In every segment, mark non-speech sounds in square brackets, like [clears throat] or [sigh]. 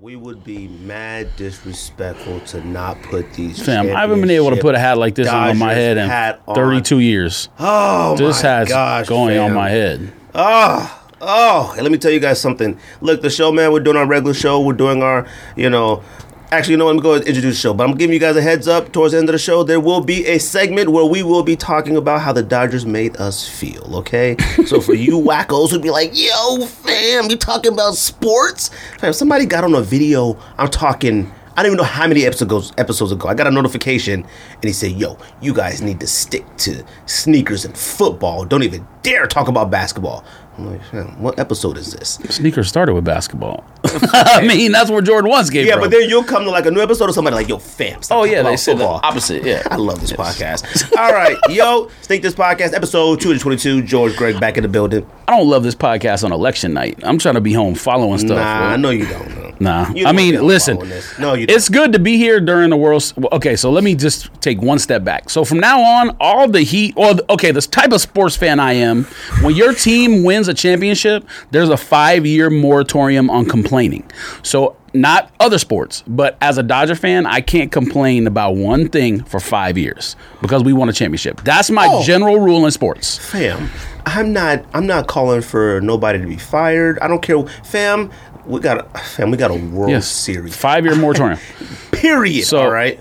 We would be mad disrespectful to not put these. Fam, I haven't been able to put a hat like this on my head in hat on. 32 years. Oh This my hat's gosh, going on my head. Oh, oh, and let me tell you guys something. Look, the show, man, we're doing our regular show. We're doing our, you know, actually, you know, what, let me go ahead and introduce the show. But I'm giving you guys a heads up towards the end of the show. There will be a segment where we will be talking about how the Dodgers made us feel, okay? so for you [laughs] wackos who'd be like, yo, fam, you talking about sports? Fam, somebody got on a video. I'm talking. I don't even know how many episodes episodes ago. I got a notification and he said, "Yo, you guys need to stick to sneakers and football. Don't even dare talk about basketball." I'm like, "What episode is this?" Sneakers started with basketball. [laughs] [laughs] I mean, that's where Jordan once came Yeah, from. but then you'll come to like a new episode of somebody like, "Yo, fam." oh yeah, they said the football." opposite. Yeah, [laughs] I love this podcast. All right, yo, Sneak Diss Podcast, episode 222. George Greg back in the building. I don't love this podcast on election night. I'm trying to be home following stuff. Nah, bro. I know you don't. Nah, You I mean, listen. No, you don't. It's good to be here during the World. Okay, so let me just take one step back. So from now on, all the heat, or the- okay, this type of sports fan I am, when your team wins a championship, there's a five-year moratorium on complaining. So not other sports, but as a Dodger fan, I can't complain about one thing for five years because we won a championship. That's my Oh. general rule in sports. fam i'm not i'm not calling for nobody to be fired i don't care fam we got a fam we got a world Yes, series five-year moratorium. [laughs] period So- all right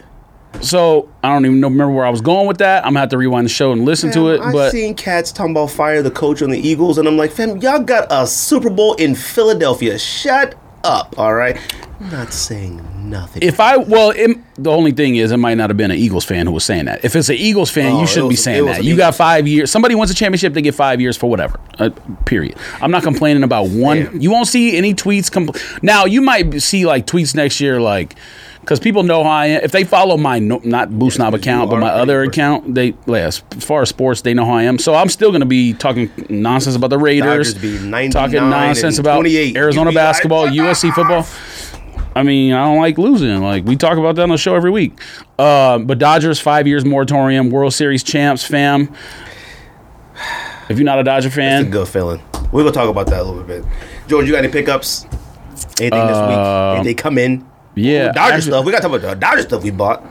So I don't even know remember where I was going with that. I'm gonna have to rewind the show and listen to it. i But seen cats talking about fire the coach on the eagles and i'm like fam y'all got a super bowl in philadelphia shut up all right i'm not saying nothing if I well, it, the only thing is, it might not have been an Eagles fan who was saying that. If it's an Eagles fan, Oh, you shouldn't be was- it saying that. You got five years. Somebody wins a championship, they get five years for whatever. Uh, period. I'm not complaining about one. Damn. You won't see any tweets. Compl- now you might see like tweets next year, like. Because people know how I am. If they follow my no, not Boost Knob account, but my other account, they yeah, as far as sports, they know how I am. So I'm still going to be talking nonsense about the Raiders, Dodgers be 99 talking nonsense about Arizona basketball, USC football. I mean, I don't like losing. Like we talk about that on the show every week. Uh, but Dodgers five years moratorium, World Series champs, fam. If you're not a Dodger it's a fan, good feeling we're gonna talk about that a little bit george you got any pickups anything this week if they come in Uh, yeah, Dodger actually- stuff. We got to talk about the Dodger stuff we bought.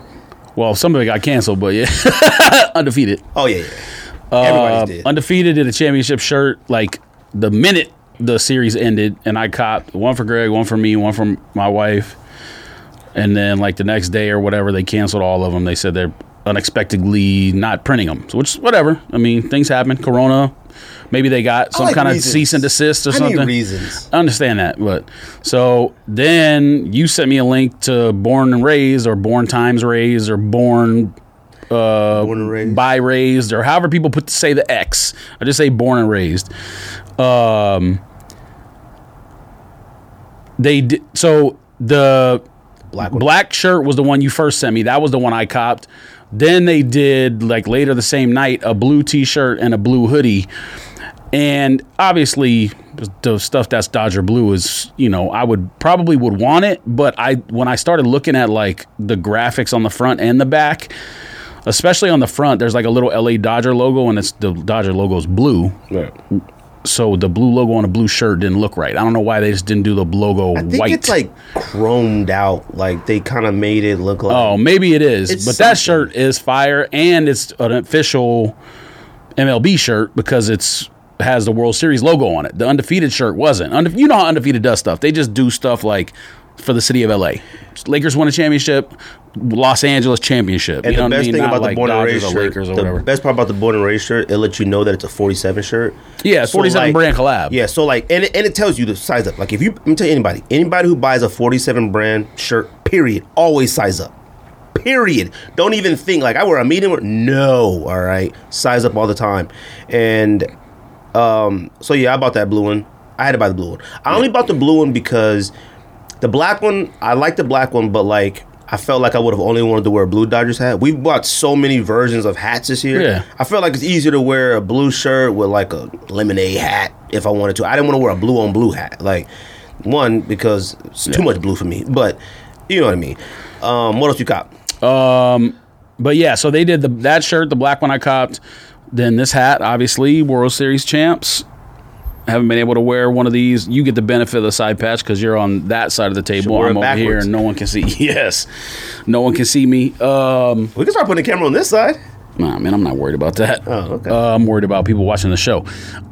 well, some of it got canceled, but yeah, [laughs] undefeated. Oh yeah, yeah. Uh, Everybody's undefeated did a championship shirt like the minute the series ended, and I copped one for Greg, one for me, one for my wife, and then like the next day or whatever, they canceled all of them. They said they're unexpectedly not printing them, so which whatever. I mean, things happen. Corona, maybe they got some like kind of cease and desist or I need something. reasons. I understand that, but so then you sent me a link to Born and Raised or Born Times Raised or Born Born and raised. by raised or however people put say the X. I just say born and raised. Um, they did so the Black black shirt was the one you first sent me. That was the one I copped. Then they did like later the same night a blue T-shirt and a blue hoodie. And obviously, the stuff that's Dodger blue is, you know, I would probably would want it, but I when I started looking at like the graphics on the front and the back, especially on the front, there's like a little LA Dodger logo, and it's the Dodger logo is blue. Right. So the blue logo on a blue shirt didn't look right. I don't know why they just didn't do the logo I think white. it's like chromed out. Like they kind of made it look like. Oh, maybe it is. But that shirt is fire and it's an official MLB shirt because it's has the World Series logo on it. The undefeated shirt wasn't. Unde- you know how undefeated does stuff. They just do stuff like for the city of LA. Lakers won a championship, Los Angeles championship. And you know the best mean? thing Not about like the born and raised shirt, Lakers or the whatever. best part about the born and raised shirt, it lets you know that it's a 47 shirt. Yeah, it's So, 47 like- brand collab. Yeah, so like, and it, and it tells you the size up. Like, if you, let me tell you anybody, anybody who buys a 47 brand shirt, period, always size up. Period. Don't even think like I wear a medium. No, all right, size up all the time. And um, so yeah, I bought that blue one. I had to buy the blue one. I only bought the blue one because the black one, I like the black one, but like I felt like I would have only wanted to wear a blue Dodgers hat. We've bought so many versions of hats this year. Yeah. I felt like it's easier to wear a blue shirt with like a lemonade hat if I wanted to. I didn't want to wear a blue on blue hat. Like one because it's too much blue for me, but you know what I mean. Um, what else you got? But yeah, so they did the that shirt, the black one I copped. Then this hat, obviously, World Series champs. haven't been able to wear one of these. You get the benefit of the side patch because you're on that side of the table. I'm over here, and no one can see. [laughs] Yes, no one can see me. Um, We can start putting the camera on this side. nah, man, I'm not worried about that. Oh, okay. Uh, I'm worried about people watching the show.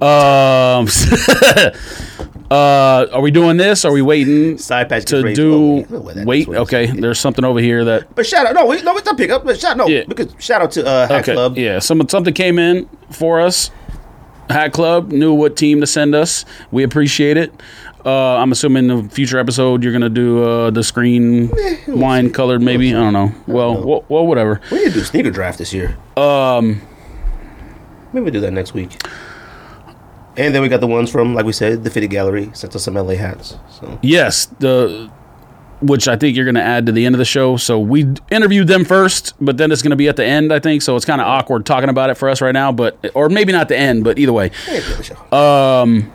Um, [laughs] [laughs] uh, are we doing this? Are we waiting Side patch to do? Oh, we'll wear that Wait, okay. There's something over here that But shout out, no, we, no, it's not pick up. But shout no, Yeah. because shout out to uh, Hat Okay, Club. yeah. Some something came in for us. Hat Club knew what team to send us. We appreciate it. Uh, I'm assuming in the future episode you're gonna do uh, the screen wine colored, maybe. I don't know. Well, well, well, whatever. We need to do a sneaker draft this year. Um, maybe we'll do that next week. And then we got the ones from, like we said, the Fitted Gallery sent us some LA hats. So Yes, the which I think you're gonna add to the end of the show. So we interviewed them first, but then it's gonna be at the end. I think so. It's kind of awkward talking about it for us right now, but or maybe not the end, but either way. Um.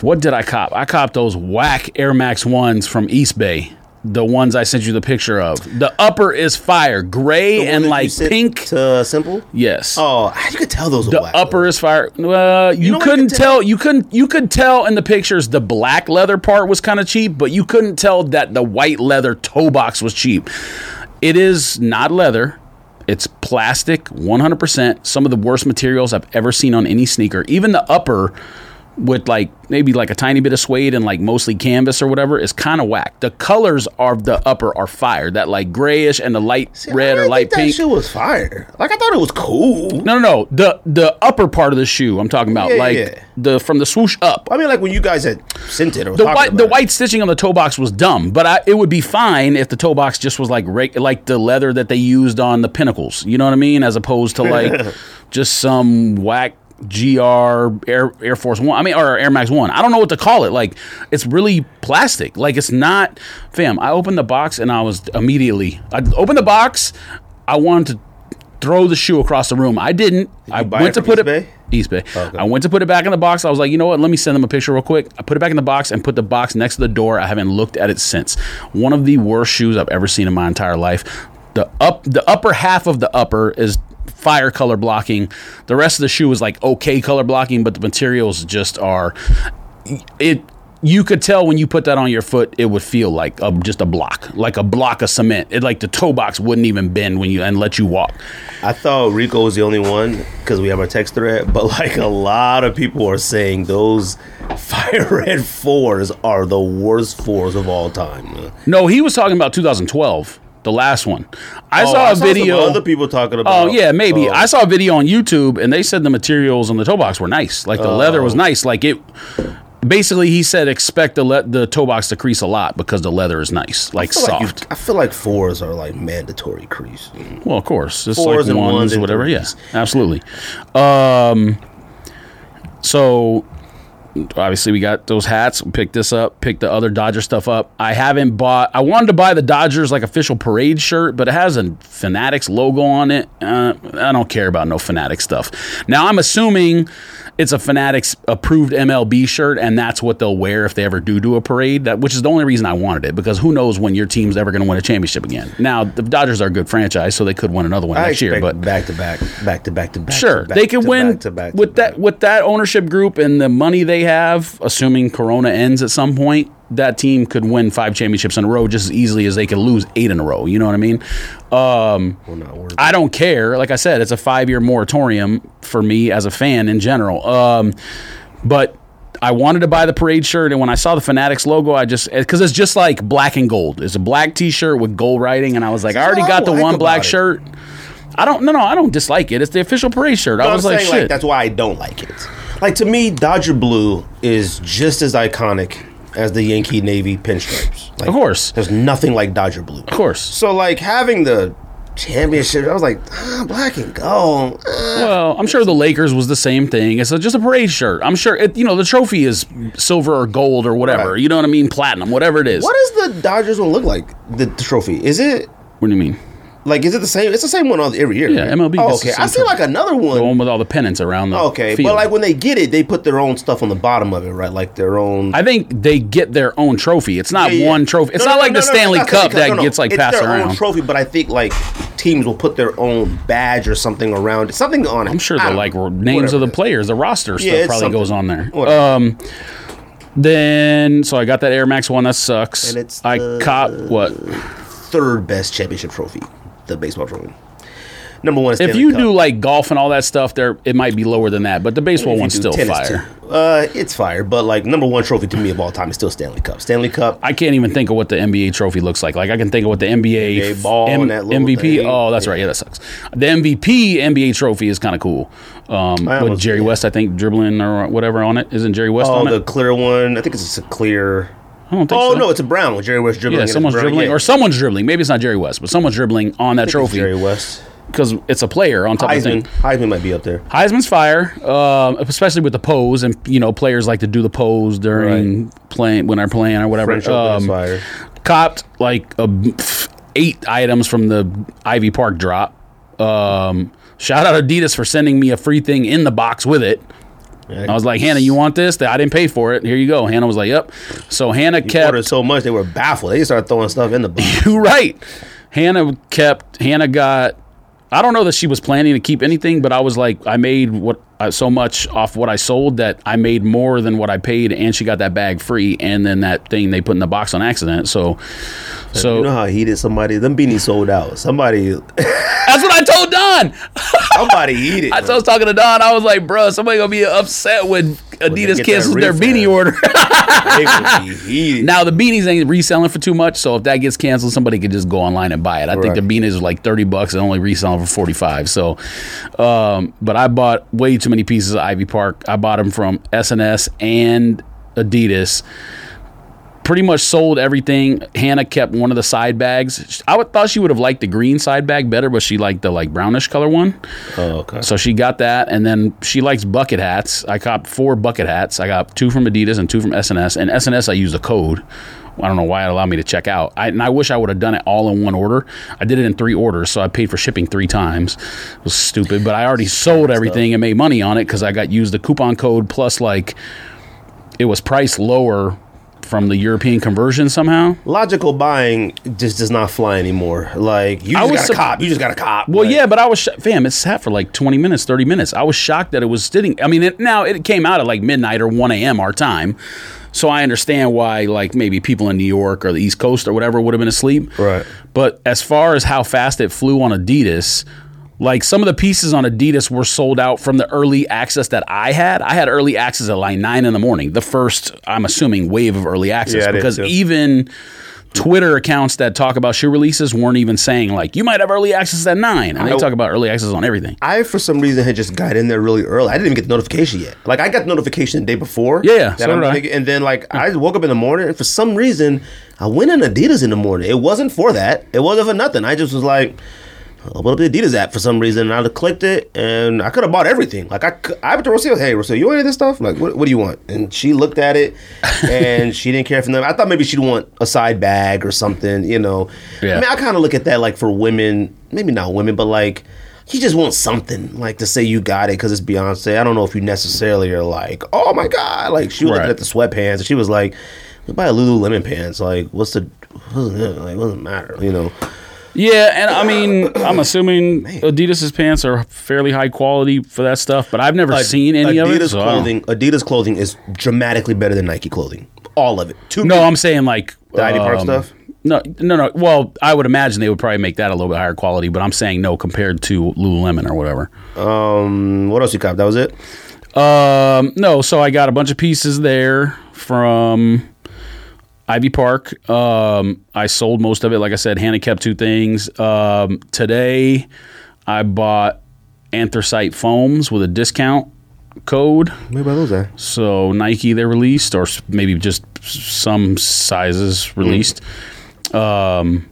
What did I cop? I copped those whack Air Max ones from Eastbay. The ones I sent you the picture of. The upper is fire, gray and like pink. to uh, Simple. yes. Oh, you could tell those. the whack, upper is fire. Well, you, know couldn't could tell. tell? You couldn't. You could tell in the pictures the black leather part was kind of cheap, but you couldn't tell that the white leather toe box was cheap. It is not leather. It's plastic, 100%. Some of the worst materials I've ever seen on any sneaker. Even the upper with like maybe like a tiny bit of suede and like mostly canvas or whatever is kind of whack. The colors of the upper are fire. That like grayish and the light See, red or light pink. That shoe was fire. Like I thought it was cool. No, no, no. The the upper part of the shoe I'm talking about, Yeah, like yeah. the from the swoosh up. I mean, like when you guys had sent it or The white the it. white stitching on the toe box was dumb, but I, it would be fine if the toe box just was like reg- like the leather that they used on the pinnacles. You know what I mean? As opposed to like [laughs] just some whack GR Air Air Force One. I mean, or Air Max One. I don't know what to call it. Like it's really plastic. Like it's not. Fam, I opened the box and I was immediately. I opened the box. I wanted to throw the shoe across the room. I didn't. I went to put East it. Bay? Eastbay. Okay. I went to put it back in the box. I was like, you know what? Let me send them a picture real quick. I put it back in the box and put the box next to the door. I haven't looked at it since. One of the worst shoes I've ever seen in my entire life. The up, the upper half of the upper is fire color blocking. The rest of the shoe is like okay color blocking, but the materials just are. It. You could tell when you put that on your foot, it would feel like a, just a block, like a block of cement. It like the toe box wouldn't even bend when you and let you walk. I thought Rico was the only one because we have our text thread, but like a lot of people are saying those [laughs] fire red fours are the worst fours of all time. No, he was talking about 2012, the last one. I Oh, saw a some video. other people talking about. Oh yeah, maybe. Oh. I saw a video on YouTube, and they said the materials on the toe box were nice. Like the leather was nice. Like it. Basically, he said expect the le- the toe box to crease a lot because the leather is nice, like I feel like, you- soft. I feel like fours are like mandatory crease. well, of course, it's Fours like and ones, ones and whatever. threes. Yeah, absolutely. Um, so obviously we got those hats. We picked this up. Picked the other Dodger stuff up. I haven't bought. I wanted to buy the Dodgers like official parade shirt, but it has a Fanatics logo on it. Uh, I don't care about no Fanatic stuff. Now I'm assuming it's a Fanatics approved MLB shirt, and that's what they'll wear if they ever do do a parade. That which is the only reason I wanted it because who knows when your team's ever going to win a championship again. Now the Dodgers are a good franchise, so they could win another one I next year, but. back to back, back to back to back. Sure, back they could win back back with that with that ownership group and the money they have. Assuming Corona ends at some point, that team could win five championships in a row just as easily as they could lose eight in a row. You know what I mean? Um, Well, not worth I don't care. Like I said, it's a five year moratorium for me as a fan in general. Um, but I wanted to buy the parade shirt, and when I saw the Fanatics logo, I just because it's just like black and gold. It's a black T-shirt with gold writing, and I was like, I already got the like one black it. shirt. I don't no no I don't dislike it. It's the official parade shirt. I I'm was like saying shit. like that's why I don't like it. Like to me, Dodger blue is just as iconic as the Yankee Navy pinstripes. Like, of course, there's nothing like Dodger blue. of course. So like having the championship, I was like ah, black and gold. ah. Well, I'm sure the Lakers was the same thing. It's a, just a parade shirt. I'm sure it, you know the trophy is silver or gold or whatever. Right. You know what I mean? Platinum, whatever it is. What does the Dodgers one look like? The trophy is it? What do you mean? Like, is it the same? It's the same one all every year. Yeah, right? MLB Oh, okay, I see like another one. The one with all the pennants around the Okay, field. but like when they get it, they put their own stuff on the bottom of it, right? Like their own. I think they get their own trophy. It's not Yeah, yeah. one trophy. It's No, not no, like no, the Stanley Cup that gets like it's passed their around. Own trophy, but I think like teams will put their own badge or something around it, something on it. I'm sure the like know. names of the players, the roster stuff Yeah, it's probably goes on there. Whatever. Um, then so I got that Air Max one that sucks. And it's I caught what? third best championship trophy, the baseball trophy. Number one is If you Cup. do like golf and all that stuff, there it might be lower than that, but the baseball one's still fire. too. Uh, it's fire, but like number one trophy to me of all time is still Stanley Cup. Stanley Cup. I can't even think of what the NBA trophy looks like. Like I can think of what the NBA, NBA ball that MVP. thing. Oh, that's right. Yeah, that sucks. The MVP NBA trophy is kind of cool. Um, with Jerry yeah. West, I think dribbling or whatever on it. Isn't Jerry West Oh, on the it? clear one. I think it's just a clear. I don't think Oh so. no, it's a brown one. Jerry West dribbling. Yeah, someone's dribbling, Yeah. or someone's dribbling. Maybe it's not Jerry West, but someone's dribbling on that I think it's trophy Jerry West. because it's a player on top of the thing. Heisman might be up there. Heisman's fire, um, especially with the pose, and you know players like to do the pose during playing when they're playing or whatever. French Um, fire. copped like a, eight items from the Ivy Park drop. Um, shout out Adidas for sending me a free thing in the box with it. I was like, Hannah, you want this? I didn't pay for it. Here you go. Hannah was like, Yep. So Hannah kept ordered so much they were baffled. They started throwing stuff in the box. [laughs] you right. Hannah kept. Hannah got. I don't know that she was planning to keep anything, but I was like, I made what uh, so much off what I sold that I made more than what I paid, and she got that bag free, and then that thing they put in the box on accident. So, so you know how heated somebody. Them beanies sold out. Somebody, [laughs] that's what I told Don. somebody heated. [laughs] I was talking to Don. I was like, bro, somebody gonna be upset when Adidas cancels their beanie order. [laughs] they would be [laughs] heated. now the beanies ain't reselling for too much, so if that gets canceled, somebody could just go online and buy it. I think Right. the beanies are like thirty bucks and only reselling for forty five. So, um, but I bought way too many pieces of Ivy Park. I bought them from SNS and Adidas. Pretty much sold everything. Hannah kept one of the side bags. I would, thought she would have liked the green side bag better, but she liked the like brownish color one. oh, okay. So she got that, and then she likes bucket hats. I got four bucket hats. I got two from Adidas and two from SNS. And SNS, I used a code. I don't know why it allowed me to check out. I, and I wish I would have done it all in one order. I did it in three orders, so I paid for shipping three times. It was stupid, but I already sold everything and made money on it because I got used the coupon code plus like it was priced lower from the European conversion somehow. Logical buying just does not fly anymore. Like you I just was got a cop. You just got a cop. Well, Like, yeah, but I was, sh- fam, it sat for like 20 minutes, 30 minutes. I was shocked that it was sitting. I mean, it, now it came out at like midnight or 1 a.m. our time. So I understand why, like, maybe people in New York or the East Coast or whatever would have been asleep. Right. But as far as how fast it flew on Adidas, like some of the pieces on Adidas were sold out from the early access that I had. I had early access at like nine in the morning. The first, I'm assuming, wave of early access Yeah, because even Twitter accounts that talk about shoe releases weren't even saying like you might have early access at nine, and they I- talk about early access on everything. I for some reason had just got in there really early. I didn't even get the notification yet. Like I got the notification the day before. Yeah, so did I. and then like I woke up in the morning and for some reason I went in Adidas in the morning. It wasn't for that. It wasn't for nothing. I just was like. Open up the Adidas app for some reason, and I clicked it, and I could have bought everything. Like I, I went to Rocio, hey Rocio, you want any of this stuff? Like, what, what do you want? And she looked at it, [laughs] and she didn't care for them. I thought maybe she'd want a side bag or something, you know. Yeah. I mean, I kind of look at that like for women, maybe not women, but like you just want something like to say you got it because it's Beyonce. I don't know if you necessarily are like, oh my god, like she was Right. looking at the sweatpants and she was like, buy a Lululemon pants. Like, what's the, what's the like, what does it matter? You know." Yeah, and I mean, I'm assuming Adidas's pants are fairly high quality for that stuff, but I've never seen any Adidas of it. so clothing. Adidas clothing is dramatically better than Nike clothing. All of it. Two No, I'm saying like The Ivy Park um, stuff? No, no, no. Well, I would imagine they would probably make that a little bit higher quality, but I'm saying no compared to Lululemon or whatever. Um, what else you got? That was it. Um, no, so I got a bunch of pieces there from Ivy Park. Um, I sold most of it. Like I said, Hannah kept two things. Um, today, I bought anthracite foams with a discount code. Maybe those. There. So Nike they released, or maybe just some sizes released. Um,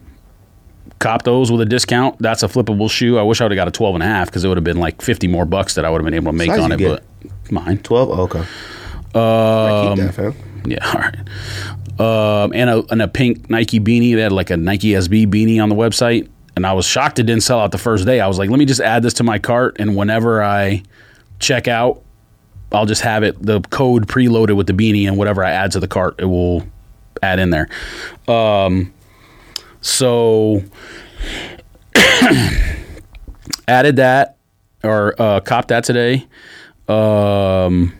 cop those with a discount. That's a flippable shoe. I wish I would have got a 12 and a half because it would have been like 50 more bucks that I would have been able to make Size on it. get? But mine. Twelve. Oh, okay. Um, keep that, fam. Yeah, [laughs] all right. Um, and a and a pink Nike beanie. They had like a Nike SB beanie on the website, and I was shocked it didn't sell out the first day. I was like, let me just add this to my cart, and whenever I check out, I'll just have it the code preloaded with the beanie, and whatever I add to the cart, it will add in there. Um, so [coughs] added that or uh, copped that today. Um,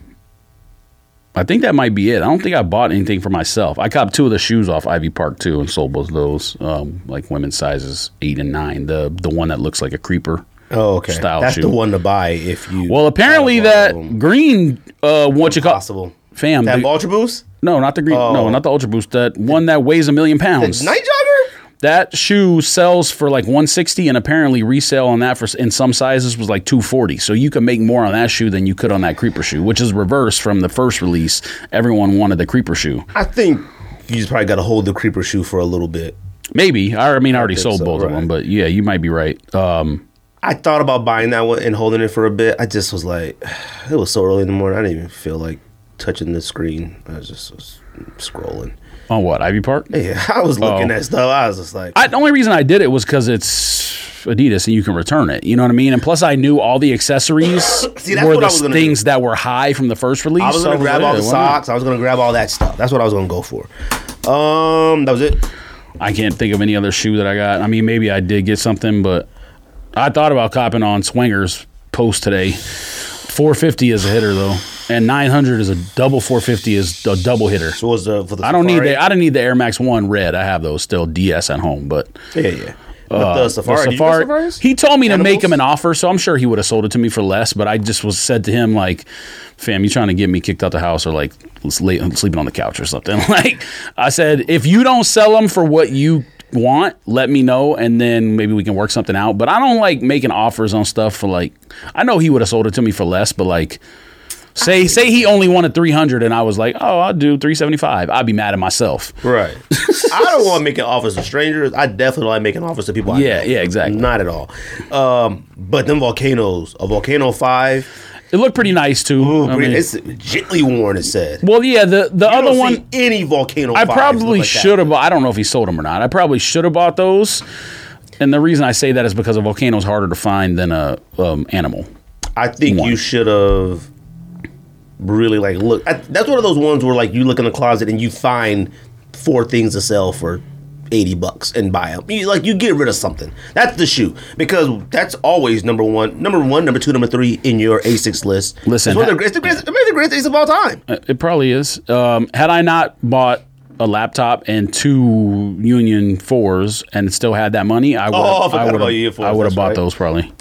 I think that might be it. I don't think I bought anything for myself. I copped two of the shoes off Ivy Park too, and sold both of those, um, like women's sizes eight and nine. The the one that looks like a creeper. Oh, okay. Style That's shoe. the one to buy if you. Well, apparently that green, uh, what you call possible. fam? That the- Ultra Boost, no, not the green. No, Oh. not the Ultra Boost. That one that weighs a million pounds. Nite Jogger. That shoe sells for like 160 and apparently resale on that for in some sizes was like 240 so you can make more on that shoe than you could on that creeper shoe which is reverse from the first release everyone wanted the creeper shoe I think you just probably got to hold the creeper shoe for a little bit. maybe i, I mean i already think sold so, both of them but yeah you might be right um I thought about buying that one and holding it for a bit. I just was like, [sighs] it was so early in the morning. I didn't even feel like touching the screen. I was just was scrolling. On what ivy park Yeah, [laughs] I was looking Oh. at stuff. I was just like, I, the only reason i did it was because it's adidas and you can return it you know what i mean and plus i knew all the accessories [coughs] See, were the I was gonna things that were high from the first release I was gonna so grab all the yeah, why not? socks. I was gonna grab all that stuff. That's what I was gonna go for. Um, that was it. I can't think of any other shoe that I got. I mean, maybe I did get something, but I thought about copping on Swingers post today. 450 is a hitter though, and 900 is a double 450 is a double hitter. So was the for the I don't need Safari? the I don't need the Air Max One red. I have those still DS at home, but Yeah, yeah. But uh, the Safari. the did Safari- he told me to make him an offer, so I'm sure he would have sold it to me for less. But I just was said to him like, "Fam, you trying to get me kicked out the house or like sleeping on the couch or something?" [laughs] Like I said, if you don't sell them for what you want, let me know, and then maybe we can work something out. But I don't like making offers on stuff for like. I know he would have sold it to me for less, but like. Say say he only wanted 300 and I was like, "Oh, I'll do 375." I'd be mad at myself. Right. [laughs] I don't want making offers to strangers. I definitely like making offers to people. I Yeah, know. yeah, exactly. Not at all. Um, but them volcanoes, a volcano five, It looked pretty nice too. ooh, I mean- it's gently worn. It said. well, yeah, the the I other don't one any volcano. I probably like should have. I don't know if he sold them or not. I probably should have bought those. And the reason I say that is because a volcano is harder to find than a um, animal. I think One. you should have really like look. I, that's one of those ones where like you look in the closet and you find four things to sell for eighty bucks and buy them. You, like you get rid of something. That's the shoe because that's always number one, number one, number two, number three in your A6 list. Listen, it's, one of the greatest, the greatest, maybe the greatest of all time. Uh, It probably is. Um, had I not bought a laptop and two Union fours and still had that money, I would. Oh, I would about I would have bought right. those probably.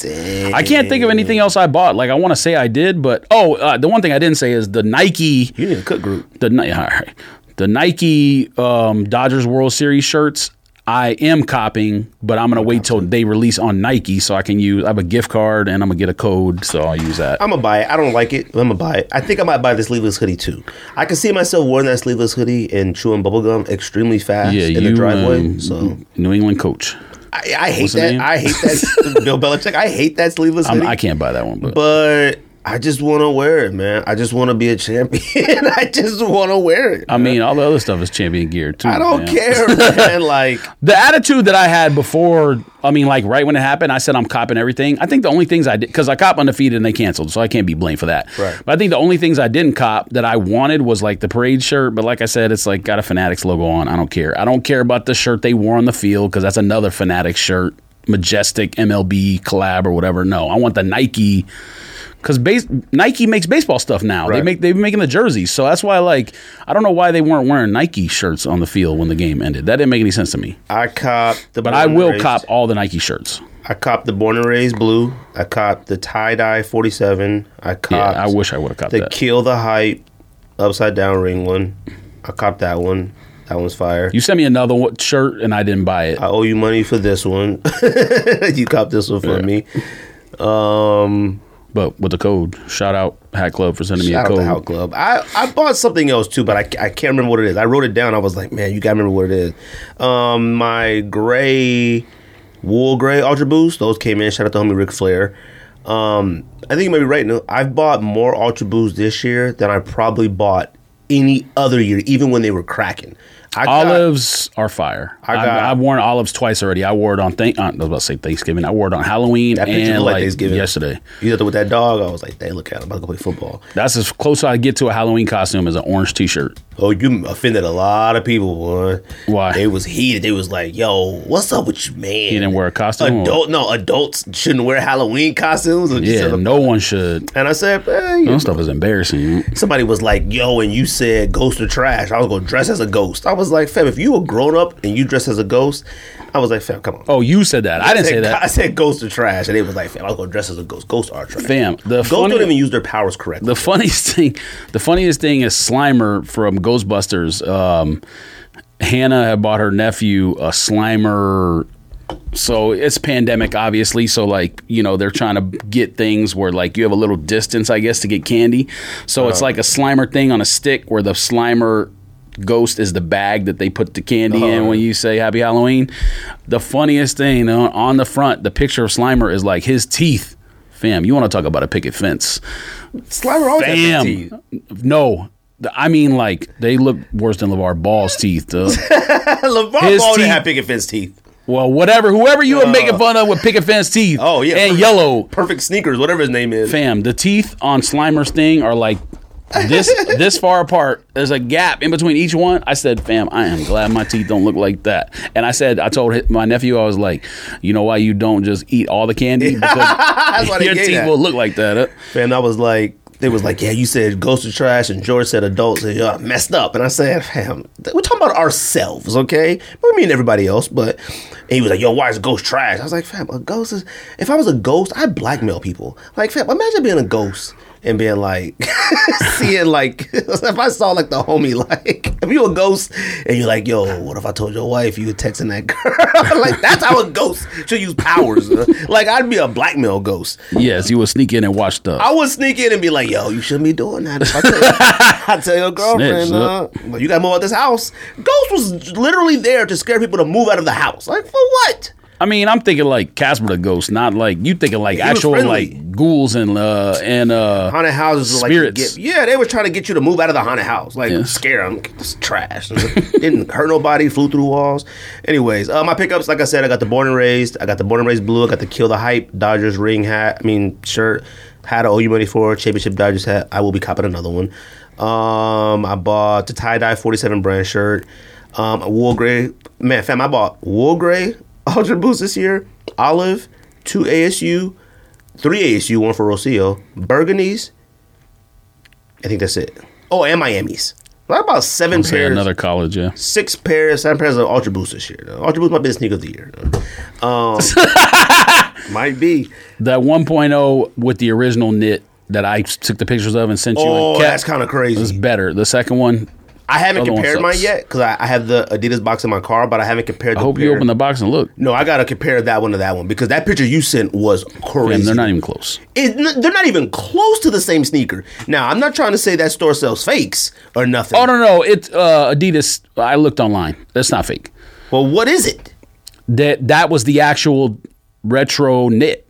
I can't think of anything else I bought. Like I want to say I did, but oh, uh, the one thing I didn't say is the Nike. You need a cook group. the all right. the Nike um, Dodgers World Series shirts. I am copying, but I'm gonna wait till they release on Nike so I can use. I have a gift card and I'm gonna get a code, so I'll use that. I'm gonna buy it. I don't like it. but I'm gonna buy it. I think I might buy the sleeveless hoodie too. I can see myself wearing that sleeveless hoodie and chewing bubblegum extremely fast yeah, in you the driveway. um, so New England coach. I, I hate that. I hate that. [laughs] Bill Belichick. I hate that sleeveless I'm, hoodie. I can't buy that one, but, but I just want to wear it, man. I just want to be a champion. [laughs] I just want to wear it. I mean, all the other stuff is champion gear too. I don't man. care, [laughs] man. Like The attitude that I had before, I mean, like right when it happened, I said I'm copping everything. I think the only things I did, because I cop undefeated and they canceled, so I can't be blamed for that. Right. But I think the only things I didn't cop that I wanted was like the parade shirt. But like I said, it's like got a Fanatics logo on. I don't care. I don't care about the shirt they wore on the field because that's another Fanatics shirt, majestic MLB collab or whatever. No, I want the Nike. Because base, Nike makes baseball stuff now. They make they've been making the jerseys, so that's why like I don't know why they weren't wearing Nike shirts on the field when the game ended. That didn't make any sense to me. I cop the. But I will cop all the Nike shirts. I copped the Born and Raised blue. I copped the tie dye forty seven. I copped. Yeah, I wish I would have copped the that. kill the hype upside down ring one. I copped that one. That one's fire. You sent me another one- shirt and I didn't buy it. I owe you money for this one. [laughs] you copped this one for Yeah. me. Um, But with the code, shout out Hat Club for sending me a out code. to Hat Club. I, I bought something else too, but I, I can't remember what it is. I wrote it down. I was like, man, you gotta remember what it is. Um, my gray wool gray Ultra Boost. Those came in. Shout out to homie Ric Flair. Um, I think you might be right. No, I've bought more Ultra Boost this year than I probably bought any other year, even when they were cracking. I got- Olives are fire. I got- have worn olives twice already. I wore it on thank. I was about to say Thanksgiving. I wore it on Halloween and like like Thanksgiving. yesterday. You it with that dog. I was like, "Damn, look at him! I'm about to go play football." That's as close as I get to a Halloween costume as an orange T-shirt. Oh, you offended a lot of people, boy. Why? They was heated. They was like, "Yo, what's up with you, man?" He didn't wear a costume. or- Adult, no, adults shouldn't wear Halloween costumes. Or Yeah, no one should. And I said, eh, That stuff is embarrassing. Somebody was like, "Yo," and you said "ghost or trash." I was gonna dress as a ghost. I was like, "Fam, if you were grown up and you dressed as a ghost," I was like, "Fam, come on." Oh, you said that. I didn't said, say that. I said ghost or trash, and they was like, "Fam, I was gonna dress as a ghost. Ghosts are trash." Fam, the ghosts funny, don't even use their powers correctly. the funniest [laughs] thing, the funniest thing is Slimer from Ghostbusters. Um, Hannah had bought her nephew a Slimer. So it's pandemic, obviously. So like you know they're trying to get things where like you have a little distance, I guess, to get candy. So it's like a Slimer thing on a stick where the Slimer ghost is the bag that they put the candy in when you say Happy Halloween. The funniest thing uh, on the front, the picture of Slimer is like his teeth. Fam, you want to talk about a picket fence? Slimer always has Fam, teeth. no. I mean, like they look worse than LeVar Ball's teeth. [laughs] LeVar Ball didn't have picket fence teeth. well, whatever, whoever you were making fun of with picket fence teeth. Oh yeah, and perfect- yellow. perfect sneakers, whatever his name is. Fam, the teeth on Slimer's thing are like this this far apart. There's a gap in between each one. I said, "Fam, I am glad my teeth don't look like that." And I said, I told my nephew, I was like, "You know why you don't just eat all the candy [laughs] because your teeth that. will look like that." Uh, Fam, I was like, they was like, yeah, you said ghost of trash, and George said adults, and y'all messed up. And I said, fam, we're talking about ourselves, okay? What me and everybody else, but and he was like, yo, why is ghost trash? I was like, fam, a ghost is. If I was a ghost, I'd blackmail people. Like, fam, imagine being a ghost. And being like, [laughs] seeing like, [laughs] if I saw like the homie, like, [laughs] if you a ghost and you're like, yo, what if I told your wife you were texting that girl? like, that's how a ghost should use powers. uh. Like, I'd be a blackmail ghost. yes, you would sneak in and watch stuff. I would sneak in and be like, "Yo, you shouldn't be doing that." If I tell, I tell your girlfriend, Snitch, uh, well, you got to move out this house. Ghost was literally there to scare people to move out of the house. Like for what? I mean, I'm thinking like Casper the Ghost, not like you thinking like actual like ghouls and uh and uh Haunted houses were like Spirits. get, yeah, they were trying to get you to move out of the haunted house, like Yeah. scare them. It's trash. [laughs] Didn't hurt nobody. Flew through walls. Anyways, uh, my pickups, like I said, I got the born and raised. I got the born and raised blue. I got the kill the hype Dodgers ring hat. I mean shirt. Had a OU money for championship Dodgers hat. I will be copping another one. Um, I bought the tie dye 47 brand shirt. Um, a wool gray. Man, fam, I bought wool gray Ultra Boost this year. Olive, two ASU, three ASU, one for Rocio, Burgundies. I think that's it. Oh, and Miami's. I bought seven pairs, another college, yeah. six pairs, seven pairs of Ultra Boost this year. Ultra Boost might be the sneaker of the year. Um, [laughs] might be. That 1.0 with the original knit that I took the pictures of and sent you Oh, and kept that's kind of was crazy. better. The second one, I haven't other compared mine yet because I, I have the Adidas box in my car, but I haven't compared. I hope you open the box and look. No, I gotta compare that one to that one because that picture you sent was crazy. They're not even close. It, n- they're not even close to the same sneaker. Now, I'm not trying to say that store sells fakes or nothing. Oh no, no, it's uh, Adidas. I looked online. That's not fake. Well, what is it? That that was the actual retro knit.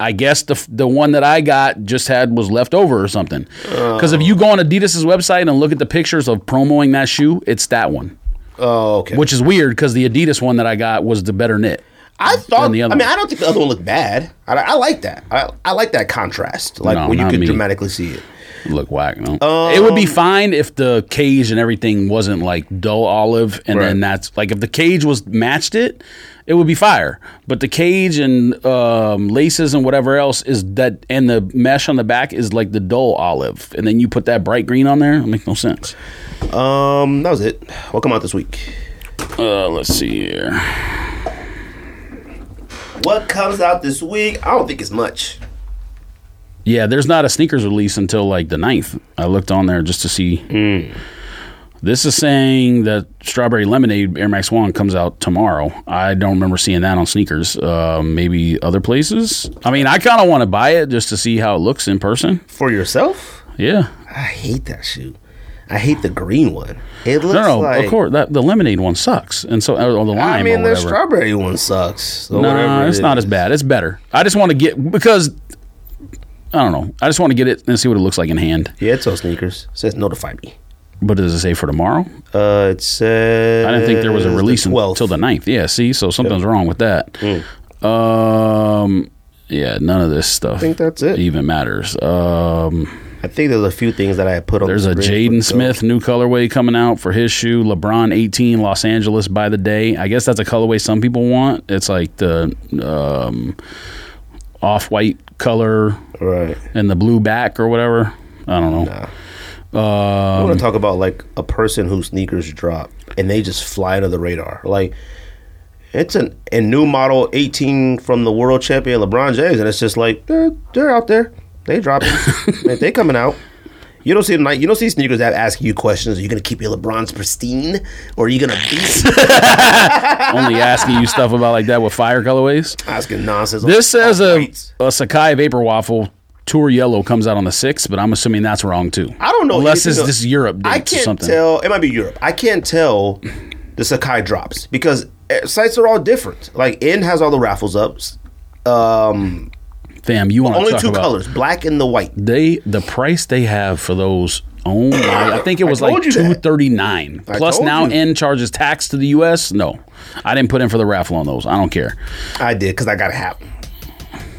I guess the the one that I got just had was left over or something. Because if you go on Adidas's website and look at the pictures of promoing that shoe, it's that one, Oh, okay. which is weird because the Adidas one that I got was the better knit. I thought. the I other mean, one. I don't think the other one looked bad. I, I like that. I, I like that contrast, like No, when you not can me. dramatically see it. Look whack. No? Um, it would be fine if the cage and everything wasn't like dull olive, and then Right. that's like if the cage was matched it, it would be fire. But the cage and um, laces and whatever else is that, and the mesh on the back is like the dull olive, and then you put that bright green on there. It makes no sense. Um, that was it. What come out this week? Uh, let's see here. What comes out this week? I don't think it's much. Yeah, there's not a sneakers release until like the 9th. I looked on there just to see. This is saying that Strawberry Lemonade Air Max One comes out tomorrow. I don't remember seeing that on sneakers. Uh, maybe other places. I mean, I kind of want to buy it just to see how it looks in person. For yourself? Yeah. I hate that shoe. I hate the green one. It looks No, no, like. of course that the lemonade one sucks, and so or the lime I mean, the strawberry one sucks. So no, whatever it it's not is. as bad. It's better. I just want to get because I don't know. I just want to get it and see what it looks like in hand. Yeah, it's on sneakers. It says notify me. What does it say for tomorrow? Uh, it says I didn't think there was a release the until the 9th. Yeah, see, so something's wrong with that. Hmm. Um, yeah, none of this stuff I think that's it. even matters. Um, I think there's a few things that I put on. there's the a Jaden Smith new colorway coming out for his shoe. LeBron 18 Los Angeles by the day. I guess that's a colorway some people want. It's like the um, off white color Right. and the blue back or whatever. I don't know. Nah. I Um, want to talk about like a person whose sneakers drop and they just fly under the radar. Like it's an a new model 18 from the world champion LeBron James, and it's just like they're they're out there. They dropping. [laughs] Man, they coming out. You don't see night. You don't see sneakers that ask you questions. Are you gonna keep your LeBron's pristine, or are you gonna be [laughs] only [laughs] asking you stuff about like that with fire colorways. asking nonsense? This says a, a Sacai Vapor Waffle Tour Yellow comes out on the 6th, but I'm assuming that's wrong too. I don't know. Unless anything this, this Europe I can't tell. It might be Europe. I can't tell the Sacai drops because eh, sites are all different. Like N has all the raffles up. Um, Fam, you want only talk two about colors, black and the white. they the price they have for those. Oh my! I think it [coughs] was like told you that. two thirty nine. Plus now you. N charges tax to the U.S. No, I didn't put in for the raffle on those. I don't care. I did because I got to have them.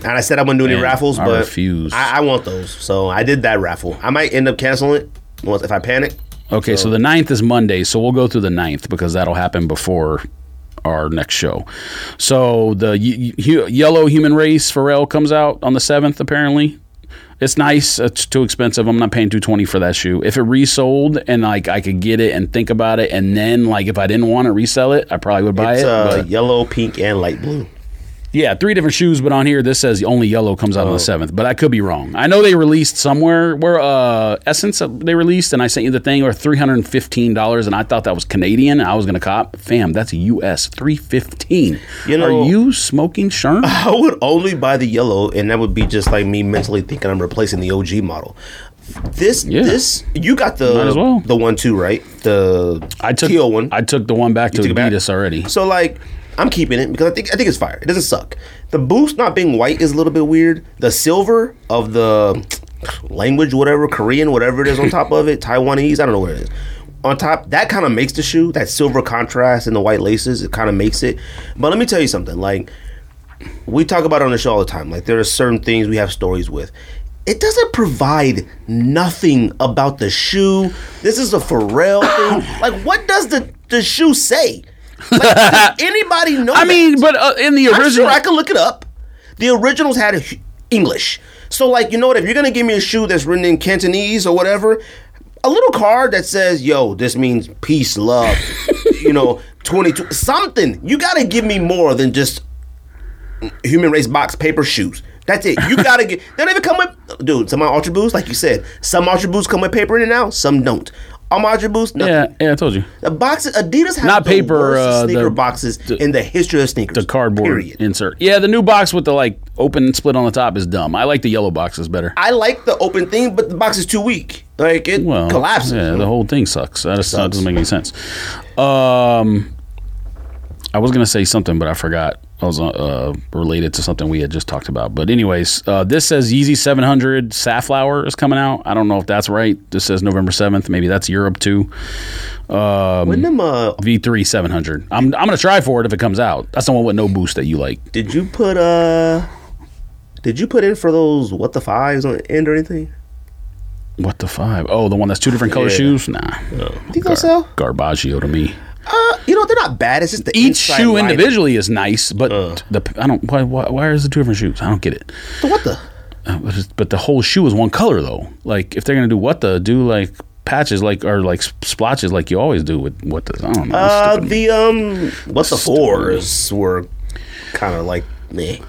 And I said I wouldn't do any raffles, I but refuse. I, I want those, so I did that raffle. I might end up canceling it once if I panic. Okay, so, the 9th is Monday, so we'll go through the 9th because that'll happen before our next show. So the y- y- yellow human race Pharrell comes out on the 7th apparently. It's nice. It's too expensive. I'm not paying 220 for that shoe. If it resold and like I could get it and think about it and then like if I didn't want to resell it, I probably would buy It's it. uh, yellow, pink, and light blue. Yeah, three different shoes, but on here this says only yellow comes out on Oh. the seventh. But I could be wrong. I know they released somewhere where uh SSENSE uh, they released, and I sent you the thing, or three hundred and fifteen dollars, and I thought that was Canadian. and I was gonna cop. Fam, that's a U.S. three fifteen. You know- Are you smoking Sherm? [laughs] I would only buy the yellow, and that would be just like me mentally thinking I'm replacing the OG model. This, Yeah. this, you got the well. the one too, right? The I took teal one. I took the one back to took back? Adidas already. So like, I'm keeping it because I think I think it's fire. It doesn't suck. The boost not being white is a little bit weird. The silver of the [tsk] language, whatever Korean, whatever it is on top of it, Taiwanese, I don't know what it is. On top, that kind of makes the shoe. That silver contrast and the white laces, it kind of makes it. But let me tell you something. Like we talk about it on the show all the time. Like there are certain things we have stories with. It doesn't provide nothing about the shoe. This is a Pharrell thing. [coughs] Like, what does the, the shoe say? Like, anybody know? I that? mean, but uh, in the original, sure I can look it up. The originals had a English. So, like, you know what? If you're gonna give me a shoe that's written in Cantonese or whatever, a little card that says, "Yo, this means peace, love," [laughs] you know, twenty two something. You gotta give me more than just human race box paper shoes. That's it. You gotta [laughs] get. They don't even come with, dude. Some of my Ultra Boosts, like you said, some Ultra boots come with paper in it now. Some don't. Ultra Boosts, nothing. yeah, yeah, I told you The boxes, Adidas has Not the paper, worst uh, sneaker the- boxes in the history of sneakers. the cardboard Period. insert. Yeah, the new box with the like open split on the top is dumb. I like the yellow boxes better. I like the open thing, but the box is too weak. Like it well, collapses. Yeah, the whole thing sucks. That, that Sucks. doesn't make any sense. Um, I was gonna say something, but I forgot. I was uh, related to something we had just talked about. But anyways, uh, this says Yeezy 700 Safflower is coming out. I don't know if that's right. This says November 7th. Maybe that's Europe too. when them, uh, V3 700. I'm I'm gonna try for it if it comes out. That's the one with no boost that you like. did you put uh, did you put in for those what the fives on the end or anything? What the five? Oh, the one that's two different color Yeah. shoes. Nah, Think they'll sell? garbaggio to me. Uh, you know they're not bad. It's just the Each shoe lining. individually is nice, but Uh. the I don't. Why, why, why is it two different shoes? I don't get it. So what the? Uh, But, but the whole shoe is one color though. Like if they're gonna do what the do like patches like or like splotches like you always do with what the I don't know. Uh, the um, what the fours were kind of like me.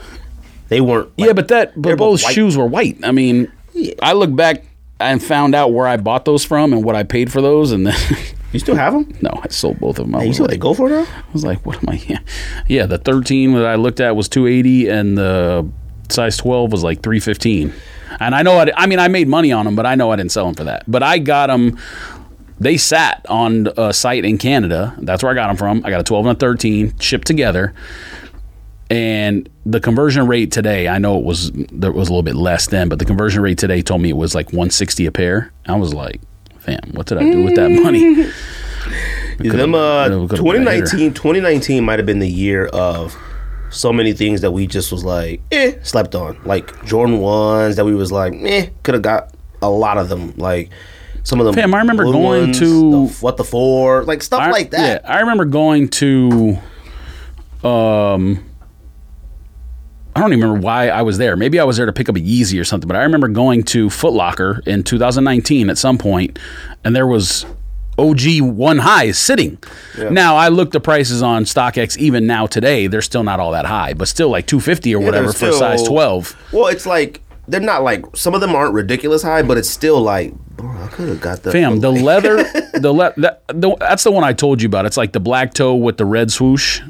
They weren't. yeah, but that but both both shoes were white. I mean, Yeah. I look back and found out where I bought those from and what I paid for those, and then [laughs] you still have them? no, I sold both of them. I You was see what they like, go for now? I was like, what am I? [laughs] Yeah, yeah. The 13 that I looked at was 280, and the size 12 was like 315. And I know, I, I mean, I made money on them, but I know I didn't sell them for that. But I got them. They sat on a site in Canada. That's where I got them from. I got a 12 and a 13 shipped together. And the conversion rate today, I know it was there was a little bit less then, but the conversion rate today told me it was like 160 a pair. I was like, Fam, what did I do with that money? [laughs] Them uh, we could've been a hitter. 2019, 2019 might have been the year of so many things that we just was like, eh, slept on. Like Jordan ones that we was like, eh, could have got a lot of them. Like some of them. Fam, I remember going ones, to- the, what the four, like stuff I- like that. Yeah, I remember going to. Um, I don't even remember why I was there. Maybe I was there to pick up a Yeezy or something. But I remember going to Foot Locker in 2019 at some point, and there was OG one high sitting. Now I looked the prices on StockX. Even now today, they're still not all that high, but still like 250 or Yeah, whatever for a size 12. Well, it's like they're not like some of them aren't ridiculous high, but it's still like, bro, I could have got the Fam, the leather, [laughs] the, le- that, the that's the one I told you about. It's like the black toe with the red swoosh.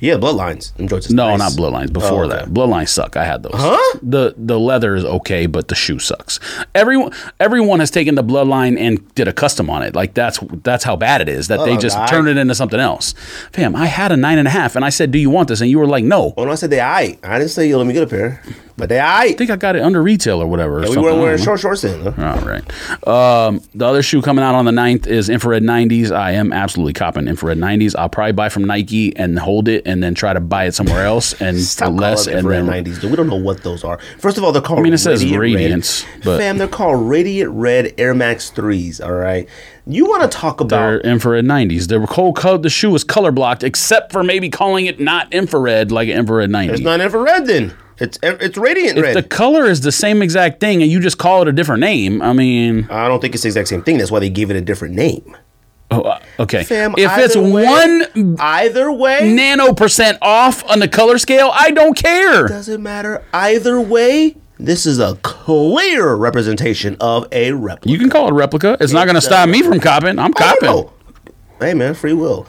Yeah, bloodlines. Joints No, nice. not Bloodlines. Before Oh, okay. that, Bloodlines suck. I had those. Huh? The the leather is okay, but the shoe sucks. Everyone everyone has taken the Bloodline and did a custom on it. Like that's that's how bad it is that they Oh, just I- turned it into something else. Fam, I had a nine and a half, and I said, "Do you want this?" And you were like, "No." Well, no, I said they I I didn't say yo, let me get a pair, but they. I think I got it under retail or whatever. or we weren't wearing short shorts then. Huh? All right. Um, the other shoe coming out on the 9th is infrared 90s. I am absolutely copping infrared 90s. I'll probably buy from Nike and hold it and then try to buy it somewhere else and [laughs] for less and infrared then 90s. Dude. We don't know what those are. First of all, they're called. I mean, it says Radiant Radiance, Red. but- fam, they're called Radiant Red Air Max threes. All right. You want to talk They're about? infrared 90s. They were cold color. The shoe was color blocked, except for maybe calling it not infrared like an infrared 90. It's not infrared then. It's it's Radiant if Red. the color is the same exact thing and you just call it a different name, I mean, I don't think it's the exact same thing. That's why they gave it a different name. oh, uh, okay. Fam, if it's way- one Either way, nano percent off on the color scale, I don't care. doesn't matter. Either way, this is a clear representation of a replica. You can call it a replica. It's not going to stop me from copping. I'm oh, don't copping. know. Hey man, free will.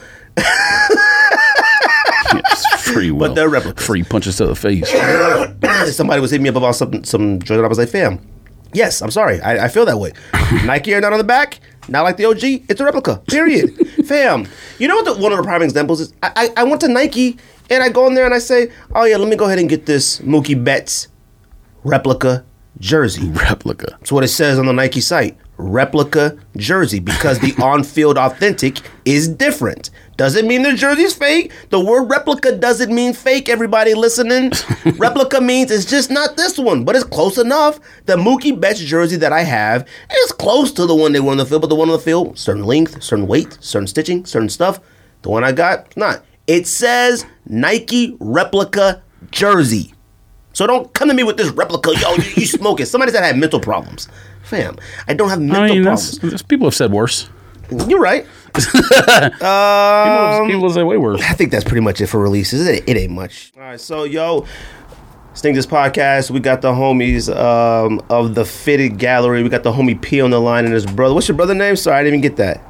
Yes, free will. But they're replicas. Free punches to the face. [coughs] Somebody was hitting me up about some some joint. I was like, fam, yes, I'm sorry. I, I feel that way. [laughs] Nike are not on the back. Not like the OG. It's a replica. Period. [laughs] fam, you know what? The, one of the prime examples is. I, I I went to Nike and I go in there and I say, oh yeah, let me go ahead and get this Mookie Betts replica jersey. [laughs] Replica. That's what it says on the Nike site. Replica jersey because the [laughs] on-field authentic is different. Doesn't mean the jersey's fake. The word replica doesn't mean fake. Everybody listening, [laughs] replica means it's just not this one, but it's close enough. The Mookie Betts jersey that I have is close to the one they wore on the field, but the one on the field, certain length, certain weight, certain stitching, certain stuff. The one I got, not. It says Nike replica jersey. So don't come to me with this replica. Yo, you, you smoking. Somebody said I had mental problems. Fam, I don't have mental I mean, problems. that's, that's- people have said worse. You're right. People, Um, people say way worse. I think that's pretty much it for releases. It, it ain't much. All right, so yo, Sneak Diss podcast. We got the homies um, of the Fitted Gallery. We got the homie P on the line and his brother. What's your brother name? Sorry, I didn't even get that.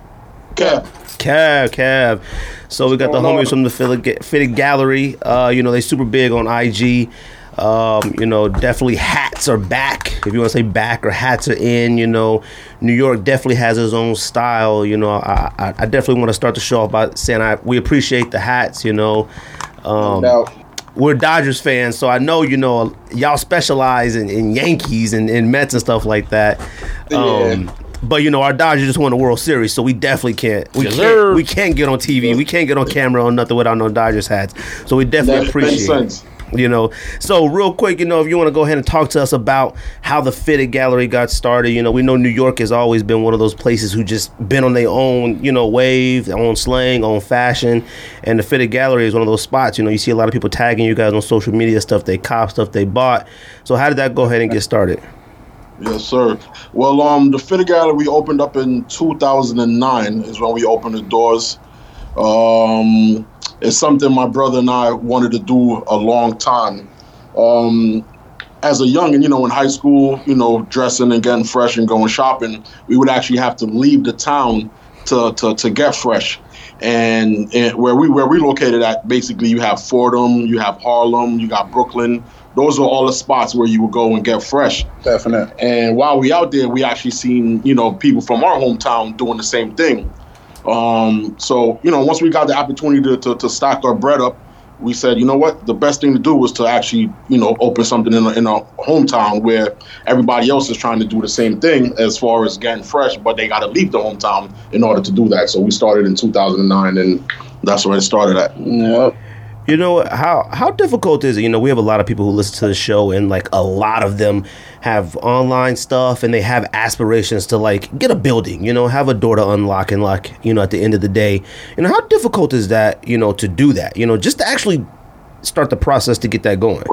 Cap. Cav, Cav. So we got the going homies on? from the Fitted Fitted Gallery. Uh, you know, they super big on IG. Um, you know, definitely hats are back. If you want to say back or hats are in, you know, New York definitely has its own style. You know, I, I, I definitely want to start the show off by saying I we appreciate the hats. You know, um, Now, we're Dodgers fans, so I know you know y'all specialize in, in Yankees and, and Mets and stuff like that. Um, but you know our Dodgers just won the World Series, so we definitely can't we can't we can't get on TV, we can't get on camera or nothing without no Dodgers hats. So we definitely That makes appreciate it. You know, so real quick, you know, if you want to go ahead and talk to us about how the Fitted Gallery got started, you know, we know New York has always been one of those places who just been on their own, you know, wave, their own slang, own fashion, and the Fitted Gallery is one of those spots. You know, you see a lot of people tagging you guys on social media, stuff they cop, stuff they bought. So how did that go ahead and get started? yes, sir. Well, um, the Fitted Gallery opened up in 2009 is when we opened the doors. Um, it's something my brother and I wanted to do a long time. Um, as a young and you know in high school, you know, dressing and getting fresh and going shopping, we would actually have to leave the town to to, to get fresh. And, and where we where we located at, basically, you have Fordham, you have Harlem, you got Brooklyn. Those are all the spots where you would go and get fresh. Definite. And while we out there, we actually seen you know people from our hometown doing the same thing. Um, so you know, once we got the opportunity to, to, to stock our bread up, we said, you know what, the best thing to do was to actually, you know, open something in a, in a hometown where everybody else is trying to do the same thing as far as getting fresh, but they got to leave the hometown in order to do that. So we started in 2009, and that's where it started at. Yep. You know how how difficult is it? You know, we have a lot of people who listen to the show, and like a lot of them have online stuff, and they have aspirations to like get a building. You know, have a door to unlock and lock. You know, at the end of the day, you know, how difficult is that? You know, to do that. You know, just to actually start the process to get that going.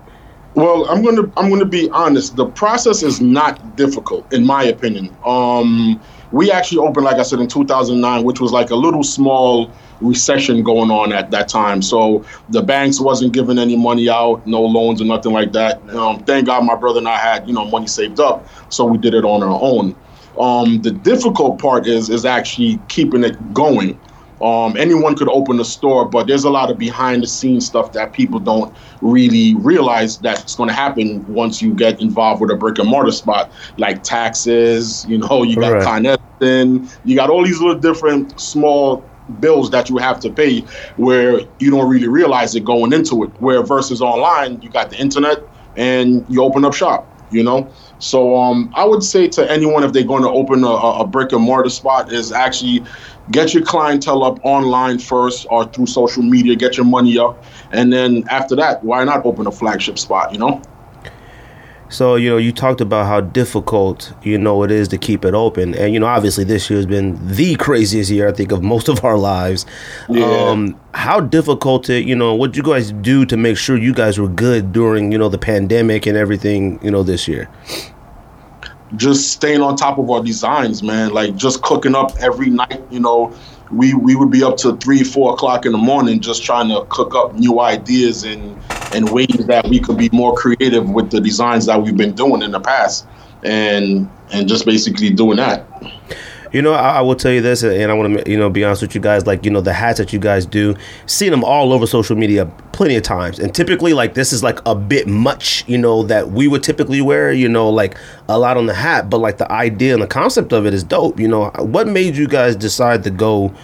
Well, I'm gonna I'm gonna be honest. The process is not difficult, in my opinion. Um, we actually opened, like I said, in 2009, which was like a little small recession going on at that time. So the banks wasn't giving any money out, no loans or nothing like that. Um, thank God my brother and I had you know money saved up, so we did it on our own. Um, the difficult part is is actually keeping it going. Um, anyone could open a store, but there's a lot of behind the scenes stuff that people don't really realize that's going to happen once you get involved with a brick and mortar spot, like taxes. You know, you got Right. Con Edison, you got all these little different small bills that you have to pay where you don't really realize it going into it. Where versus online, you got the internet and you open up shop. You know, so um, I would say to anyone if they're going to open a, a a brick and mortar spot is actually get your clientele up online first or through social media, get your money up, and then after that, why not open a flagship spot? You know. So you know, you talked about how difficult you know it is to keep it open, and you know, obviously this year has been the craziest year I think of most of our lives. Yeah. Um, how difficult it, you know, what you guys do to make sure you guys were good during you know the pandemic and everything you know this year? just staying on top of our designs, man. Like just cooking up every night. You know, we we would be up to three, four o'clock in the morning just trying to cook up new ideas and and ways that we could be more creative with the designs that we've been doing in the past, and and just basically doing that. You know, I, I will tell you this, and I want to, you know, be honest with you guys. Like, you know, the hats that you guys do, seen them all over social media plenty of times, and typically, like, this is like a bit much, you know, that we would typically wear. You know, like a lot on the hat, but like the idea and the concept of it is dope. You know, what made you guys decide to go?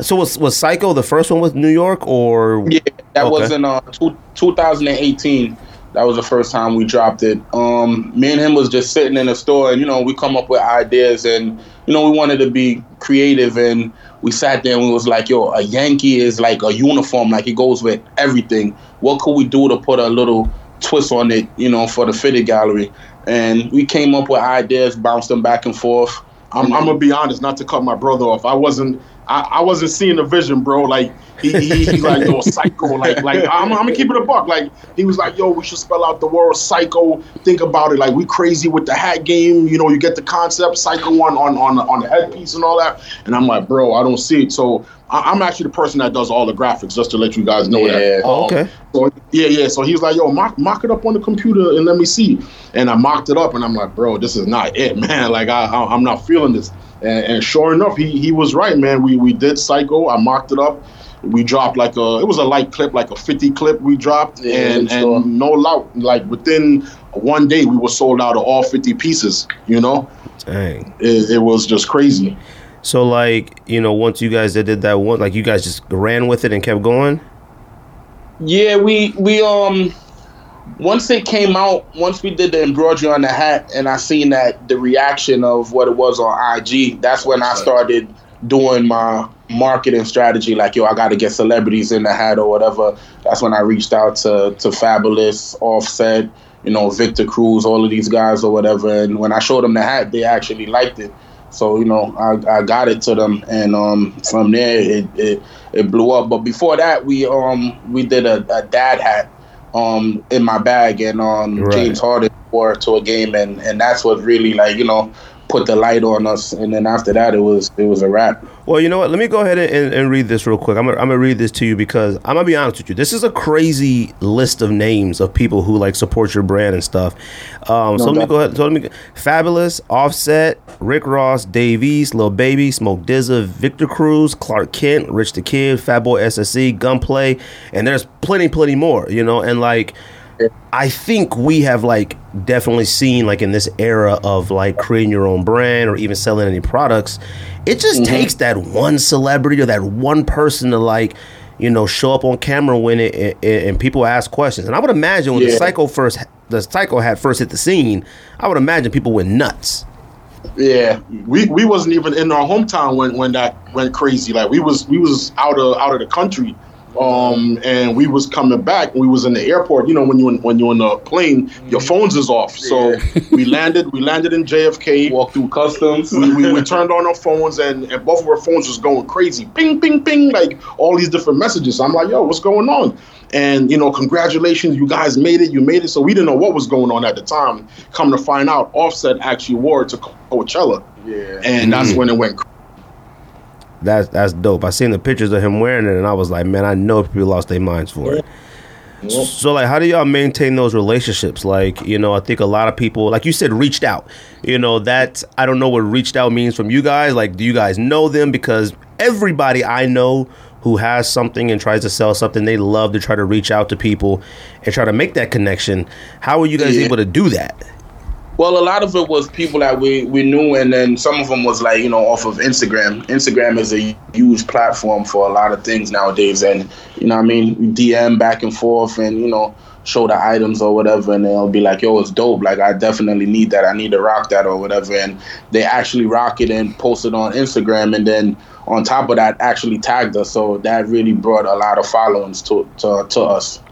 So was was Psycho the first one with New York, or Yeah, that Okay. was in uh, two, 2018. That was the first time we dropped it. Um, me and him was just sitting in the store, and you know, we come up with ideas, and you know, we wanted to be creative, and we sat there and we was like, "Yo, a Yankee is like a uniform, like it goes with everything. What could we do to put a little twist on it, you know, for the fitted gallery?" And we came up with ideas, bounced them back and forth. I'm, I'm gonna be honest, not to cut my brother off. I wasn't, I, I wasn't seeing the vision, bro. Like he, he he's like yo psycho. Like like I'm, I'm gonna keep it a buck. Like he was like yo, we should spell out the word psycho. Think about it. Like we crazy with the hat game. You know, you get the concept psycho on on on on the headpiece and all that. And I'm like, bro, I don't see it. So I, I'm actually the person that does all the graphics, just to let you guys know Yeah. that. Oh, okay. So yeah, yeah. So he was like, "Yo, mock, mock it up on the computer and let me see." And I mocked it up, and I'm like, "Bro, this is not it, [laughs] man. Like I, I I'm not feeling this." And, and sure enough, he he was right, man. We we did Psycho. I mocked it up. We dropped like a it was a light clip, like a 50 clip. We dropped, Yeah, and sure. and no doubt, like within one day, we were sold out of all 50 pieces. You know, Dang. it, it was just crazy. So like, you know, once you guys did that one, like you guys just ran with it and kept going. Yeah, we we um once it came out, once we did the embroidery on the hat, and I seen that the reaction of what it was on IG, that's when I started doing my marketing strategy. Like, yo, I got to get celebrities in the hat or whatever. That's when I reached out to to Fabolous, Offset, you know, Victor Cruz, all of these guys or whatever. And when I showed them the hat, they actually liked it. So you know, I, I got it to them, and um, from there it, it it blew up. But before that, we um we did a, a dad hat um in my bag, and um Right. James Harden wore to a game, and and that's what really like you know put the light on us. And then after that, it was it was a wrap. Well, you know what? Let me go ahead and, and read this real quick. I'm gonna, I'm gonna read this to you because I'm gonna be honest with you. This is a crazy list of names of people who like support your brand and stuff. Um, so let me go ahead. So let me. Fabolous, Offset, Rick Ross, Dave East, Lil Baby, Smoke DZA, Victor Cruz, Clark Kent, Rich the Kid, Fatboy SSE, Gunplay, and there's plenty, plenty more. You know, and like. I think we have like definitely seen like in this era of like creating your own brand or even selling any products, it just mm-hmm. takes that one celebrity or that one person to like, you know, show up on camera when it and, and people ask questions. And I would imagine when the psycho first the psycho had first hit the scene, I would imagine people went nuts. Yeah, we we wasn't even in our hometown when when that went crazy. Like we was we was out of out of the country, um, and we was coming back. We was in the airport. You know when you in, when you're in the plane, your phones is off. So we landed we landed in JFK. Walked through customs. we, we, we [laughs] turned on our phones and, and both of our phones was going crazy. Ping, ping, ping, like all these different messages. I'm like, yo, what's going on? And, you know, congratulations, you guys made it, you made it. So we didn't know what was going on at the time. Come to find out, Offset actually wore it to Coachella. yeah, And that's when it went crazy. That's that's dope. I seen the pictures of him wearing it, and I was like, man, I know people lost their minds for it. So like, how do y'all maintain those relationships? Like, you know, I think a lot of people, like you said, reached out. You know, that I don't know what reached out means from you guys. Like, do you guys know them? Because everybody I know who has something and tries to sell something, they love to try to reach out to people and try to make that connection. How are you guys Yeah. able to do that? Well, a lot of it was people that we, we knew, and then some of them was like, you know, off of Instagram. Instagram is a huge platform for a lot of things nowadays. And, you know I mean? DM back and forth and, you know, show the items or whatever. And they'll be like, yo, it's dope. Like, I definitely need that. I need to rock that or whatever. And they actually rock it and post it on Instagram. And then on top of that, actually tagged us. So that really brought a lot of followings to, to, to us.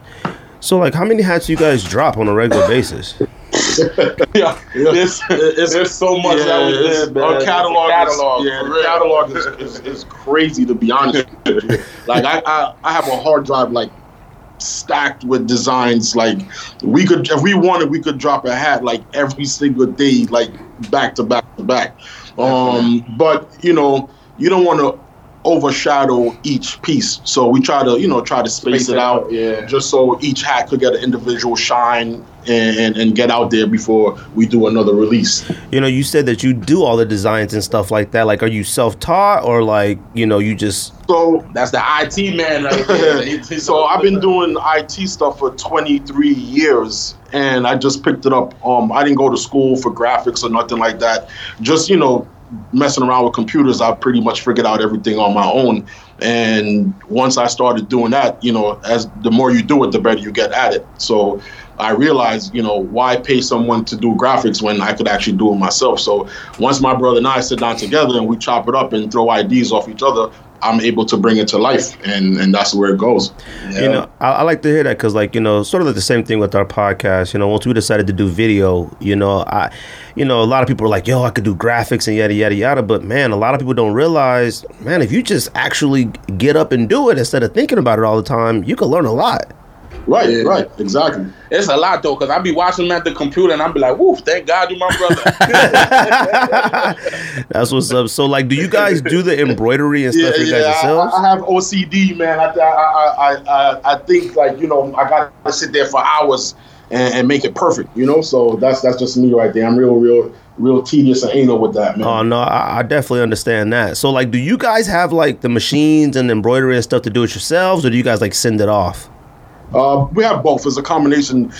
So like, how many hats do you guys drop on a regular basis? [laughs] yeah, there's, there's so much that was there, man. Our catalog, Catalog, is, yeah, the catalog is, is, is crazy to be honest. [laughs] like I, I, I have a hard drive like stacked with designs. Like we could, if we wanted, we could drop a hat like every single day, like back to back to back. Um, but you know, you don't want to overshadow each piece, so we try to, you know, try to space, it out Yeah. just so each hat could get an individual shine and, and, and get out there before we do another release. You know, you said that you do all the designs and stuff like that. Like, are you self-taught or like, you know, you just So That's the IT man right [laughs] so I've been doing IT stuff for 23 years, and I just picked it up. Um, I didn't go to school for graphics or nothing like that. Just you know, messing around with computers, I pretty much figured out everything on my own. And once I started doing that, you know, as the more you do it, the better you get at it. So I realized, you know, why pay someone to do graphics when I could actually do it myself. So once my brother and I sit down together and we chop it up and throw ideas off each other, I'm able to bring it to life, and and that's where it goes. You know, I, I like to hear that because, like, you know, sort of like the same thing with our podcast. You know, once we decided to do video, you know, I, you know, a lot of people are like, "Yo, I could do graphics and yada yada yada," but man, a lot of people don't realize, man, if you just actually get up and do it instead of thinking about it all the time, you can learn a lot. Right, Yeah. right, exactly. It's a lot though, because I be watching them at the computer and I be like, "Woof! Thank God you my brother." [laughs] [laughs] That's what's up. So, like, do you guys do the embroidery and stuff for you guys I, yourselves? I have OCD, man. I, I, I, I, I think like you know I got to sit there for hours and, and make it perfect, you know. So that's that's just me right there. I'm real, real, real tedious and anal with that, man. Oh no, I, I definitely understand that. So, like, do you guys have like the machines and embroidery and stuff to do it yourselves, or do you guys like send it off? Uh, we have both. It's a combination.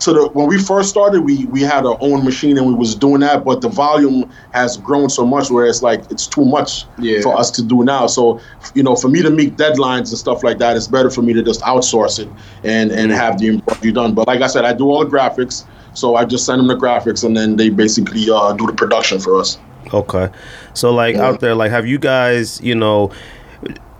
To the when we first started, we we had our own machine and we was doing that, but the volume has grown so much where it's like it's too much Yeah. for us to do now. So you know, for me to meet deadlines and stuff like that, it's better for me to just outsource it and and have the embroidery done. But like I said, I do all the graphics, so I just send them the graphics and then they basically uh, do the production for us. Okay. So like out there, like have you guys, you know,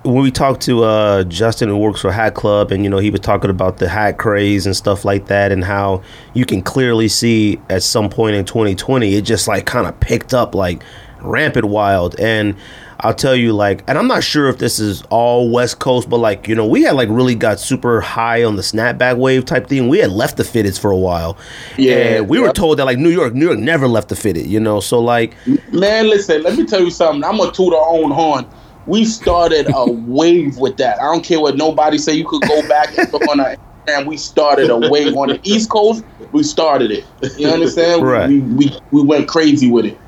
when we talked to uh Justin who works for Hat Club and you know he was talking about the hat craze and stuff like that and how you can clearly see at some point in 2020 it just like kind of picked up like rampant wild. And I'll tell you like and I'm not sure if this is all West Coast but like you know we had like really got super high on the snapback wave type thing. We had left the fitteds for a while. Yeah, and we were told that like New York New York never left the fitted you know? So like Man, listen, let me tell you something. I'm a toot our own horn. We started a wave with that. I don't care what nobody say. You could go back and look on our and we started a wave on the East Coast. We started it. You understand? Right. We, we we went crazy with it.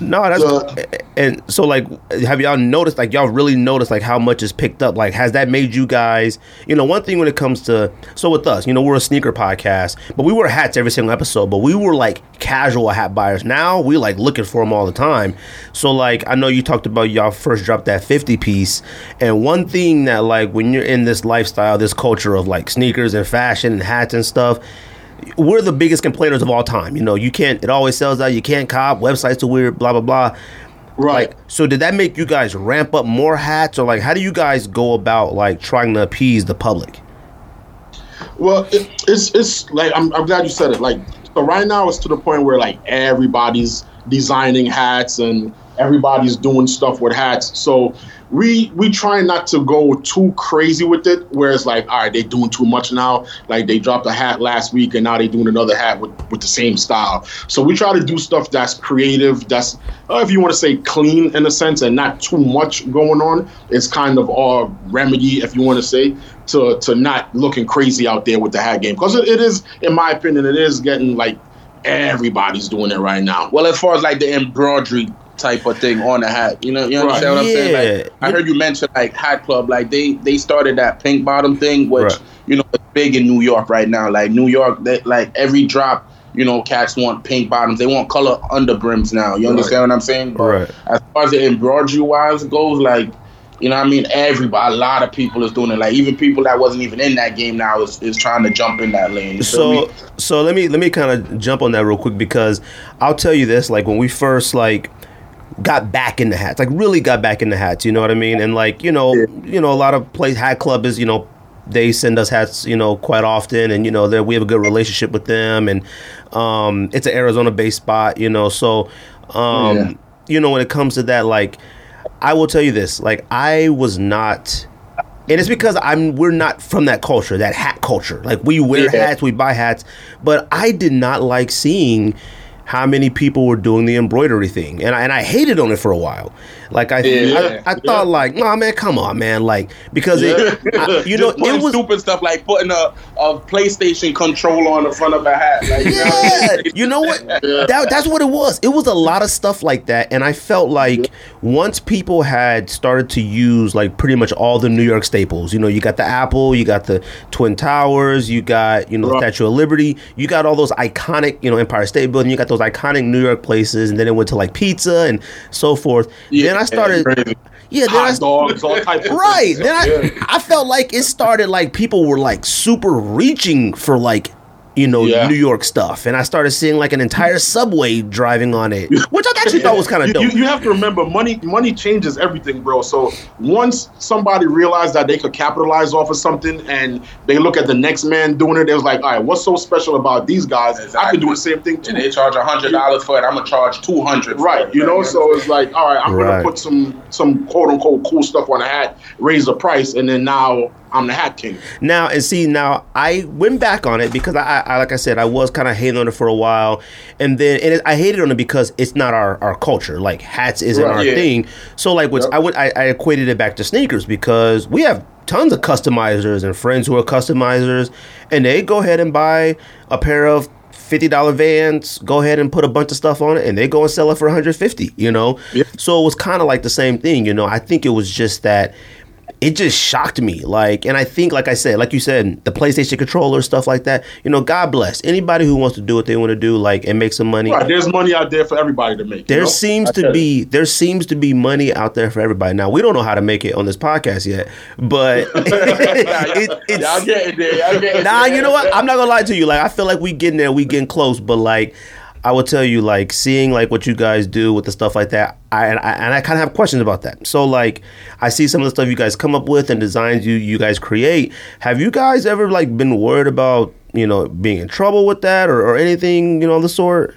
No, that's The- and so like have y'all noticed like y'all really noticed like how much is picked up? Like has that made you guys you know one thing when it comes to so with us, you know, we're a sneaker podcast, but we wear hats every single episode, but we were like casual hat buyers. Now we like looking for them all the time. So like I know you talked about y'all first dropped that 50 piece and one thing that like when you're in this lifestyle, this culture of like sneakers and fashion and hats and stuff, we're the biggest complainers of all time. You know, you can't. It always sells out. You can't cop. Websites are weird. Blah blah blah. Right. Like, so did that make you guys ramp up more hats, or like, how do you guys go about like trying to appease the public? Well, it, it's it's like I'm, I'm glad you said it. Like so, right now it's to the point where like everybody's designing hats and everybody's doing stuff with hats. So we we try not to go too crazy with it. Where it's like, all right, they're doing too much now. Like they dropped a hat last week and now they're doing another hat with with the same style. So we try to do stuff that's creative. That's uh, if you want to say clean in a sense and not too much going on. It's kind of our remedy, if you want to say, to to not looking crazy out there with the hat game because it, it is, in my opinion, it is getting like everybody's doing it right now. Well, as far as like the embroidery type of thing on the hat, you know, you Right. understand what I'm saying? Like, I heard you mention like Hat Club, like they they started that pink bottom thing, which Right. you know is big in New York right now. Like New York, they, like every drop, you know, cats want pink bottoms. They want color underbrims now. You understand what I'm saying? But Right. As far as the embroidery wise goes, like. You know what I mean? Everybody, a lot of people is doing it. Like even people that wasn't even in that game now is, is trying to jump in that lane. You feel So me? so let me let me kind of jump on that real quick because I'll tell you this like when we first like got back in the hats like really got back in the hats you know what I mean and like you know Yeah. you know a lot of place hat club is you know they send us hats you know quite often and you know that we have a good relationship with them and um it's an Arizona based spot you know so um Yeah. you know when it comes to that like I will tell you this like I was not and it's because I'm we're not from that culture, that hat culture. Like we wear Yeah. hats, we buy hats, but I did not like seeing how many people were doing the embroidery thing, and I, and I hated on it for a while. Like I, Yeah. I, I thought like, nah, man, come on, man, like because it, I, you [laughs] know, it was stupid stuff like putting a, a PlayStation controller on the front of a hat. Like, you know what Yeah, you know what? [laughs] That, that's what it was. It was a lot of stuff like that, and I felt like once people had started to use like pretty much all the New York staples. You know, you got the Apple, you got the Twin Towers, you got you know Right. Statue of Liberty, you got all those iconic you know Empire State Building, you got those iconic New York places, and then it went to like pizza and so forth. then I started, yeah, then I dogs, all types right things. then I, Yeah. I felt like it started like people were like super reaching for like you know Yeah. new york stuff and i started seeing like an entire subway driving on it which i actually thought was kind [laughs] of You- dope You, you have to remember, money money changes everything, bro. So once somebody realized that they could capitalize off of something, and they look at the next man doing it, they was like, all right, what's so special about these guys? I could do the same thing too. And they charge hundred dollars for it. I'm gonna charge two hundred. Right, you know, so it's like, all right, I'm Right. gonna put some some quote unquote cool stuff on a hat, raise the price, and then now I'm the hat king. now and see now i went back on it because i, I like i said i was kind of hating on it for a while and then and it, i hated on it because it's not our, our culture like hats isn't Right, our yeah. thing so like what's Yep. i went I, I equated it back to sneakers because we have tons of customizers and friends who are customizers and they go ahead and buy a pair of fifty dollar vans, go ahead and put a bunch of stuff on it, and they go and sell it for 150. You know, Yeah. so it was kind of like the same thing. You know, I think it was just that it just shocked me. Like, and I think, like I said, like you said, the PlayStation controller stuff like that. You know, God bless anybody who wants to do what they want to do, like, and make some money. Right, there's money out there for everybody to make. There you know? seems to be there seems to be money out there for everybody. Now we don't know how to make it on this podcast yet, but [laughs] [laughs] it, it's, Y'all getting there. Y'all getting nah, there. you know what? I'm not gonna lie to you. Like I feel like we getting there, we getting close, but like I will tell you, like seeing like what you guys do with the stuff like that, I and I, and I kind of have questions about that. So like I see some of the stuff you guys come up with and designs you you guys create. Have you guys ever like been worried about you know being in trouble with that or, or anything you know of the sort?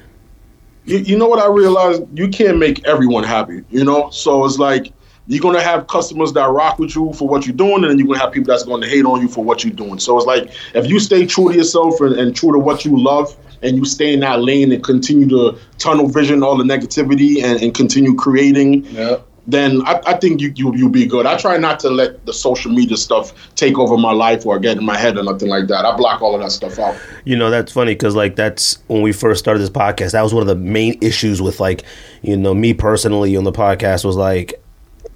you, you know what I realized? You can't make everyone happy, you know? So it's like you're gonna have customers that rock with you for what you're doing, and then you're gonna have people that's gonna hate on you for what you're doing. So it's like if you stay true to yourself and, and true to what you love and you stay in that lane and continue to tunnel vision all the negativity and, and continue creating, Yeah. then I, I think you, you you'll be good. I try not to let the social media stuff take over my life or get in my head or nothing like that. I block all of that stuff out. You know, that's funny because like that's when we first started this podcast. That was one of the main issues with like, you know, me personally on the podcast was like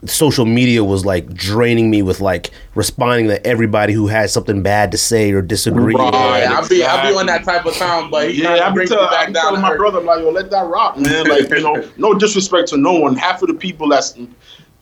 social media was like draining me with like responding to everybody who had something bad to say or disagree. Right. Yeah, I'll be I'll be on that type of time, but he Yeah, yeah, I be tell, me I be down. telling my earth. brother, I'm like, yo, let that rock, man. Like, you know, [laughs] no disrespect to no one. Half of the people that's,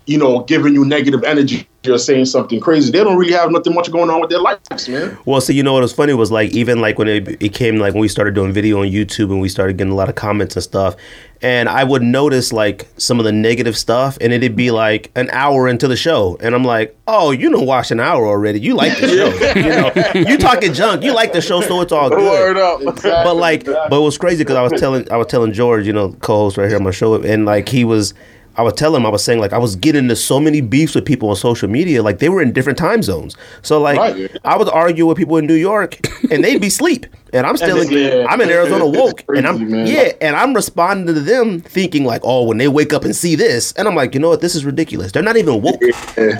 you know, giving you negative energy or saying something crazy, they don't really have nothing much going on with their lives, man. Well, see, you know what was funny was like even like when it, it came like when we started doing video on YouTube and we started getting a lot of comments and stuff, and I would notice like some of the negative stuff, and it'd be like an hour into the show, and I'm like, oh, you don't watch an hour already. You like the [laughs] show, you know, you talking junk. You like the show, so it's all Word good. up. But like, but it was crazy because I was telling I was telling George, you know, co-host right here on my show, and like he was. I was telling him, I was saying, like, I was getting into so many beefs with people on social media. Like, they were in different time zones. So, like, Right. I was arguing with people in New York, [laughs] and they'd be sleep, and I'm still, in, Yeah. I'm in Arizona [laughs] woke, Crazy, and I'm man. yeah, and I'm responding to them thinking like, oh, when they wake up and see this, and I'm like, you know what, this is ridiculous. They're not even woke.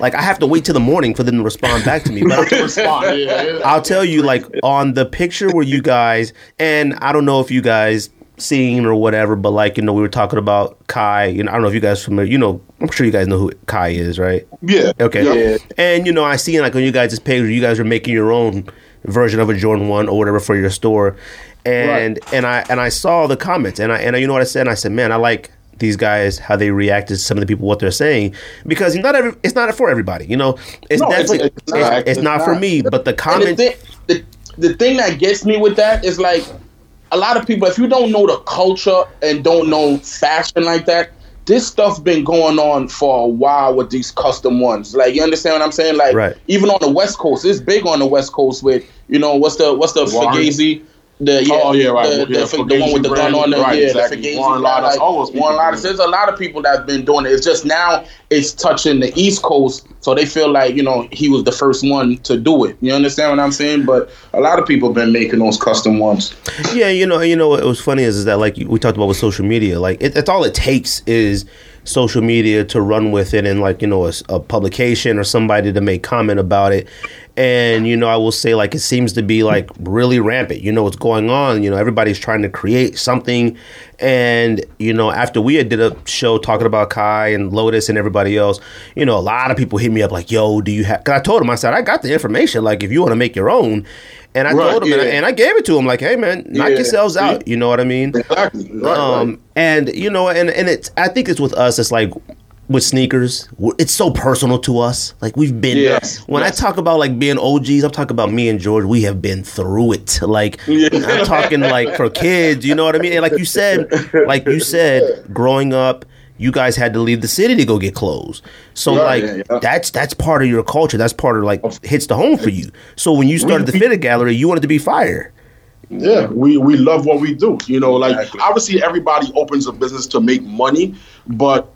Like, I have to wait till the morning for them to respond back to me. But [laughs] Respond, yeah, yeah. I'll tell you, like on the picture where you guys, and I don't know if you guys seen or whatever, but like you know, we were talking about Kai. You know, I don't know if you guys familiar. You know, I'm sure you guys know who Kai is, right? Yeah. Okay. Yeah. And you know, I see like on you guys' page, you guys are making your own version of a Jordan One or whatever for your store, and and I and I saw the comments, and I and I, you know what I said? And I said, man, I like these guys how they reacted to some of the people what they're saying because not every it's not for everybody you know it's No, definitely it's it's, not. it's not for me but the the comment thing, the, the thing that gets me with that is like a lot of people, if you don't know the culture and don't know fashion like that, this stuff has been going on for a while with these custom ones. Like you understand what I'm saying? Like Right. even on the West Coast, it's big on the West Coast with you know what's the what's the Warren. Fugazi. The, yeah, Oh, yeah, right. The, Yeah, the, the one with the gun on the brand. yeah, Right, exactly. the Warren brand, Lotas, all those people Warren Lotas. There's a lot of people that have been doing it. It's just now it's touching the East Coast, so they feel like you know he was the first one to do it. You understand what I'm saying? But a lot of people have been making those custom ones. Yeah, you know, you know what was funny is, is that like we talked about with social media, like it, it's all it takes is social media to run with it and like you know a publication or somebody to make comment about it. And you know, I will say like it seems to be like really rampant. You know what's going on. You know, everybody's trying to create something. And you know, after we had did a show talking about Kai and Lotas and everybody else, you know, a lot of people hit me up like, "Yo, do you have?" Because I told them I said, "I got the information. Like, if you want to make your own." And I Right, told him, and, I, and I gave it to him, like, "Hey, man, knock Yeah, yourselves out." You know what I mean? Exactly. Right, um, right. and you know, and and it's I think it's with us. It's like with sneakers, it's so personal to us. Like we've been. Yes, when yes. I talk about like being OGs, I'm talking about me and George. We have been through it. Like [laughs] I'm talking like for kids. You know what I mean? And like you said, like you said, growing up. You guys had to leave the city to go get clothes, so Yeah, like yeah, yeah. that's that's part of your culture. That's part of like hits the home for you. So when you started the fitted gallery, you wanted to be fire. Yeah, we, we love what we do. You know, like Exactly. obviously everybody opens a business to make money, but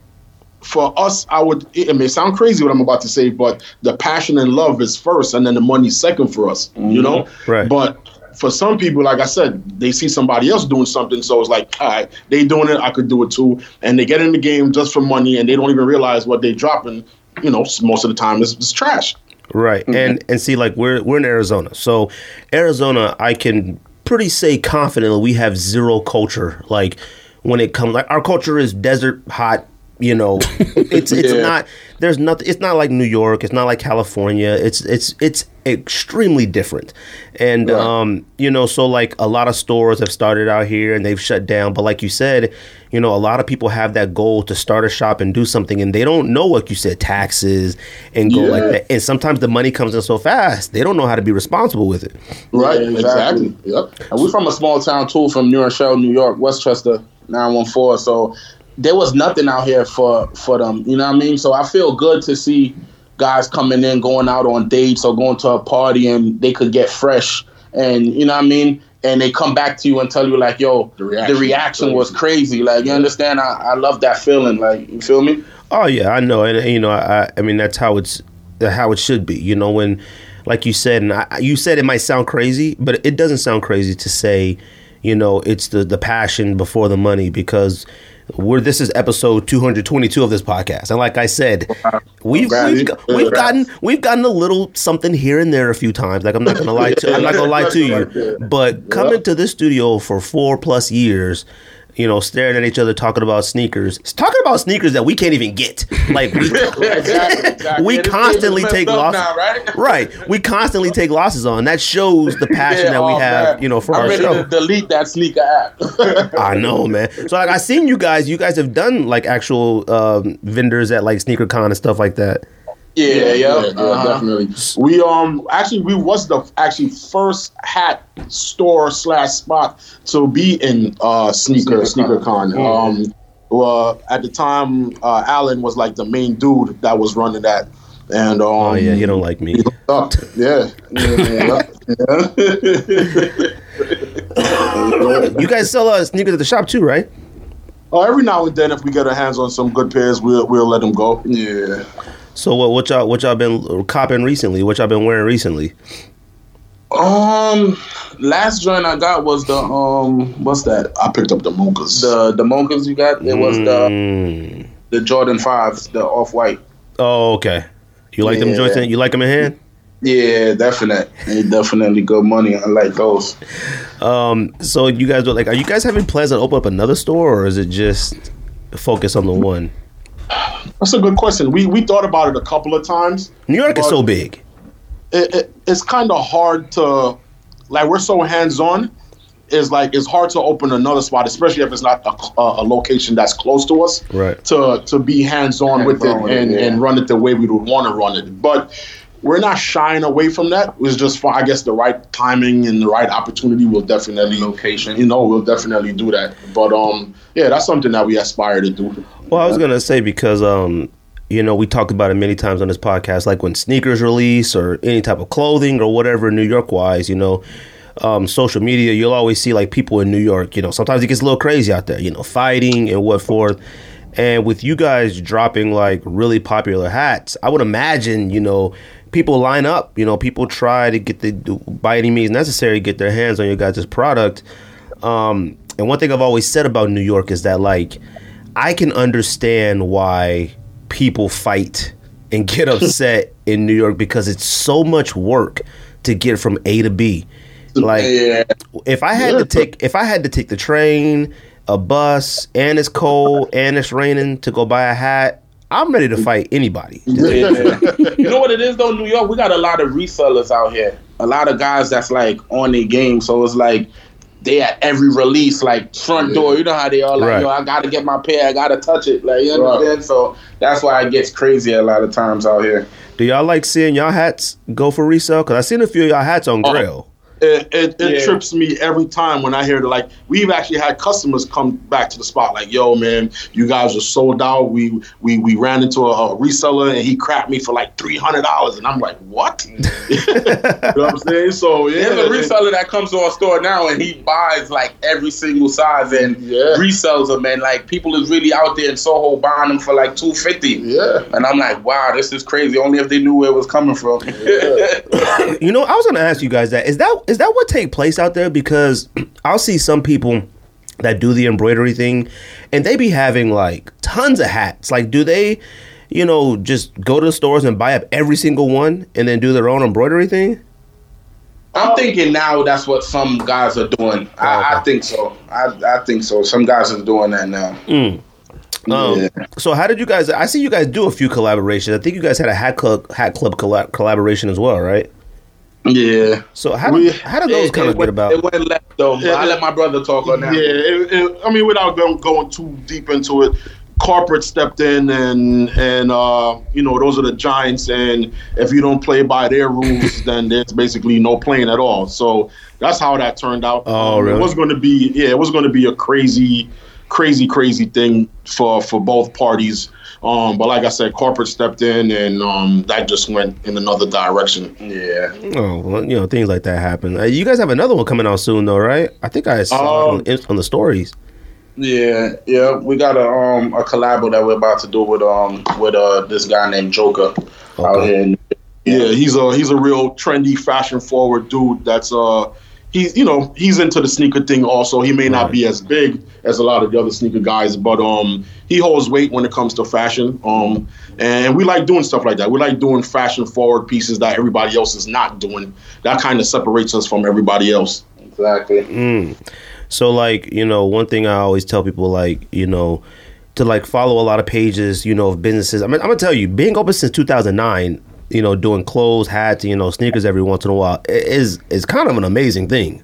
for us, I would it, it may sound crazy what I'm about to say, but the passion and love is first, and then the money second for us. You mm-hmm. know, Right. But for some people, like I said, they see somebody else doing something, so it's like, all right, they doing it, I could do it too, and they get in the game just for money, and they don't even realize what they're dropping. You know, most of the time it's, it's trash. Right. Mm-hmm. And and see like we're we're in Arizona. So Arizona I can pretty say confidently we have zero culture like when it comes like our culture is desert hot, you know. [laughs] It's it's Yeah. not there's nothing it's not like New York, it's not like California. It's it's it's extremely different. And Right. um you know, so like a lot of stores have started out here and they've shut down, but like you said, you know, a lot of people have that goal to start a shop and do something and they don't know what you said taxes and go like that. And sometimes the money comes in so fast, they don't know how to be responsible with it. Right? Yeah, exactly. exactly. Yep. And we're from a small town too, from New Rochelle, New York, Westchester, 914. So there was nothing out here for for them. You know what I mean? So I feel good to see guys coming in, going out on dates or going to a party, and they could get fresh. And you know what I mean? And they come back to you and tell you like, "Yo, The the reaction reaction, was was crazy." Like you understand? I, I love that feeling. Like you feel me? Oh yeah, I know, and, and, you know, I, I mean that's how it's how it should be. You know, when like you said, and I, you said it might sound crazy, but it doesn't sound crazy to say, you know, it's the the passion before the money because we're this is episode 222 of this podcast, and like I said, [laughs] we've we've, we've gotten we've gotten a little something here and there a few times. Like I'm not gonna lie to I'm not gonna lie to you, [laughs] but coming to this studio for four plus years. You know, staring at each other, talking about sneakers, talking about sneakers that we can't even get. Like we, [laughs] Exactly, [laughs] exactly. we Yeah, constantly take losses. now, right? [laughs] right, we constantly take losses on. That shows the passion that we oh, have. man. You know, for I'm our ready show. to delete that sneaker app. I know, man. So like I seen you guys. You guys have done like actual um, vendors at like sneaker con and stuff like that. Yeah, yeah, yeah, uh-huh. definitely. We um actually we was the actually first hat store slash spot to be in uh sneaker sneaker con. Um, well, at the time, uh, Allen was like the main dude that was running that, and um, Oh yeah, he don't like me. Yeah, yeah, [laughs] yeah. You guys sell uh, sneakers at the shop too, right? Uh, every now and then, if we get our hands on some good pairs, we'll we'll let them go. Yeah. So what what y'all what y'all been copping recently? What y'all been wearing recently? Um, last joint I got was the um, what's that? I picked up the mochas. The the mochas you got. It was the Mm. the Jordan fives, the off white. Oh okay. You like them Yeah. joints? in- You like them in hand? Yeah, definite. They definitely good money. I like those. Um. So you guys are like, are you guys having plans to open up another store, or is it just focus on the one? That's a good question. We we thought about it a couple of times. New York is so big. It, it, it's kind of hard to, like, we're so hands on. It's like it's hard to open another spot, especially if it's not a, a, a location that's close to us. Right. To to be hands on with it Hands-on it, and, yeah. and run it the way we would want to run it. But we're not shying away from that. It was just for I guess the right timing and the right opportunity We'll definitely Location. You know, we'll definitely do that. But um, yeah, that's something that we aspire to do. Well, I was gonna say because um, you know, we talked about it many times on this podcast, like when sneakers release or any type of clothing or whatever, New York wise, you know, um, social media, you'll always see like people in New York. You know, sometimes it gets a little crazy out there. You know, fighting and what forth. And with you guys dropping like really popular hats, I would imagine you know people line up. You know, people try to get the by any means necessary get their hands on your guys' product. Um, and one thing I've always said about New York is that like I can understand why people fight and get [laughs] upset in New York because it's so much work to get from A to B. Like Yeah, if I had to take if I had to take the train, a bus, and it's cold and it's raining to go buy a hat, I'm ready to fight anybody. [laughs] yeah. you know what it is though, New York. We got a lot of resellers out here. A lot of guys that's like on their game. So it's like they at every release, like front door. You know how they are like, Right. yo, I gotta get my pair, I gotta touch it. Like you Right. understand? So that's why it gets crazy a lot of times out here. Do y'all like seeing y'all hats go for resale? Cause I seen a few of y'all hats on oh, Grail. It, it, it Yeah. trips me every time when I hear that. Like we've actually had customers come back to the spot, like, "Yo, man, you guys are sold out. We we we ran into a, a reseller and he crapped me for like three hundred dollars." And I'm like, "What?" [laughs] you know what I'm saying? So yeah, There's a reseller that comes to our store now and he buys like every single size and Yeah. resells them and like people is really out there in Soho buying them for like two fifty. Yeah. And I'm like, wow, this is crazy. Only if they knew where it was coming from. [laughs] You know, I was gonna ask you guys that. Is that is that what take place out there? Because [clears throat] I'll see some people that do the embroidery thing and they be having like tons of hats. Like do they, you know, just go to the stores and buy up every single one and then do their own embroidery thing? I'm thinking now that's what some guys are doing. I, I think so. I, I think so. Some guys are doing that now. Um, Yeah. So how did you guys? I see you guys do a few collaborations. I think you guys had a hat club hat club collab- collaboration as well, right? Yeah. So how We- did how did those It- kind it of get about? It went left though. Yeah, I let my brother talk on Yeah, that. it, it, I mean, without going, going too deep into it, corporate stepped in and and uh, you know those are the giants, and if you don't play by their rules, [laughs] then there's basically no playing at all. So that's how that turned out. Oh, Um, really? It was going to be yeah, it was going to be a crazy, crazy, crazy thing for for both parties. Um, but like I said, corporate stepped in, and um, that just went in another direction. Yeah. Oh, well, you know things like that happen. Uh, you guys have another one coming out soon, though, right? I think I saw Um, it on, on the stories. Yeah, yeah, we got a um a collabo that we're about to do with um with uh this guy named Joker out Okay. here. In, Yeah, he's a he's a real trendy, fashion forward dude. That's uh he's you know he's into the sneaker thing also. He may not be as big as a lot of the other sneaker guys, but um he holds weight when it comes to fashion. Um and we like doing stuff like that. We like doing fashion forward pieces that everybody else is not doing. That kind of separates us from everybody else. Exactly. So like, you know, one thing I always tell people like, you know, to like follow a lot of pages, you know, of businesses. I mean, I'm gonna tell you, being open since 2009, you know, doing clothes, hats, you know, sneakers every once in a while is is kind of an amazing thing.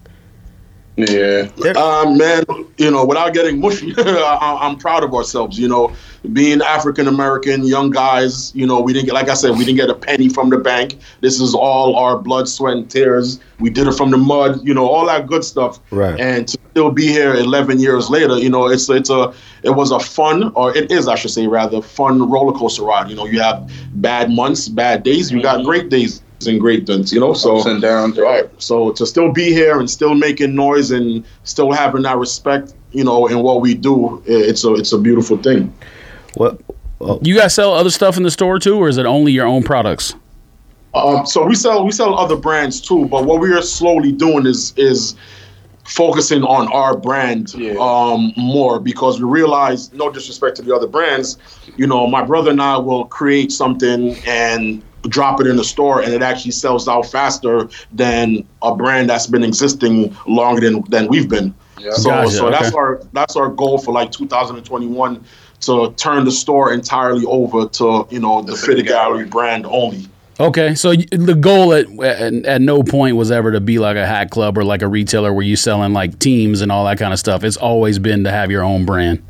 Yeah. Um, man, you know, without getting mushy, [laughs] I, I'm proud of ourselves. You know, being African American, young guys. You know, we didn't get, like I said, we didn't get a penny from the bank. This is all our blood, sweat, and tears. We did it from the mud. You know, all that good stuff. Right. And to still be here 11 years later, you know, it's it's a it was a fun, or it is, I should say, rather fun roller coaster ride. You know, you have bad months, bad days. You got great days and great days. You know, so Ups and downs. Right. So to still be here and still making noise and still having that respect, you know, in what we do, it's a it's a beautiful thing. What? You guys sell other stuff in the store too, or is it only your own products? Um, so we sell we sell other brands too, but what we are slowly doing is is focusing on our brand Yeah. um, more because we realize, no disrespect to the other brands, you know, my brother and I will create something and drop it in the store and it actually sells out faster than a brand that's been existing longer than, than we've been. Yeah. So, Gotcha, so that's okay. our that's our goal for like 2021 to turn the store entirely over to you know the, Fitted Gallery brand only. Okay, so the goal at, at at no point was ever to be like a hat club or like a retailer where you're selling like teams and all that kind of stuff. It's always been to have your own brand.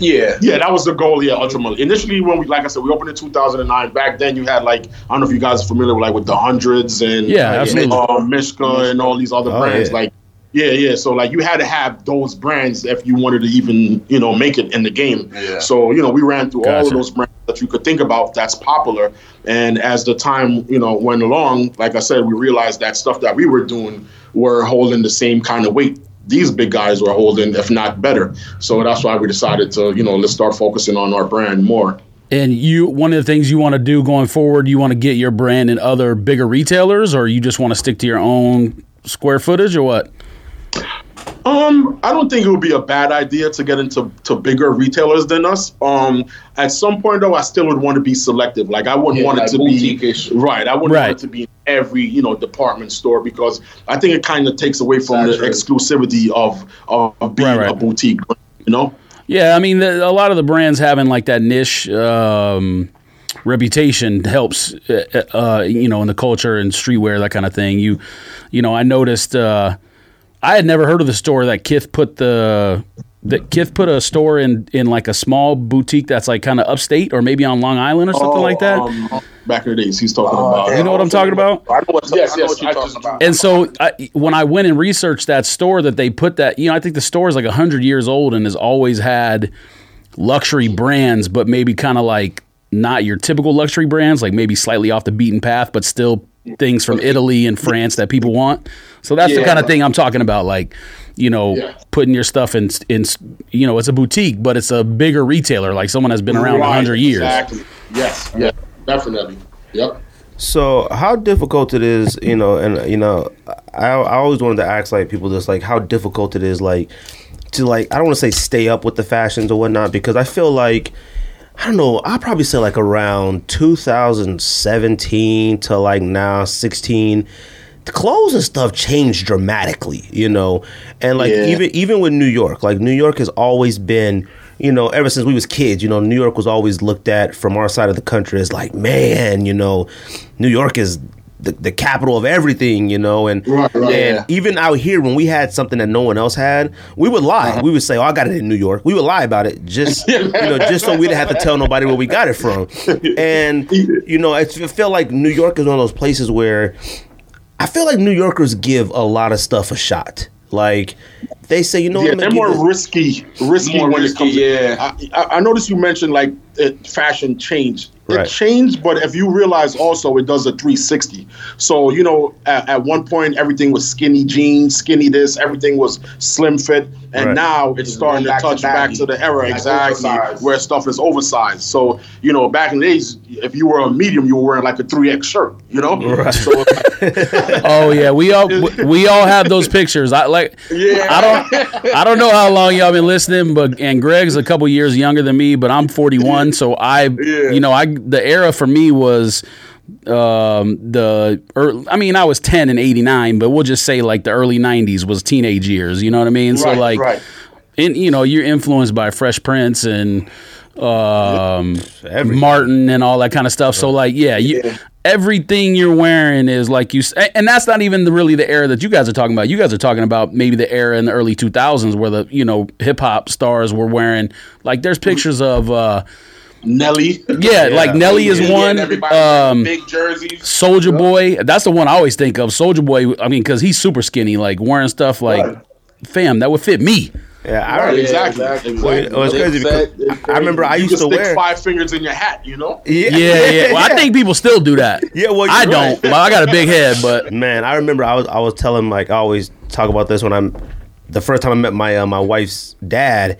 Yeah. Yeah, that was the goal. Yeah, ultimately. Initially, when we, like I said, we opened in 2009. Back then, you had like I don't know if you guys are familiar with like with the hundreds and Yeah, absolutely. uh, Mishka and all these other Oh, brands. yeah. Like, yeah, yeah. So like, you had to have those brands if you wanted to even you know make it in the game. Yeah. So you know, we ran through all of those brands that you could think about that's popular. And as the time you know went along, like I said, we realized that stuff that we were doing were holding the same kind of weight these big guys were holding, if not better. So that's why we decided to, you know, let's start focusing on our brand more. And you, one of the things you want to do going forward, you want to get your brand in other bigger retailers, or you just want to stick to your own square footage, or what? Um, I don't think it would be a bad idea to get into to bigger retailers than us. Um, at some point though, I still would want to be selective. Like I wouldn't Yeah, want it to be right. I wouldn't Right. want it to be in every you know department store because I think it kind of takes away from the Saturated. exclusivity of of, of being Right, right. a boutique. You know. Yeah, I mean, the, a lot of the brands having like that niche um, reputation helps, uh, uh, you know, in the culture and streetwear, that kind of thing. You, you know, I noticed. Uh, I had never heard of the store that Kith put the that Kith put a store in in like a small boutique that's like kind of upstate or maybe on Long Island or something Oh, like that. Um, back in the days, he's talking about. you know what I'm talking about? I know what, Yes, I know yes, what you're I talking just- about. And so I, when I went and researched that store that they put that, you know, I think the store is like 100 years old and has always had luxury brands, but maybe kind of like not your typical luxury brands, like maybe slightly off the beaten path, but still things from Italy and France that people want. So that's the kind of thing I'm talking about. Like, you know, Yeah. putting your stuff in, in, you know, it's a boutique, but it's a bigger retailer, like someone that's been around a Right, 100 years. Exactly. Yes. Yeah. Definitely. Yep. So how difficult it is, you know, and you know, I I always wanted to ask like people just like how difficult it is like to like I don't want to say stay up with the fashions or whatnot because I feel like I don't know I'll probably say like around 2017 to like now 16 the clothes and stuff changed dramatically, you know, and like Yeah. even even with New York, like New York has always been, you know, ever since we was kids, you know, New York was always looked at from our side of the country as like, man, you know, New York is the, the capital of everything, you know, and Right, right. and Yeah. even out here when we had something that no one else had, we would lie. We would say, "Oh, I got it in New York." We would lie about it just [laughs] you know, just so we didn't have to tell nobody where we got it from. [laughs] And you know, I feel like New York is one of those places where I feel like New Yorkers give a lot of stuff a shot. Like they say, you know, Yeah, they're more risky, risky More when risky, it comes. yeah. I, I, I noticed you mentioned like uh, fashion changed Right. it changed, but if you realize also it does a 360. So you know, at, at one point everything was skinny jeans, skinny this, everything was slim fit, and Right. now it's starting to back to touch back to the era Like exactly oversized. where stuff is oversized. So you know, back in the days, if you were a medium, you were wearing like a 3x shirt. You know, Right. so [laughs] Oh yeah, we all we- we all have those pictures. I like. Yeah. I don't. I don't know how long y'all been listening, but and Greg's a couple years younger than me, but I'm 41, so I, Yeah. you know, I the era for me was um the I mean I was 10 in 89 but we'll just say like the early 90s was teenage years you know what I mean so like right. in you know you're influenced by Fresh Prince and um Everything. Martin and all that kind of stuff so like yeah you Yeah. everything you're wearing is like you and that's not even the, really the era that you guys are talking about you guys are talking about maybe the era in the early 2000s where the you know hip hop stars were wearing like there's pictures of uh Nelly. yeah, like Nelly is Yeah, one and everybody wearing um big jerseys. Soulja Boy, that's the one I always think of. Soulja Boy, I mean, because he's super skinny, like wearing stuff like, Right. fam, that would fit me. Yeah, I Right, remember. exactly. exactly. Well, it was crazy because I remember I you used to stick wear. five fingers in your hat. You know. Yeah, Yeah, yeah. Well, I think people still do that. [laughs] Yeah, well, I don't. Well, I got a big head, but [laughs] Man, I remember I was I was telling like I always talk about this when I'm the first time I met my uh, my wife's dad,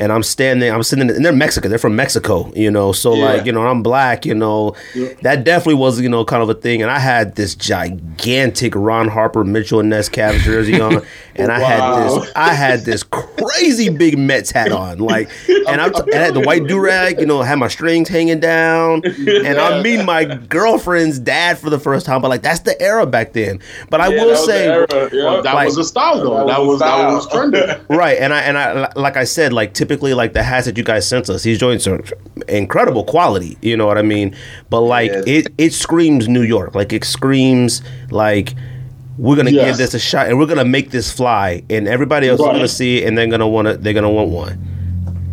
and I'm standing, I'm sitting, and they're Mexican, they're from Mexico, you know, so Yeah. like you know I'm black, you know, that definitely was you know kind of a thing, and I had this gigantic Ron Harper Mitchell and Ness Cavs jersey on, [laughs] and I had this I had this crazy big Mets hat on, like, [laughs] and I'm and had the white do rag, you know, had my strings hanging down, and I'm meeting my girlfriend's dad for the first time, but like that's the era back then. But I Yeah, will that say, yeah. Well, that Like- was a style though. That That was was that was style. trending. [laughs] right, and I and I like I said, like typically like the hats that you guys sent us, these joints are incredible quality. You know what I mean? But like Yeah. it it screams New York. Like it screams like. We're gonna Yes. give this a shot, and we're gonna make this fly, and everybody else is gonna see it, and they're gonna want to. They're gonna want one.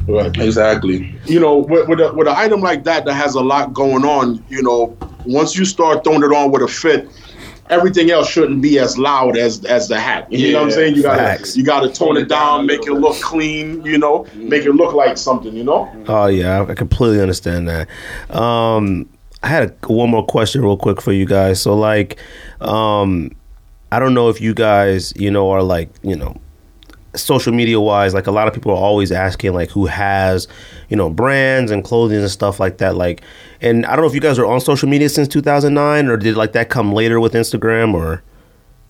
Right. Exactly. you know, with, with, a, with an item like that that has a lot going on, you know, once you start throwing it on with a fit, everything else shouldn't be as loud as as the hat. You know what I'm saying? You gotta facts. you gotta tone it down, make it look clean. You know, make it look like something. You know. Oh yeah, I I completely understand that. Um, I had a, one more question, real quick, for you guys. So, like, um, I don't know if you guys, you know, are like, you know, social media wise, like a lot of people are always asking, like, who has, you know, brands and clothing and stuff like that. Like, and I don't know if you guys are on social media since 2009, or did like that come later with Instagram, or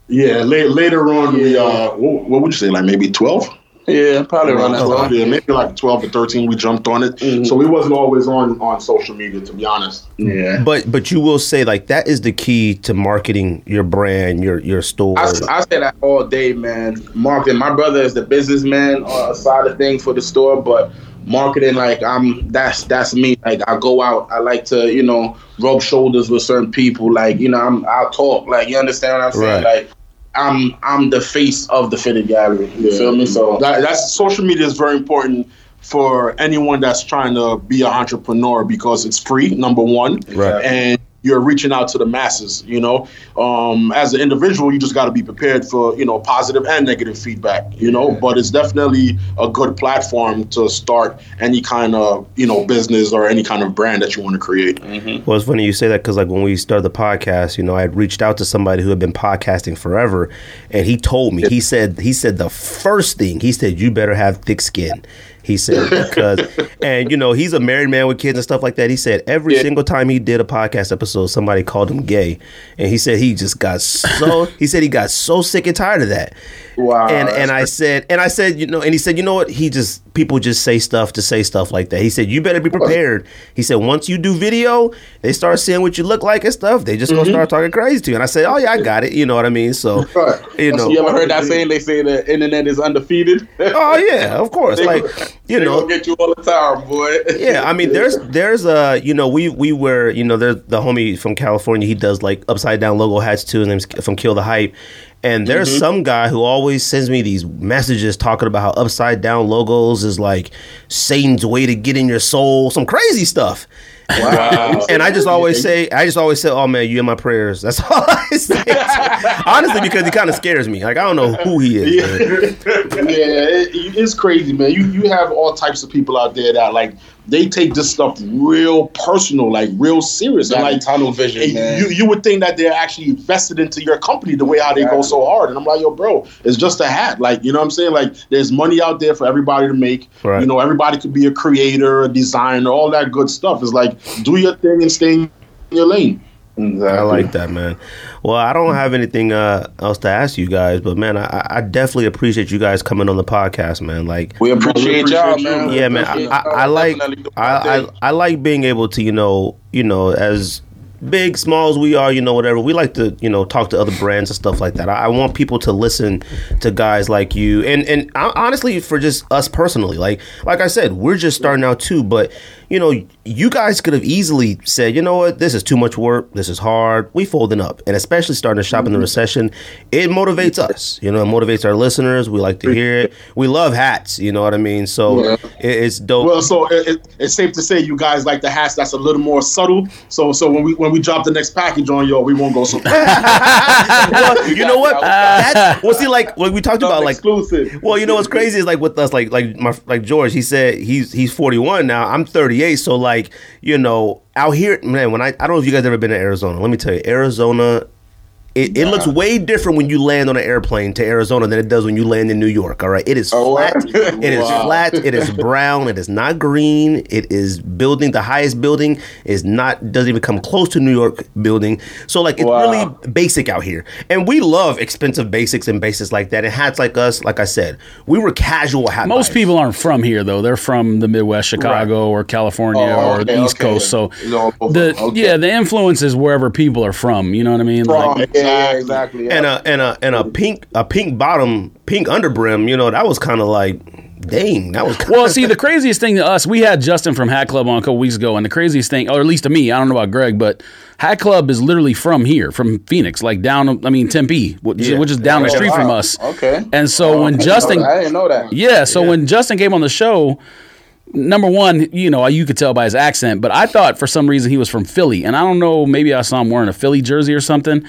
Yeah. La- later on, we uh, what, what would you say? Like maybe twelve. Yeah, probably around that time. Yeah, maybe like twelve or thirteen. We jumped on it, Mhm. so we wasn't always on on social media, to be honest. Yeah. but but you will say like that is the key to marketing your brand, your your store. I, I say that all day, man. Marketing. My brother is the businessman uh, side of things for the store, but marketing, like I'm, that's that's me. Like I go out, I like to, you know, rub shoulders with certain people. Like you know, I'm, I'll talk. Like you understand what I'm saying? Right. Like I'm, I'm the face of the fitted gallery. You Yeah. feel me? So that, that's social media is very important for anyone that's trying to be an entrepreneur because it's free number one Right. and you're reaching out to the masses you know? Um, as an individual you just got to be prepared for you know positive and negative feedback you know? But it's definitely a good platform to start any kind of you know business or any kind of brand that you want to create Well, it's funny you say that because, like, when we started the podcast, you know, I had reached out to somebody who had been podcasting forever, and he told me, he said, he said the first thing, he said, you better have thick skin. He said [laughs] because, and you know, he's a married man with kids and stuff like that. He said every Yeah. single time he did a podcast episode, somebody called him gay, and he said he just got so. he said he got so sick and tired of that. Wow. and and I said and I said you know and he said you know what he just people just say stuff to say stuff like that. He said you better be prepared. He said once you do video, they start seeing what you look like and stuff. They just gonna start talking crazy to you. And I said oh yeah I got it. You know what I mean? So Right. you know you ever heard that saying? They say the internet is undefeated. oh yeah of course They- like you know get you all the time, boy. yeah, I mean, there's [laughs] there's uh you know we we were you know there's the homie from California. He does like upside down logo hats too. His name's from Kill the Hype. And there's Mm-hmm. some guy who always sends me these messages talking about how upside down logos is like Satan's way to get in your soul, some crazy stuff. Wow. [laughs] And I just always say, I just always say, "Oh man, you in my prayers." That's [laughs] all I say. Honestly, because he kind of scares me. Like I don't know who he is. man. [laughs] yeah, it, it's crazy, man. You you have all types of people out there that like they take this stuff real personal, like real serious, and Got like tunnel vision, and man. you you would think that they're actually invested into your company the way how they go so hard. And I'm like, yo, bro, it's just a hat. Like, you know what I'm saying? Like, there's money out there for everybody to make. Right. You know, everybody could be a creator, a designer, all that good stuff. It's like, do your thing and stay in your lane. I like that, man. Well, I don't have anything uh, else to ask you guys, but man, I, I definitely appreciate you guys coming on the podcast, man. Like, We appreciate, appreciate y'all, man. Yeah, man, I, I. I like I, I. I like being able to, you know, you know, as big, small as we are, you know, whatever. We like to, you know, talk to other brands and stuff like that. I, I want people to listen to guys like you, and and I, honestly, for just us personally, like like I said, we're just starting out too, but you know, you guys could have easily said, you know what, this is too much work, this is hard. We folding up, and especially starting to shop in the mm-hmm. recession, it motivates us. You know, it motivates our listeners. We like to hear it. We love hats. You know what I mean? So Yeah. it, it's dope. Well, so it, it, it's safe to say you guys like the hats that's a little more subtle. So so when we when we drop the next package on y'all, we won't go so [laughs] well, you know what? That's well. See, like what we talked about, like, exclusive. well, you know what's crazy is like with us, like, like my, like George. He said he's he's 41 now. I'm 38. So like, you know, out here, man. When I I don't know if you guys ever been to Arizona. Let me tell you, Arizona. It, it looks way different when you land on an airplane to Arizona than it does when you land in New York. All right, it is Oh, flat. wow. It is Wow. flat. It is [laughs] brown. It is not green. It is building. The highest building is not doesn't even come close to New York building. So like it's Wow. really basic out here, and we love expensive basics and basics like that. And hats like us, like I said, we were casual hat. Most buyers. people aren't from here though. They're from the Midwest, Chicago or California Oh, or okay, the East okay. Coast. So It's all the Okay. yeah, the influence is wherever people are from. You know what I mean? From- Like, Yeah, yeah, exactly. Yeah. and a and a and a pink a pink bottom, pink underbrim. You know that was kind of like, dang, that was. well, see, the craziest thing to us, we had Justin from Hat Club on a couple weeks ago, and the craziest thing, or at least to me, I don't know about Greg, but Hat Club is literally from here, from Phoenix, like down, I mean, Tempe, which, Yeah. which is down the Oh, street from us. Okay. And so oh, when Justin, I didn't know that. Yeah, so when Justin came on the show, number one, you know, you could tell by his accent, but I thought for some reason he was from Philly. And I don't know, maybe I saw him wearing a Philly jersey or something.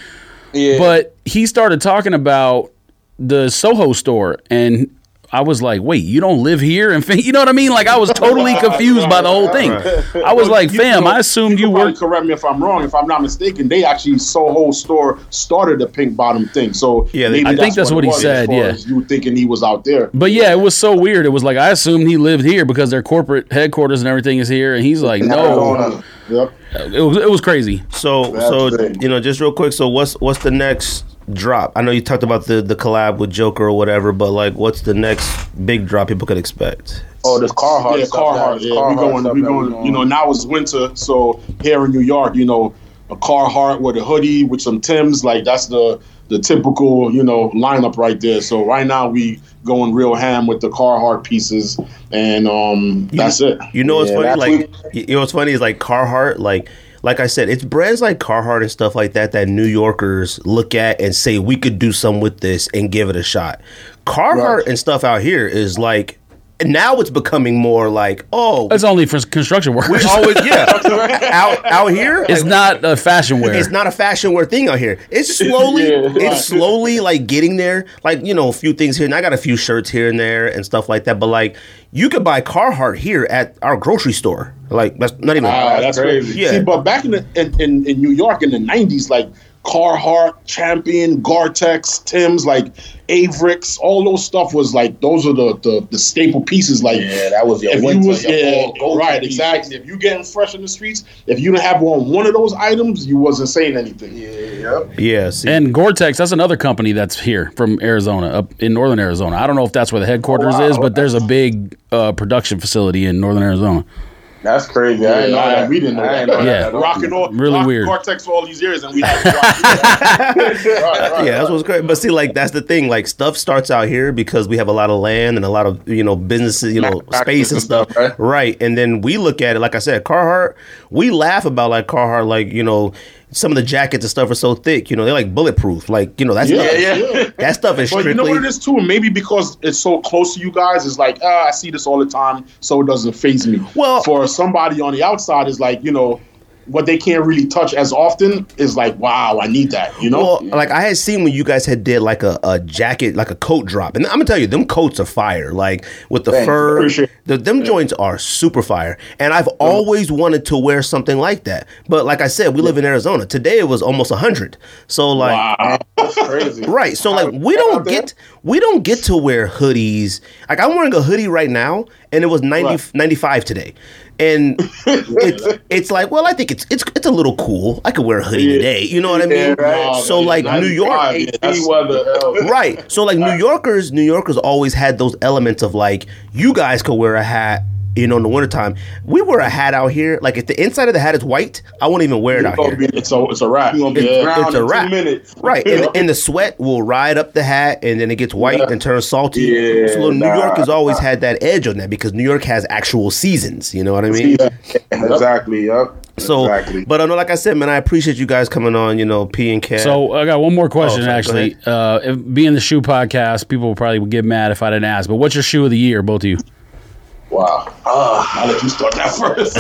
Yeah. But he started talking about the Soho store and I was like, wait, you don't live here? And [laughs] you know what I mean? Like, I was totally confused by the whole thing. I was like, fam, know, I assumed you could probably. Correct me if I'm wrong. If I'm not mistaken, they actually Soho store started the pink bottom thing. So Yeah, they- maybe I think that's what it he said, as far yeah. as you thinking he was out there. But yeah, it was so weird. It was like, I assumed he lived here because their corporate headquarters and everything is here. And he's like, no. Yep. It was, it was crazy. So That's so it. you know, just real quick. So what's what's the next drop? I know you talked about the the collab with Joker or whatever, but like, what's the next big drop people could expect? oh, this Carhartt. yeah, Carhartt. this Yeah, we Carhartt going. stuff We that going. doing. You know, now it's winter, so here in New York, you know, a Carhartt with a hoodie with some Tims, like that's the the typical you know lineup right there. So right now we going real ham with the Carhartt pieces, and um, that's it. You know what's Yeah, funny? that's Like you know what's funny is like Carhartt, like like I said, it's brands like Carhartt and stuff like that that New Yorkers look at and say we could do something with this and give it a shot. Carhartt Right. and stuff out here is like now it's becoming more like oh It's only for construction we workers. always yeah [laughs] out out here it's like, not a fashion wear. it's not a fashion wear thing out here. It's [laughs] slowly, Yeah, right. it's slowly like getting there. Like you know, a few things here, and I got a few shirts here and there and stuff like that. But like, you could buy Carhartt here at our grocery store. Like that's not even. Ah, that's crazy. Yeah. See, but back in, the, in, in in New York in the '90s, like Carhartt, Champion, Gore-Tex, Tim's, like Avirex, all those stuff was like those are the the, the staple pieces. Like Yeah, that was your if winter, you was your yeah, fall, go-to right, piece. exactly. If you getting fresh in the streets, if you didn't have on one of those items, you wasn't saying anything. Yeah. yeah. See, and Gore-Tex, that's another company that's here from Arizona, up in northern Arizona. I don't know if that's where the headquarters Oh, wow. is, but there's a big uh, production facility in northern Arizona. That's crazy. I didn't know Yeah, that. we didn't know that. know Yeah. that at. Rocking all Really rock weird. Gore-Tex for all these years, and we had to [laughs] rock. [laughs] right, right, yeah, that's what's great. But see, like that's the thing. Like stuff starts out here because we have a lot of land and a lot of you know businesses, you know, Manufacturers space and and stuff, stuff, right? And then we look at it like I said, Carhartt. We laugh about like Carhartt, like you know, some of the jackets and stuff are so thick. You know, they're like bulletproof. Like you know, that's Yeah, stuff, yeah. [laughs] that stuff is But strictly. you know what it is too, maybe because it's so close to you guys, it's like ah, I see this all the time, so it doesn't phase me. Well- for somebody on the outside, is like you know, what they can't really touch as often is like, wow, I need that. You know, Well, like I had seen when you guys had did like a, a jacket, like a coat drop, and I'm gonna tell you, them coats are fire. Like with the Thanks. fur, the, them joints are super fire. And I've always wanted to wear something like that. But like I said, we live in Arizona. Today it was almost hundred. So like, wow. [laughs] That's crazy. right? So like, we don't there? get we don't get to wear hoodies. Like I'm wearing a hoodie right now, and it was 90, Right. 95 today. And [laughs] it's it's like, well, I think it's it's it's a little cool. I could wear a hoodie Yeah. today. You know what I Yeah, mean? right. So like New York, 95, yeah, that's- AC weather. [laughs] right. So like New Yorkers, New Yorkers always had those elements of like you guys could wear a hat. You know, in the wintertime, we wear a hat out here. Like if the inside of the hat is white, I won't even wear it out gonna here. be- It's a it's a wrap. You gonna be Yeah. it's a in wrap. two minutes. Right, and, [laughs] and the sweat will ride up the hat, and then it gets white Yeah. and turns salty. Yeah, so New nah, York has always nah. had that edge on that because New York has actual seasons. You know what I mean? Yeah. [laughs] Exactly. Yep. So, exactly. but I know, like I said, man, I appreciate you guys coming on. You know, P and K. So I got one more question. Oh, sorry, go actually, uh, if, being the shoe podcast, people will probably get mad if I didn't ask. But what's your shoe of the year, both of you? Wow. Uh, I'll let you start that first.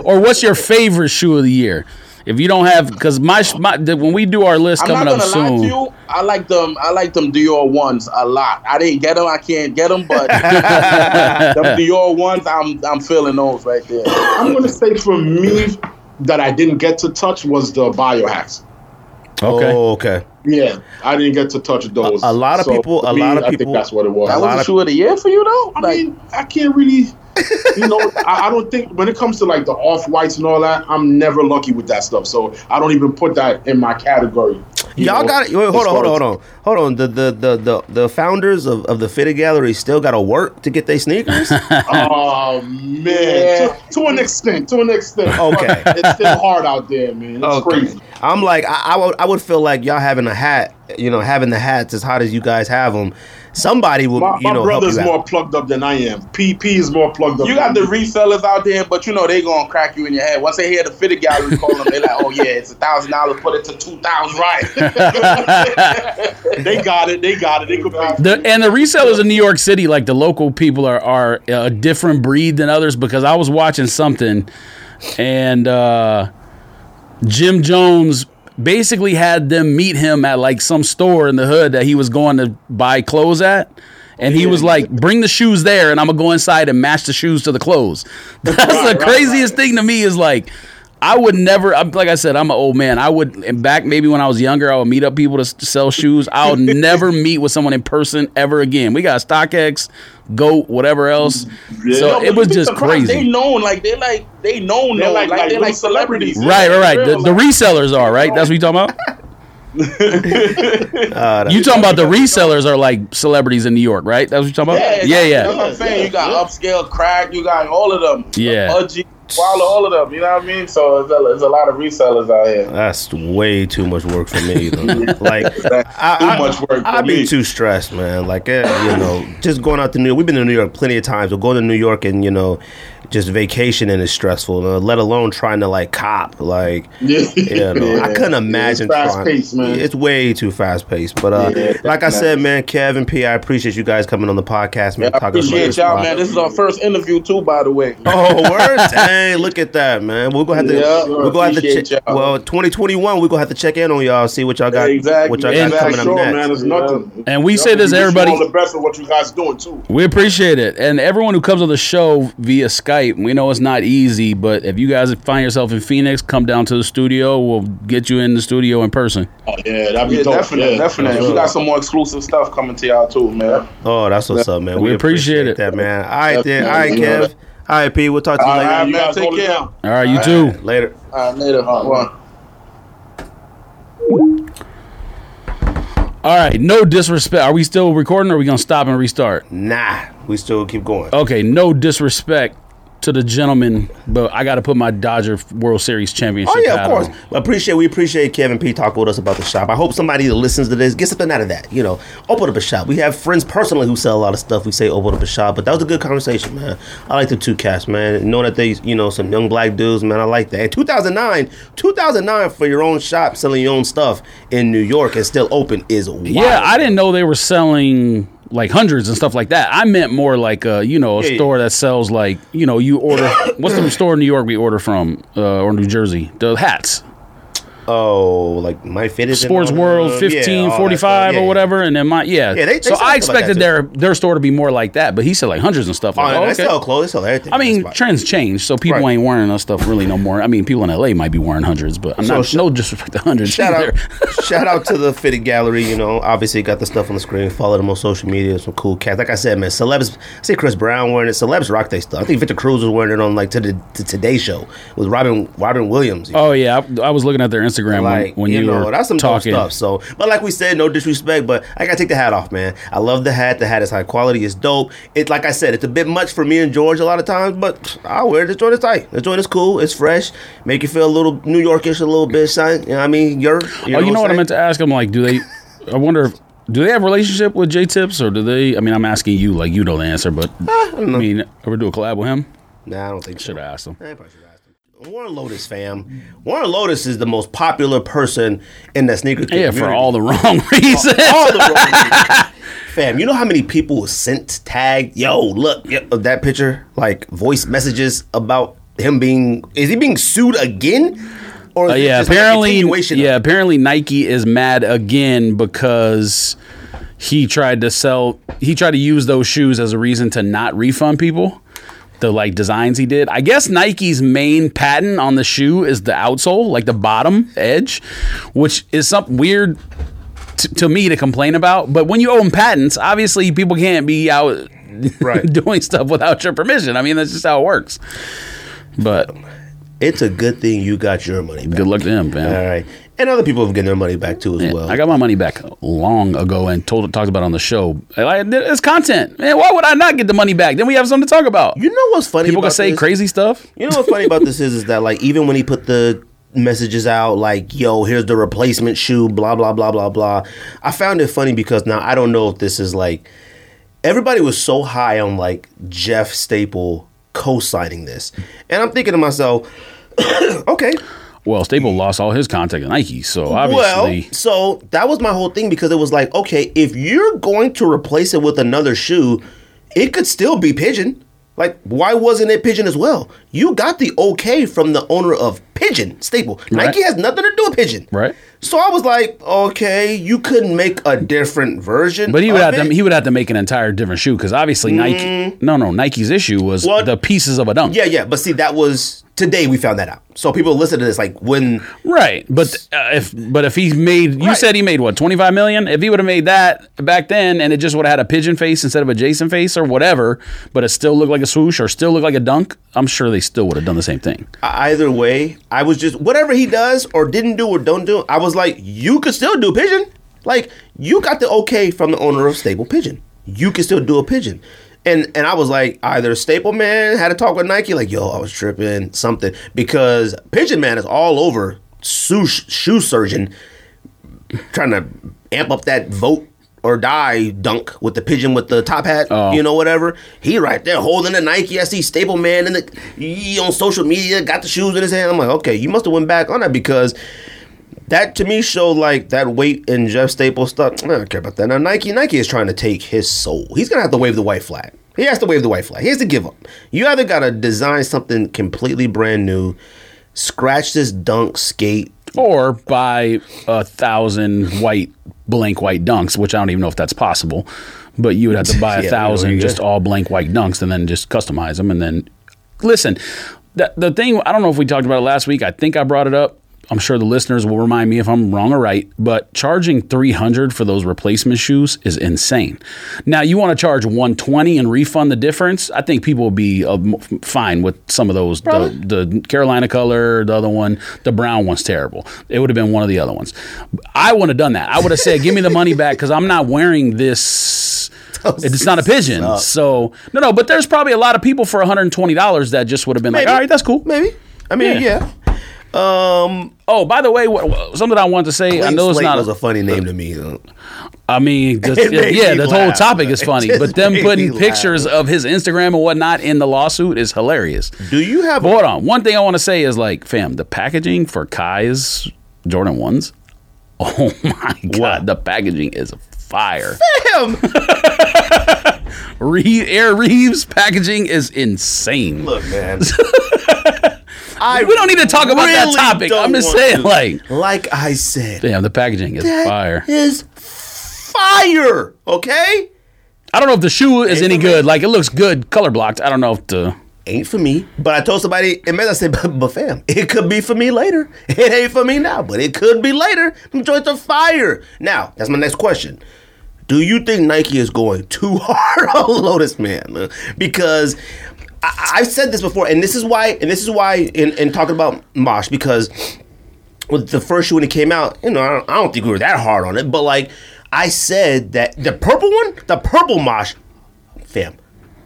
[laughs] Or what's your favorite shoe of the year? If you don't have, because my, my when we do our list I'm coming not up gonna lie soon, to you. I like them. I like them Dior ones a lot. I didn't get them. I can't get them, but [laughs] them Dior ones, I'm I'm feeling those right there. I'm gonna say for me that I didn't get to touch was the biohacks. Okay. Oh, okay. Yeah, I didn't get to touch those. A- a lot of So, people- for a lot of people. I think that's what it was. That was a of- shoe of the year for you though. I Like, mean, I can't really, you know, I, I don't think when it comes to like the off whites and all that, I'm never lucky with that stuff. So I don't even put that in my category. you Y'all know, got it. Wait, hold on, hold on, hold on, hold on. The the the the, the founders of, of the Fitted Gallery still got to work to get their sneakers. [laughs] Oh man, Yeah. to, to an extent, to an extent. Okay. It's still hard out there, man. It's Okay. crazy. I'm like, I, I would, I would feel like y'all having a hat, you know, having the hats as hot as you guys have them. Somebody will, My, you my know, help brother's you more out. plugged up than I am. PP is more plugged up. you got the resellers out there, but you know they gonna crack you in your head. Once they hear the fitted gallery call them, they like, oh yeah, it's a thousand dollars. Put it to two thousand, right? [laughs] they got it. They got it. They could pay. The, and the resellers in New York City, like the local people, are are a different breed than others because I was watching something, and uh, Jim Jones basically had them meet him at like some store in the hood that he was going to buy clothes at. And he was like, "Bring the shoes there, and I'm gonna go inside and match the shoes to the clothes." [laughs] That's the right, craziest thing to me. Is like, I would never. I'm, like I said, I'm an old man. I would and back maybe when I was younger, I would meet up people to sell shoes. I'll [laughs] never meet with someone in person ever again. We got StockX, Goat, whatever else. Yeah. So No, it was You'd be just surprised. They crazy. known, like they like they known, They're known, like- like, like they're like celebrities. celebrities. Right, right, right. The, the resellers are right. That's what you talking about. [laughs] [laughs] Uh, You talking about the resellers are like celebrities in New York, right? That's what you're talking about. Yeah, yeah, That's yeah. what I'm saying. You got upscale, crack. You got all of them. Yeah. Udgy, Wallah, all of them. You know what I mean? So there's a, there's a lot of resellers out here. That's way too much work for me. Though. [laughs] like, That's I, too I, much work for I'd be me. too stressed, man. Like, eh, you know, just going out to New York. We've been to New York plenty of times. But going to New York and you know, just vacationing is stressful. Uh, let alone trying to like cop. Like, [laughs] Yeah. you know, I couldn't imagine. fast trying- paced, man. It's way too fast paced. But uh, Yeah, like I said, man, Kevin P, I appreciate you guys coming on the podcast, man. I appreciate y'all, live. man. This is our first interview too, by the way. Oh, word! Dang, look at that, man. We're gonna have to. Yeah, we're gonna have to appreciate check. Well, 2021, we're gonna have to check in on y'all, see what y'all got. Exactly. What y'all got And- coming up next. man. It's nothing. And we Yeah, say this, wish everybody- All the best of what you guys doing too. We appreciate it. And everyone who comes on the show via Skype, we know it's not easy, but if you guys find yourself in Phoenix, come down to the studio. We'll get you in the studio in person. Oh, yeah, that'd be Yeah, dope. definitely, yeah. definitely. We got some more exclusive stuff coming to y'all too, man. Oh, that's what's up, man. We appreciate it. that, man. All right, then. All right, Kev. All right, P. We'll talk to you All later. right, man, you guys take hold care. All right, you too. Later. All right, later. One. All right, no disrespect. Are we still recording or are we going to stop and restart? Nah, we still keep going. Okay, no disrespect to the gentleman, but I got to put my Dodger World Series championship Oh yeah, of course. on. Appreciate we appreciate Kevin P talking with us about the shop. I hope somebody that listens to this gets something out of that. You know, open up a shop. We have friends personally who sell a lot of stuff. We say open up a shop, but that was a good conversation, man. I like the two cats, man. Knowing that they, you know, some young black dudes, man. I like that. And 2009, 2009 for your own shop selling your own stuff in New York and still open is wild. Yeah, I didn't know they were selling like hundreds and stuff like that. I meant more like a you know a Yeah, yeah. store that sells like you know you order. what's the store in New York we order from uh, or New Jersey? The hats. Oh, like my fit is Sports World yeah, fifteen forty five Yeah, or yeah. whatever, and then my yeah. Yeah, they- they so I like expected their their store to be more like that, but he said like hundreds and stuff. Oh, Like, oh, they okay. sell clothes, they sell everything. I mean, trends change, so people Right. ain't wearing that stuff really no more. I mean, people in LA might be wearing hundreds, but I'm So not sh- no disrespect to hundreds Shout either. out, [laughs] shout out to the fitted gallery. You know, obviously got the stuff on the screen. Follow them on social media. Some cool cats. Like I said, man, celebs. I see Chris Brown wearing it. Celebs rock their stuff. I think Victor Cruz was wearing it on like to the to Today Show with Robin Robin Williams. Oh yeah, I, I was looking at their Instagram like when, when you, know, were that's some talking. stuff. So, but like we said, no disrespect, but I gotta take the hat off, man. I love the hat. The hat is high quality. It's dope. It like I said, it's a bit much for me and George a lot of times, but I'll wear. This joint is tight. This joint is cool. It's fresh. Make you feel a little New Yorkish, a little bit, son. You know what I mean? You're. oh, you know what I meant to ask him? Like, do they? I wonder. [laughs] if do they have a relationship with J Tips or do they? I mean, I'm asking you, like you know the answer, but I, mean, ever do a collab with him? Nah, I don't think so. Should have asked him. Warren Lotas, fam. Warren Lotas is the most popular person in that sneaker Yeah, community. for all the wrong [laughs] reasons. all the wrong reasons. [laughs] Fam, you know how many people was sent tagged? Yo, look yeah, of that picture, like voice messages about him being. Is he being sued again? Or Uh, yeah, just like a apparently, yeah, apparently Nike is mad again because he tried to sell. He tried to use those shoes as a reason to not refund people. The like designs he did. I guess Nike's main patent on the shoe is the outsole, like the bottom edge, which is something weird t- to me to complain about. But when you own patents, obviously people can't be out Right. [laughs] doing stuff without your permission. I mean, that's just how it works. But It's a good thing you got your money back. good luck to him, man. All right, and other people have getting their money back too as Yeah, well. I got my money back long ago and told talked about it on the show. Like, it's content, man. Why would I not get the money back? Then we have something to talk about. you know what's funny? People can say this? crazy stuff. You know what's funny about this is, is that like even when he put the messages out like yo here's the replacement shoe blah blah blah blah blah i found it funny because now i don't know if this is like everybody was so high on like jeff staple co-signing this. And i'm thinking to myself [coughs] okay. Well, Staple lost all his contact at Nike, so well obviously, so that was my whole thing because it was like okay if you're going to replace it with another shoe it could still be pigeon. Like why wasn't it pigeon as well? You got the okay from the owner of pigeon staple nike has nothing to do with pigeon right? so i was like okay you couldn't make a different version But he would have to he would have to make an entire different shoe because obviously Nike. No, no, Nike's issue was Mm. Well, the pieces of a dunk. yeah yeah but see that was today we found that out so people listen to this like when Right, but uh, if but if he made, you Right. said he made what twenty five million. If he would have made that back then, and it just would have had a pigeon face instead of a Jason face or whatever, but it still looked like a swoosh or still looked like a dunk, I'm sure they still would have done the same thing. either way, I was just whatever he does or didn't do or don't do. I was like, you could still do pigeon. Like you got the okay from the owner of Staple Pigeon. You can still do a pigeon. And and I was like, either Staple Man had to talk with Nike, like, yo, I was tripping, something. Because Pigeon Man is all over shoe surgeon trying to amp up that vote or die dunk with the pigeon with the top hat, Oh. you know, whatever. He right there holding the Nike. I see Staple Man in the he on social media, got the shoes in his hand. I'm like, okay, you must have went back on that because that to me showed like that weight in Jeff Staple stuff. I don't care about that. Now Nike, Nike is trying to take his soul. He's gonna have to wave the white flag. He has to wave the white flag. He has to give up. You either gotta design something completely brand new, scratch this dunk skate. Or buy a thousand white blank white dunks, which I don't even know if that's possible. But you would have to [laughs] buy a Yeah, thousand yeah. just all blank white dunks and then just customize them. And then listen, the, the thing I don't know if we talked about it last week. I think I brought it up. I'm sure the listeners will remind me if I'm wrong or right, but charging 300 for those replacement shoes is insane. Now, you want to charge 120 and refund the difference? I think people will be uh, fine with some of those. The, the Carolina color, the other one, the brown one's terrible. It would have been one of the other ones. I would have done that. I would have said, "Give me the money back because I'm not wearing this." It's not a pigeon. So no, no. But there's probably a lot of people for 120 dollars that just would have been like, "All right, that's cool." Maybe. I mean, Yeah. yeah. Um, Oh, by the way, what, something I wanted to say. I know it's Slate not. was a funny name to me. Though. I mean, [laughs] just, yeah, the whole topic is funny, [laughs] but them putting pictures laugh. of his Instagram and whatnot in the lawsuit is hilarious. Do you have? But hold on, one thing I want to say is like, fam, the packaging for Kai's Jordan ones. [laughs] Oh my god, What? the packaging is fire. Fam. Air Reeves packaging is insane. Look, man. I we don't need to talk about that topic. I'm just saying, to. like, like I said, damn, the packaging is fire. is fire. Okay, I don't know if the shoe is Ain't any for me. good. Like, it looks good, color blocked. I don't know if the. ain't for me. But I told somebody, and man, I said, [laughs] but, but fam, it could be for me later. [laughs] It ain't for me now, but it could be later. Them joints are fire. Now, that's my next question. Do you think Nike is going too [laughs] hard on Lotas Man? Because I, I've said this before, and this is why, and this is why, in, in talking about Mosh, because with the first shoe when it came out, you know, I don't, I don't think we were that hard on it, but like I said that the purple one, the purple Mosh, fam,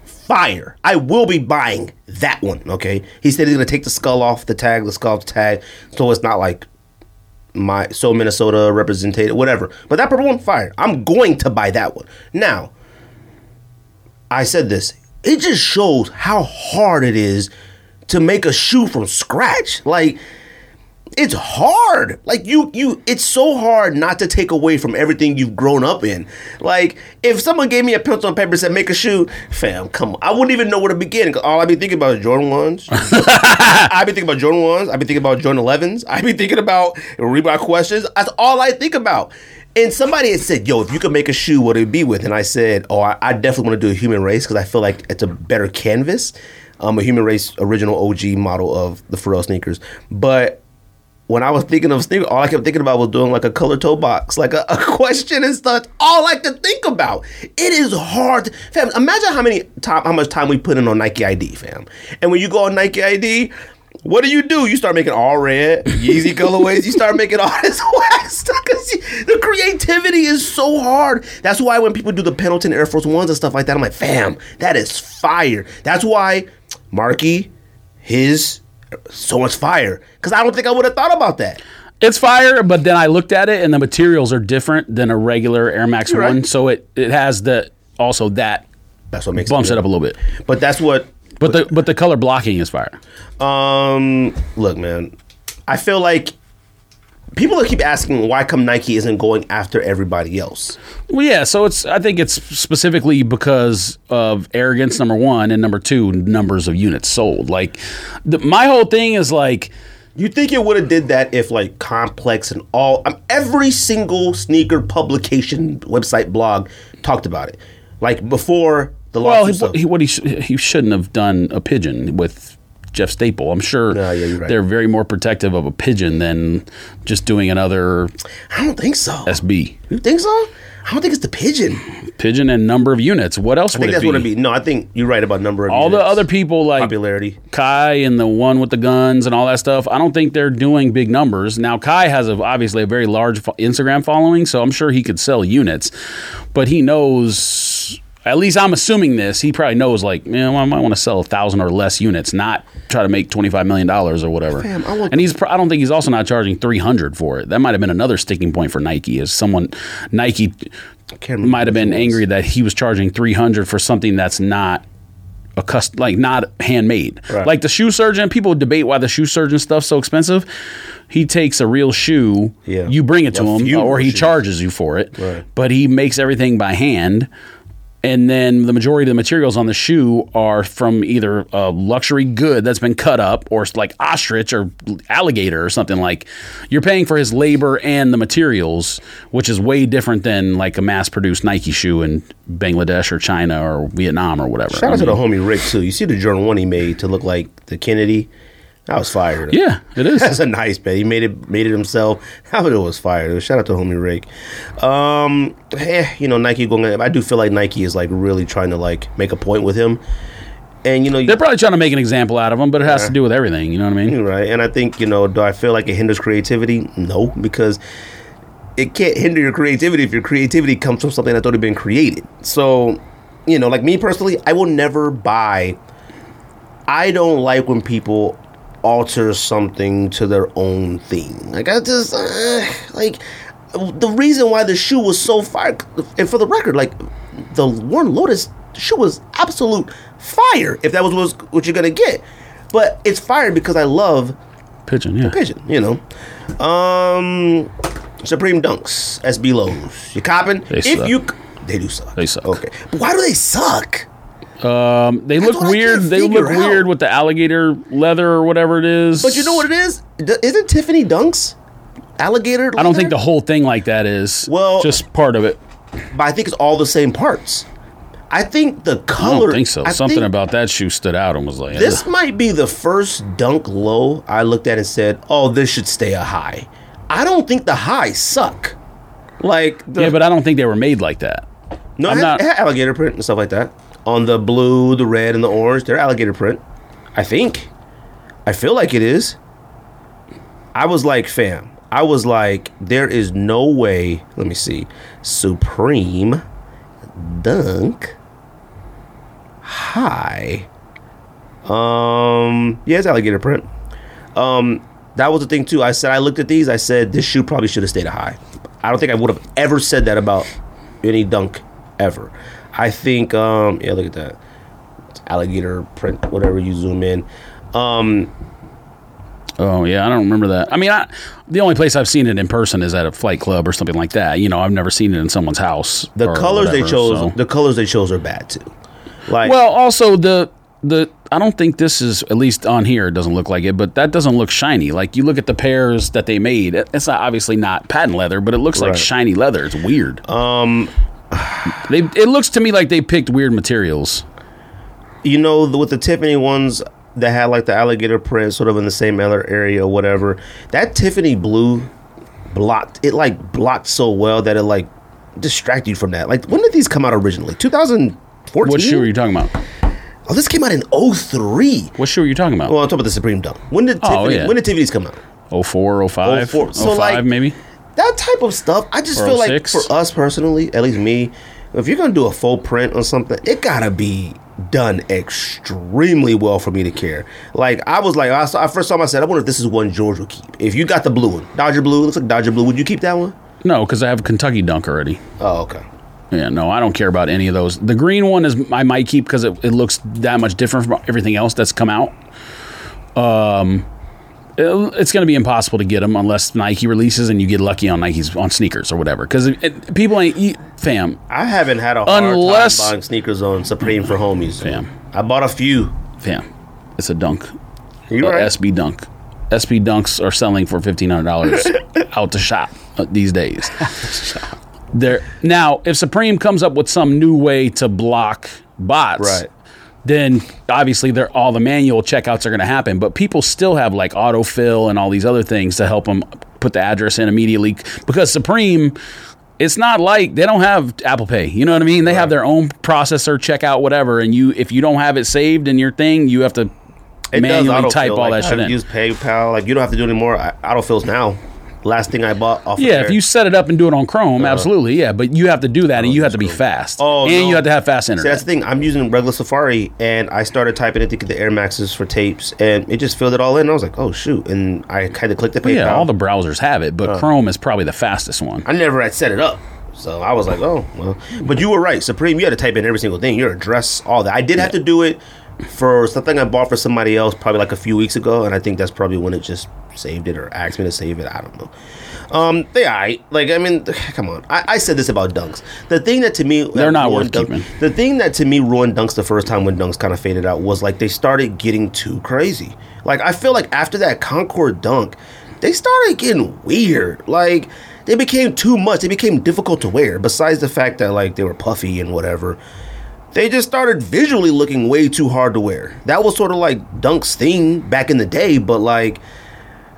fire. I will be buying that one. Okay, he said he's gonna take the skull off the tag, the skull off the tag, so it's not like my so Minnesota represented, whatever. But that purple one, fire. I'm going to buy that one now. I said this. It just shows how hard it is to make a shoe from scratch. Like it's hard. Like you you it's so hard not to take away from everything you've grown up in. Like if someone gave me a pencil and paper and said make a shoe, fam, come on. I wouldn't even know where to begin. 'cause All I'd be thinking about is Jordan ones. [laughs] I'd be thinking about Jordan ones. I'd be thinking about Jordan 11s. I'd be thinking about Reebok questions. That's all I think about. And somebody had said, "Yo, if you could make a shoe, what would it be with?" And I said, "Oh, I, I definitely want to do a human race because I feel like it's a better canvas. Um, a human race original OG model of the Pharrell sneakers, but." when I was thinking of sneakers, all I kept thinking about was doing like a color toe box, like a, a [laughs] question and stuff. All I could think about. It is hard, fam. Imagine how many time, how much time we put in on Nike ID, fam. And when you go on Nike ID, what do you do? You start making all red, Yeezy colorways. You start making all [laughs] this whack stuff because the creativity is so hard. That's why when people do the Pendleton Air Force Ones and stuff like that, I'm like, fam, that is fire. That's why Marky, his so much fire because I don't think I would have thought about that. It's fire, but then I looked at it and the materials are different than a regular Air Max You're One, right. so it it has the also that That's what makes bumps it it up a little bit. But that's what. But the but the color blocking is fire. Um, look, man, I feel like people keep asking why come Nike isn't going after everybody else. Well, yeah. So it's I think it's specifically because of arrogance, number one, and number two, numbers of units sold. Like the, my whole thing is like. You think it would have did that if like Complex and all um, every single sneaker publication, website, blog talked about it, like before the Well, he, he, what he he shouldn't have done a pigeon with Jeff Staple. I'm sure Yeah, yeah, right. they're very more protective of a pigeon than just doing another I don't think so. SB you think so? I don't think it's the pigeon. pigeon and number of units. What else I would think it that's be? what it'd be. No, I think you're right about number of All the other people like popularity. Kai and the one with the guns and all that stuff. I don't think they're doing big numbers. Now Kai has a, obviously a very large Instagram following, so I'm sure he could sell units. But he knows, at least I'm assuming this. He probably knows, like, man, I might want to sell a thousand or less units, not try to make 25 million dollars or whatever. Fam, I want- and he's, pr- I don't think he's also not charging 300 for it. That might have been another sticking point for Nike. Is someone Nike might have been one it was. angry that he was charging 300 for something that's not a cust- like not handmade. Right. Like the shoe surgeon, people debate why the shoe surgeon stuff's so expensive. He takes a real shoe, Yeah. you bring it to A him, or he shoes. charges you for it. Right. But he makes everything by hand. And then the majority of the materials on the shoe are from either a luxury good that's been cut up or like ostrich or alligator or something like. You're paying for his labor and the materials, which is way different than like a mass produced Nike shoe in Bangladesh or China or Vietnam or whatever. Shout I out to the homie Rick too. You see the Jordan one he made to look like the Kennedy. That was fire. though. Yeah, it is. [laughs] That's a nice bet. He made it made it himself. [laughs] How it was fire. Shout out to homie Rick. Um, eh, you know Nike going. I do feel like Nike is like really trying to like make a point with him, and you know They're probably trying to make an example out of him, but it has to do with everything. You know what I mean? Right. And I think, you know, do I feel like it hinders creativity? No, because it can't hinder your creativity if your creativity comes from something that's already been created. So, you know, like me personally, I will never buy. I don't like when people alter something to their own thing. Like, I just, uh, like, the reason why the shoe was so fire, and for the record, like, the Warren Lotas shoe was absolute fire, if that was what, was what you're to get. But it's fire because I love Pigeon, yeah. pigeon, you know. Um Supreme Dunks, SB lows. You copping? They if suck. you They do suck. They suck. Okay, but why do they suck? Um, they look weird. They look figure weird with the alligator leather or whatever it is. But you know what it is? D- Isn't Tiffany Dunks alligator? I don't think the whole thing like that is. Well- just part of it. But I think it's all the same parts. I think the I color. don't think so. I Something think about that shoe stood out and was like, This "Ugh." might be the first dunk low I looked at and said, "Oh, this should stay a high." I don't think the highs suck. Like the, yeah, but I don't think they were made like that. no, I'm had, not- it had alligator print and stuff like that on the blue, the red, and the orange. They're alligator print. I think. I feel like it is. I was like, fam. I was like, there is no way. Let me see. Supreme Dunk High. Um, yeah, it's alligator print. Um, that was the thing too. I said I looked at these. I said this shoe probably should have stayed a high. I don't think I would have ever said that about any dunk ever. I think. Um, yeah, look at that. It's alligator print. Whatever you zoom in. Um, Oh yeah, I don't remember that. I mean, I, the only place I've seen it in person is at a flight club or something like that. You know, I've never seen it in someone's house. the or colors they chose. so. The colors they chose are bad too. Like, Well, also the the I don't think this is at least on here. It doesn't look like it, but that doesn't look shiny. Like you look at the pairs that they made. It's not, obviously not patent leather, but it looks like shiny leather. It's weird. Um, they it looks to me like they picked weird materials. you know, the, with the Tiffany ones that had like the alligator print, sort of in the same other area or whatever. That Tiffany blue blocked it like blocked so well that it like distracted you from that. Like, when did these come out originally? 2014. What shoe are you talking about? Oh, this came out in 03. What shoe are you talking about? Well, I'm talking about the Supreme Dunk. When did Oh, Tiffany? yeah. When did Tiffany's come out? Oh four, oh five, 04. oh So, five, like- maybe. That type of stuff, I just feel like for us personally, at least me, if you're gonna do a full print on something, it gotta be done extremely well for me to care. Like I was like, I, saw, I first saw him, I said, I wonder if this is one George will keep. If you got the blue one, Dodger blue, looks like Dodger blue, would you keep that one? No, because I have a Kentucky Dunk already. Oh, okay. Yeah, no, I don't care about any of those. The green one is I might keep because it, it looks that much different from everything else that's come out. Um, it's going to be impossible to get them unless Nike releases and you get lucky on Nikes on sneakers or whatever. Because people ain't eat, fam. I haven't had a hard Unless- time buying sneakers on Supreme for homies. fam. I bought a few. Fam, it's a dunk. You right? SB dunk. SB dunks are selling for fifteen hundred dollars [laughs] out the shop uh, these days. There now, if Supreme comes up with some new way to block bots, Right. Then obviously they're, all the manual checkouts are going to happen. But people still have like autofill and all these other things to help them put the address in immediately because Supreme. It's not like they don't have Apple Pay. You know what I mean? They have their own processor, checkout, whatever. And you, if you don't have it saved in your thing, you have to It manually type all that shit in. used PayPal. Like you don't have to do it anymore. Uh, autofills now. Last thing I bought off. Yeah, there. if you set it up and do it on Chrome, uh-huh. absolutely, yeah. But you have to do that, and oh, you have to be fast, Oh, and no. you have to have fast See, internet. that's the thing. I'm using regular Safari, and I started typing in to get the Air Maxes for tapes, and it just filled it all in. I was like, "Oh shoot!" And I kind of clicked the PayPal. yeah, all the browsers have it, but uh. Chrome is probably the fastest one. I never had set it up, so I was like, "Oh well." But you were right, Supreme. You had to type in every single thing, your address, all that. I did have to do it for something I bought for somebody else, probably like a few weeks ago, and I think that's probably when it just saved it or asked me to save it. I don't know. Um, they alright. Like I mean, [sighs] come on. I, I said this about dunks. The thing that to me They're not worth Dunk- keeping. The thing that to me ruined dunks the first time when dunks kind of faded out was like they started getting too crazy. Like I feel like after that Concord dunk, they started getting weird. Like they became too much. They became difficult to wear. Besides the fact that like they were puffy and whatever. They just started visually looking way too hard to wear. That was sort of like Dunk's thing back in the day, but like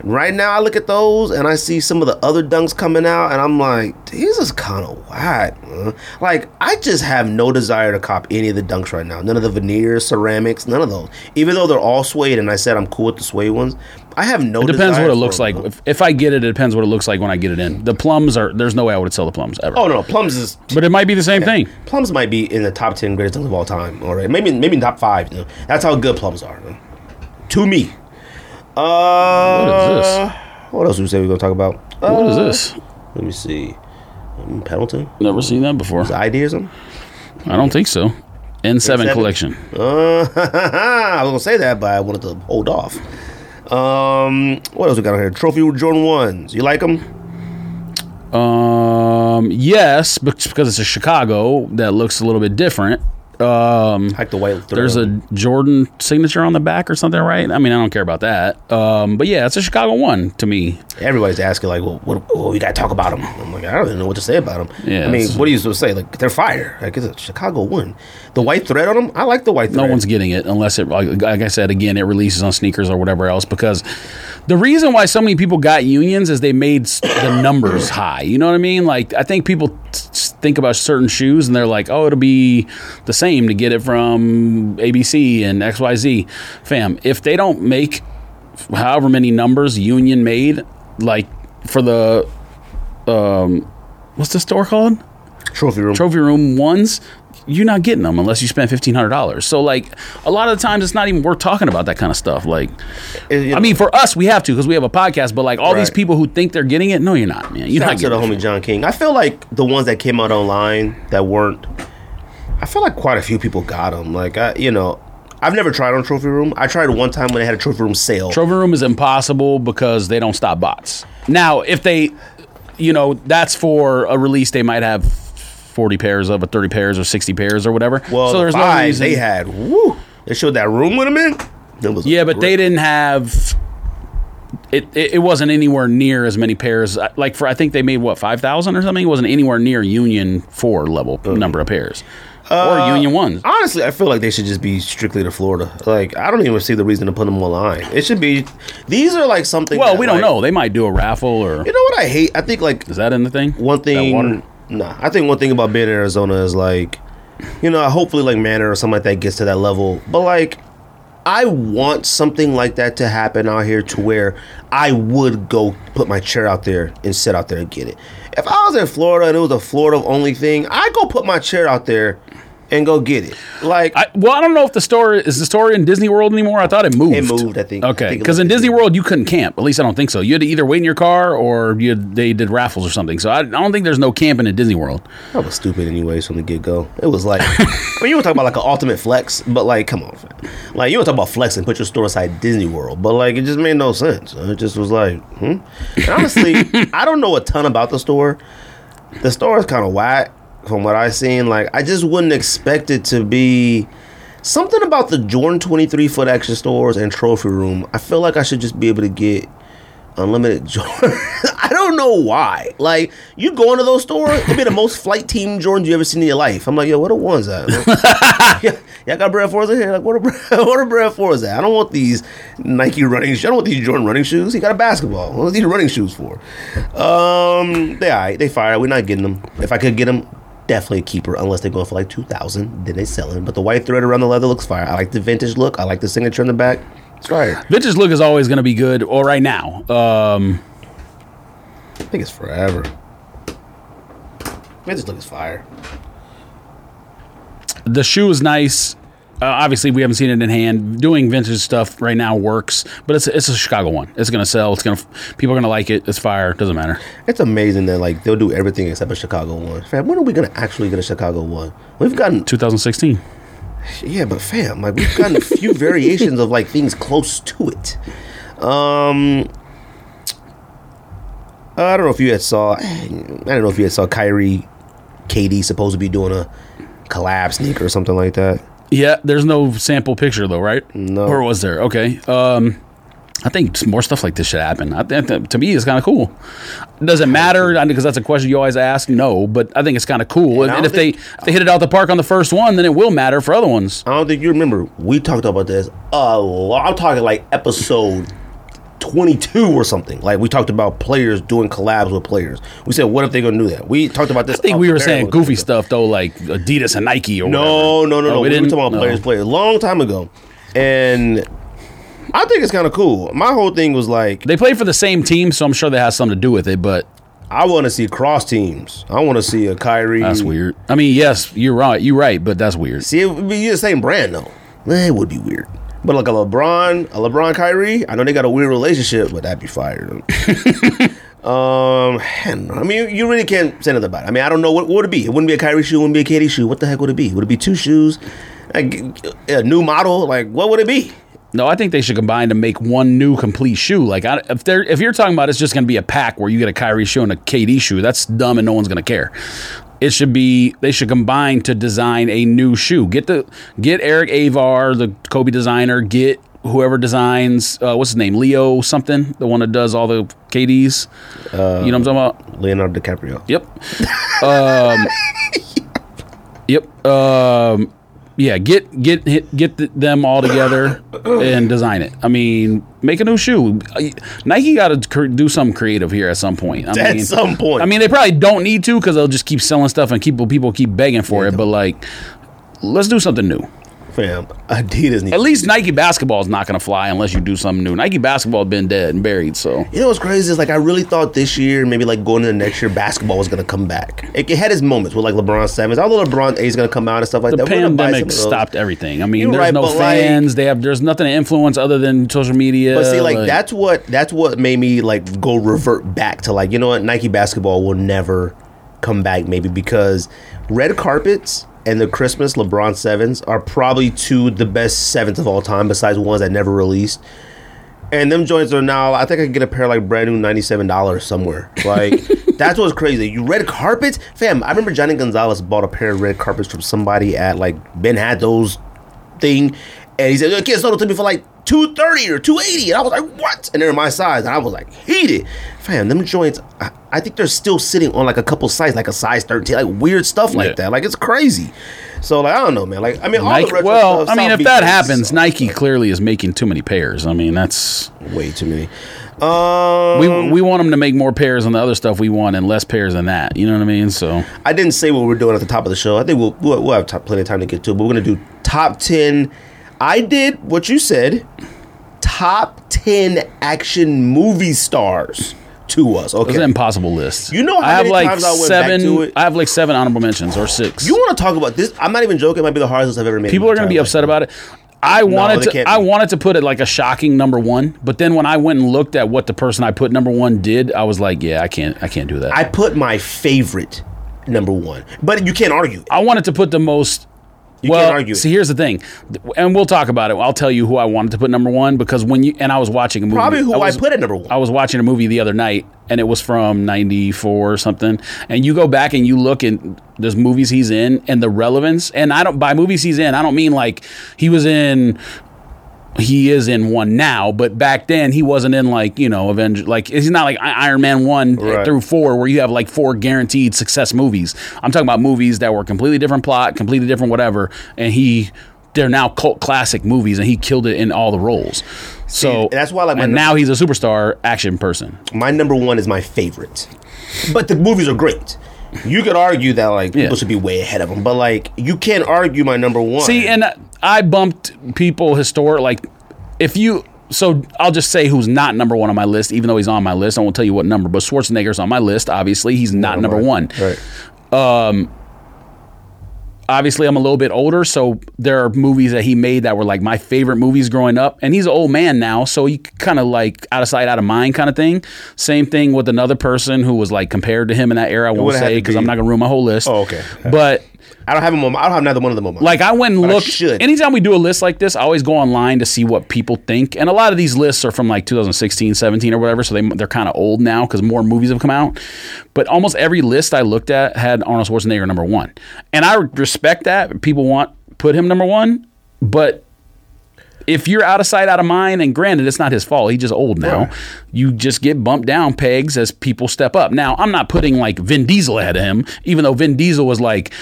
right now I look at those and I see some of the other dunks coming out and I'm like, these is kind of whack. man." Like I just have no desire to cop any of the dunks right now. None of the veneers, ceramics, none of those. Even though they're all suede and I said I'm cool with the suede ones, I have no. It depends what it looks like. If, if I get it, it depends what it looks like when I get it in. The plums are there's no way I would sell the plums ever. Oh no, plums is but it might be the same thing. plums might be in the top ten greatest dunks of all time. All right, maybe maybe top five. You know? That's how good plums are. you know? To me. Uh, What is this? What else we say we're gonna talk about? What is Uh, this? Let me see. Um, Pendleton. Never seen that before. The idea or something? I don't think so. N7, N7? collection. Uh, [laughs] I was gonna say that, but I wanted to hold off. Um, what else we got on here? Trophy Jordan ones. You like them? Um, yes, but because it's a Chicago that looks a little bit different. Um, Like the white. there's a Jordan signature on the back or something, right? I mean, I don't care about that. Um, but yeah, it's a Chicago one to me. Everybody's asking like, well, what? Well, we gotta talk about them. I'm like, I don't even know what to say about them. Yeah, I mean, what are you supposed to say? Like, they're fire. Like, it's a Chicago one. The white thread on them, I like the white thread. No one's getting it unless it, like like I said again, it releases on sneakers or whatever else. Because the reason why so many people got unions is they made the numbers [coughs] high. You know what I mean? Like I think people t- think about certain shoes and they're like, oh, it'll be the same to get it from ABC and XYZ. Fam, if they don't make however many numbers union made, like for the um, what's the store called? trophy room. trophy room ones, you're not getting them unless you spend fifteen hundred dollars. So like a lot of the times, it's not even worth talking about that kind of stuff. Like, you I mean, for us, we have to because we have a podcast. But like all these people who think they're getting it, no, you're not, man. You're Shout not out to the homie. John King. I feel like the ones that came out online that weren't. I feel like quite a few people got them. Like I, you know, I've never tried on Trophy Room. I tried one time when they had a Trophy Room sale. Trophy room is impossible because they don't stop bots. Now, if they, you know, that's for a release, they might have. 40 pairs of, or 30 pairs, or 60 pairs, or whatever. well, so the there's no reason. they had. Woo! They showed that room with them in. Yeah, but they didn't have. It, it, it wasn't anywhere near as many pairs. Like for I think they made what five thousand or something. It wasn't anywhere near Union four level oh, number of pairs or uh, Union ones. Honestly, I feel like they should just be strictly to Florida. Like I don't even see the reason to put them online. It should be. These are like something. Well, that, we don't like- know. They might do a raffle or You know what I hate? I think like is that in the thing? one thing. Nah, I think one thing about being in Arizona is like, you know, hopefully like Manor or something like that gets to that level. But like, I want something like that to happen out here to where I would go put my chair out there and sit out there and get it. If I was in Florida and it was a Florida only thing, I'd go put my chair out there and go get it. Like I, well, I don't know if the store is the store in Disney World anymore. I thought it moved. It moved, I think. Okay, because in. Disney World you couldn't camp. At least I don't think so. You had to either wait in your car or you they did raffles or something. So I, I don't think there's no camping at Disney World. That was stupid anyways from the get go. It was like, [laughs] I mean, you were talking about like an ultimate flex, but like, come on, fam. like you want to talk about flex and put your store inside Disney World, but like it just made no sense. It just was like, hmm. And honestly, [laughs] I don't know a ton about the store. The store is kind of whack from what I've seen. Like, I just wouldn't expect it to be something about the Jordan twenty three foot action stores and trophy room. I feel like I should just be able to get unlimited [laughs] Jordan. I don't know why. Like you go into those stores, it'd be the most flight team Jordans you ever seen in your life. I'm like, yo, what the ones at? [laughs] yeah, y'all got bread fours in here. Like, what are what are bread fours at? I don't want these Nike running. shoes. I don't want these Jordan running shoes. He got a basketball. What are these running shoes for? Um, they alright. They fire. We're not getting them. If I could get them. Definitely a keeper unless they go for like two thousand. Then they sell them. But the white thread around the leather looks fire. I like the vintage look. I like the signature in the back. It's fire. Vintage look is always going to be good. Or right now, um, I think it's forever. Vintage look is fire. the shoe is nice. Uh, obviously, we haven't seen it in hand. Doing vintage stuff right now works, but it's it's a Chicago one. It's gonna sell. It's gonna people are gonna like it. It's fire. Doesn't matter. It's amazing that like they'll do everything except a Chicago one. Fam, when are we gonna actually get a Chicago one? We've gotten 2016. yeah, but fam, like we've gotten a few [laughs] variations of like things close to it. Um, I don't know if you had saw. I don't know if you had saw Kyrie, KD supposed to be doing a collab sneaker or something like that. Yeah, there's no sample picture though, right? No. Or was there? Okay. Um, I think more stuff like this should happen. I think that- to me, it's kind of cool. Does it matter? Because that's a question you always ask. No, but I think it's kind of cool. And And, don't if they if they hit it out the park on the first one, then it will matter for other ones. I don't think you remember. We talked about this a lot. I'm talking like episode 22 or something. Like we talked about players doing collabs with players. We said, what if they're gonna do that? We talked about this. I think we were saying goofy stuff though, like Adidas and Nike or No, whatever. no, no, Oh, no. we We, were didn't? talking about No. players, players, long time ago, and I think it's kind of cool. My whole thing was like, They play for the same team, so I'm sure that has something to do with it. But I want to see cross teams. I want to see a Kyrie. that's weird. I mean, yes, you're right. You're right, but that's weird. See, it would be the same brand though. It would be weird. But like a LeBron, a LeBron Kyrie, I know they got a weird relationship, but that'd be fire. [laughs] um, I, don't know. I mean, you really can't say nothing about it. I mean, I don't know what, what would it be. It wouldn't be a Kyrie shoe. It wouldn't be a KD shoe. What the heck would it be? Would it be two shoes? Like, a new model? Like, what would it be? No, I think they should combine to make one new complete shoe. Like I, if they're if you're talking about it's just going to be a pack where you get a Kyrie shoe and a KD shoe, that's dumb and no one's going to care. It should be they should combine to design a new shoe. Get the get Eric Avar, the Kobe designer. Get whoever designs uh, what's his name, Leo something, the one that does all the KDs. you know what I'm talking about? Leonardo DiCaprio. Yep. Um, [laughs] yep. Um, yeah. Get get get them all together and design it. I mean, make a new shoe. Nike got to cr- do something creative here at some point. I At mean, some point. I mean, they probably don't need to because they'll just keep selling stuff and keep people keep begging for it. But like, let's do something new. Fam, Adidas needs At least Nike basketball is not going to fly unless you do something new. Nike basketball has been dead and buried. So You know what's crazy is like I really thought this year, maybe like going into next year, basketball was gonna come back. It, it had its moments with like LeBron sevens. Although LeBron eight is gonna come out and stuff like the that. We're gonna buy some pandemic stopped everything. I mean, You're there's right, no but, like- fans. they have there's nothing to influence other than social media. But see, like that's what that's what made me like go revert back to like you know what Nike basketball will never come back maybe because red carpets and the Christmas LeBron sevens are probably two the best sevens of all time besides ones that never released. And them joints are now. I think I could get a pair like brand new ninety seven dollars somewhere. Like [laughs] that's what's crazy. You red carpets, fam. I remember Johnny Gonzalez bought a pair of red carpets from somebody at like Ben had those thing, and he said, "The kid sold it to me for like two thirty or two eighty. and I was like, "What?" And they're my size, and I was like, "Heated, fam." Them joints, I, I think they're still sitting on like a couple size, like a size thirteen, like weird stuff like Yeah. that. Like it's crazy. So like I don't know, man. Like I mean, all Nike, well, I mean, if that happens, Nike clearly is making too many pairs. I mean, that's way too many. Um, we we want them to make more pairs than the other stuff we want, and less pairs than that. You know what I mean? So I didn't say what we're doing at the top of the show. I think we'll we'll, we'll have t- plenty of time to get to it. But we're gonna do top ten. I did what you said. Top ten action movie stars to us. Okay, it's an impossible list. You know how I have many like times I went back seven. to it? I have like seven honorable mentions or six. you want to talk about this? I'm not even joking. It might be the hardest list I've ever made. People are going to be upset about it. I wanted they to. I wanted to put it like a shocking number one, but then when I went and looked at what the person I put number one did, I was like, yeah, I can't. I can't do that. I put my favorite number one, but you can't argue. I wanted to put the most. You well, can't argue. see, here's the thing, and we'll talk about it. I'll tell you who I wanted to put number one because when you and I was watching a movie, Probably who I, was, put at number one. I was watching a movie the other night, and it was from '94 or something. And you go back and you look at there's movies he's in and the relevance. And I don't by movies he's in, I don't mean like he was in. He is in one now, but back then he wasn't in like you know Avenger. Like he's not like Iron Man one uh, Right. through four, where you have like four guaranteed success movies. I'm talking about movies that were completely different plot, completely different whatever, and he they're now cult classic movies, and he killed it in all the roles. So that's why, like, my and now he's a superstar action person. my number one is my favorite. But the movies are great. You could argue that like people Yeah. should be way ahead of them, but like you can't argue my number one. See, and I bumped people historic like if you. So I'll just say who's not number one on my list, even though he's on my list. I won't tell you what number, but Schwarzenegger's on my list. Obviously, he's not number one. right? Um, obviously I'm a little bit older, so there are movies that he made that were like my favorite movies growing up. And he's an old man now, so he kind of like out of sight, out of mind kind of thing. Same thing with another person who was like compared to him in that era. I won't say because be- I'm not gonna ruin my whole list. Oh, okay. But I don't have them. On, I don't have neither one of them on. my- like I went and looked. Anytime we do a list like this, I always go online to see what people think. And a lot of these lists are from like 2016, 17 or whatever, so they they're kind of old now because more movies have come out. But almost every list I looked at had Arnold Schwarzenegger number one, and I respect that. People want put him number one, but if you're out of sight, out of mind, and granted, it's not his fault. He's just old now. Right. You just get bumped down pegs as people step up. Now, I'm not putting like Vin Diesel ahead of him, even though Vin Diesel was like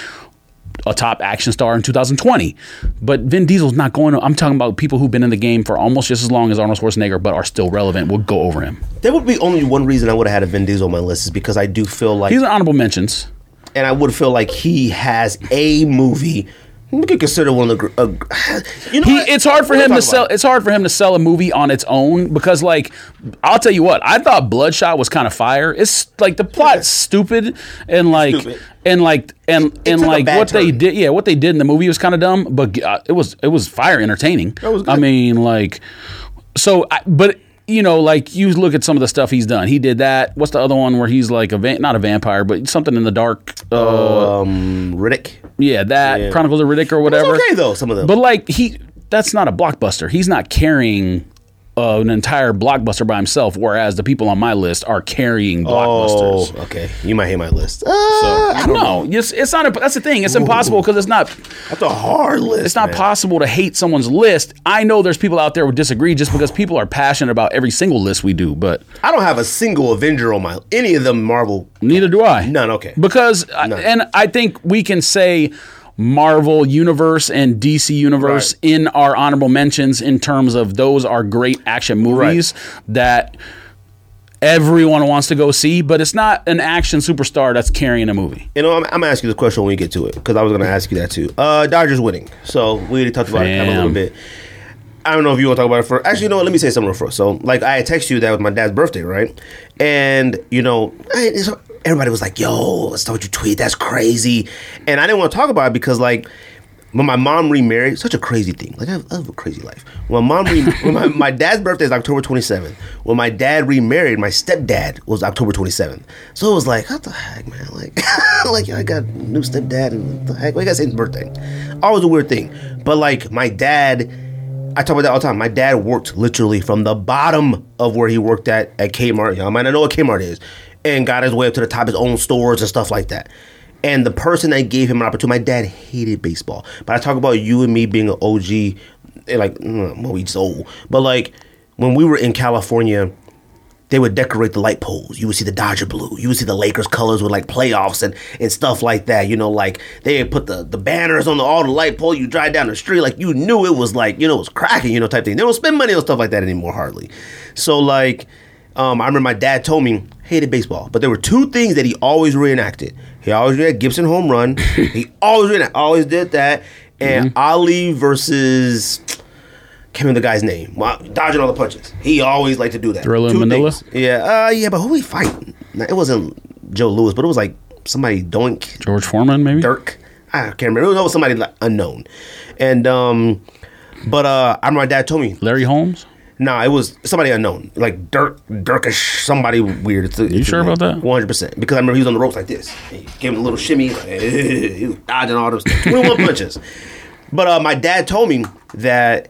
a top action star in 2020. But Vin Diesel's not going. To, I'm talking about people who've been in the game for almost just as long as Arnold Schwarzenegger, but are still relevant. We'll go over him. there would be only one reason I would have had a Vin Diesel on my list is because I do feel like, He's an honorable mentions. and I would feel like he has a movie. We could consider one of the. Uh, [sighs] you know, He, it's hard for him to sell. it. It's hard for him to sell a movie on its own because, like, I'll tell you what, I thought Bloodshot was kind of fire. It's like the plot's stupid and like Stupid. and like and and like what they did. Yeah, what they did in the movie was kind of dumb, but uh, it was it was fire entertaining. I mean, like, so I, but. You know, like you look at some of the stuff he's done. He did that. What's the other one where he's like a va- not a vampire, but something in the dark? Uh, Um, Riddick. yeah, that yeah. Chronicles of Riddick or whatever. okay, though, some of them. But like he that's not a blockbuster. He's not carrying uh, an entire blockbuster by himself, whereas the people on my list are carrying blockbusters. Oh, okay. You might hate my list. Uh, I don't know. no, it's, it's not. A, that's the thing. It's impossible because it's not. That's a hard list. It's not man. possible to hate someone's list. I know there's people out there who disagree just because people are passionate about every single list we do, but I don't have a single Avenger on my any of them Marvel. neither do I. None. Okay. Because, I- and I think we can say Marvel Universe and DC Universe Right. in our honorable mentions in terms of those are great action movies that everyone wants to go see, but it's not an action superstar that's carrying a movie. You know, I'm, I'm gonna ask you this question when we get to it because I was gonna ask you that too. Uh, Dodgers winning. So we already talked about it kind of a little bit. I don't know if you want to talk about it first. Actually, you know what? Let me say something first. So, like, I text you that was my dad's birthday, right? And you know, I, it's- everybody was like, "Yo, let's talk what you tweet. That's crazy." And I didn't want to talk about it because, like, when my mom remarried, such a crazy thing. Like, I have, I have a crazy life. When my mom, re- [laughs] when my, my dad's birthday is October 27th. When my dad remarried, my stepdad was October 27th. So it was like, what the heck, man? [laughs] Like, [laughs] like I got new stepdad, and what the heck? You got same birthday? Always a weird thing. But like, my dad. I talk about that all the time. My dad worked literally from the bottom of where he worked at at Kmart. Y'all might not know what Kmart is, and got his way up to the top of his own stores and stuff like that. And the person that gave him an opportunity, my dad hated baseball. But I talk about you and me being an OG, and like, mm, well, we just old. But like, when we were in California, they would decorate the light poles. You would see the Dodger blue. You would see the Lakers colors with like playoffs and, and stuff like that. You know, like they put the, the banners on the, all the light pole. You drive down the street, like you knew it was like, you know, it was cracking, you know, type thing. They don't spend money on stuff like that anymore, hardly. So like, um, I remember my dad told me hated baseball, but there were two things that he always reenacted. He always reenacted Gibson home run. [laughs] he always reenacted, always did that. And Ali versus can't remember the guy's name. Wow, dodging all the punches. He always liked to do that. Thriller Manila? things. Yeah, uh, yeah, but who he fighting? It wasn't Joe Louis, but it was like somebody Doink George Foreman, maybe? Dirk. I can't remember. It was somebody like unknown. And um, but uh, I remember my dad told me, Larry Holmes? Nah, it was somebody unknown, like Dirk, Dirkish, somebody weird. It's You sure about that? One hundred percent. Because I remember he was on the ropes like this. He gave him a little shimmy. Like, [laughs] he was dodging all those twenty-one punches. But uh, my dad told me that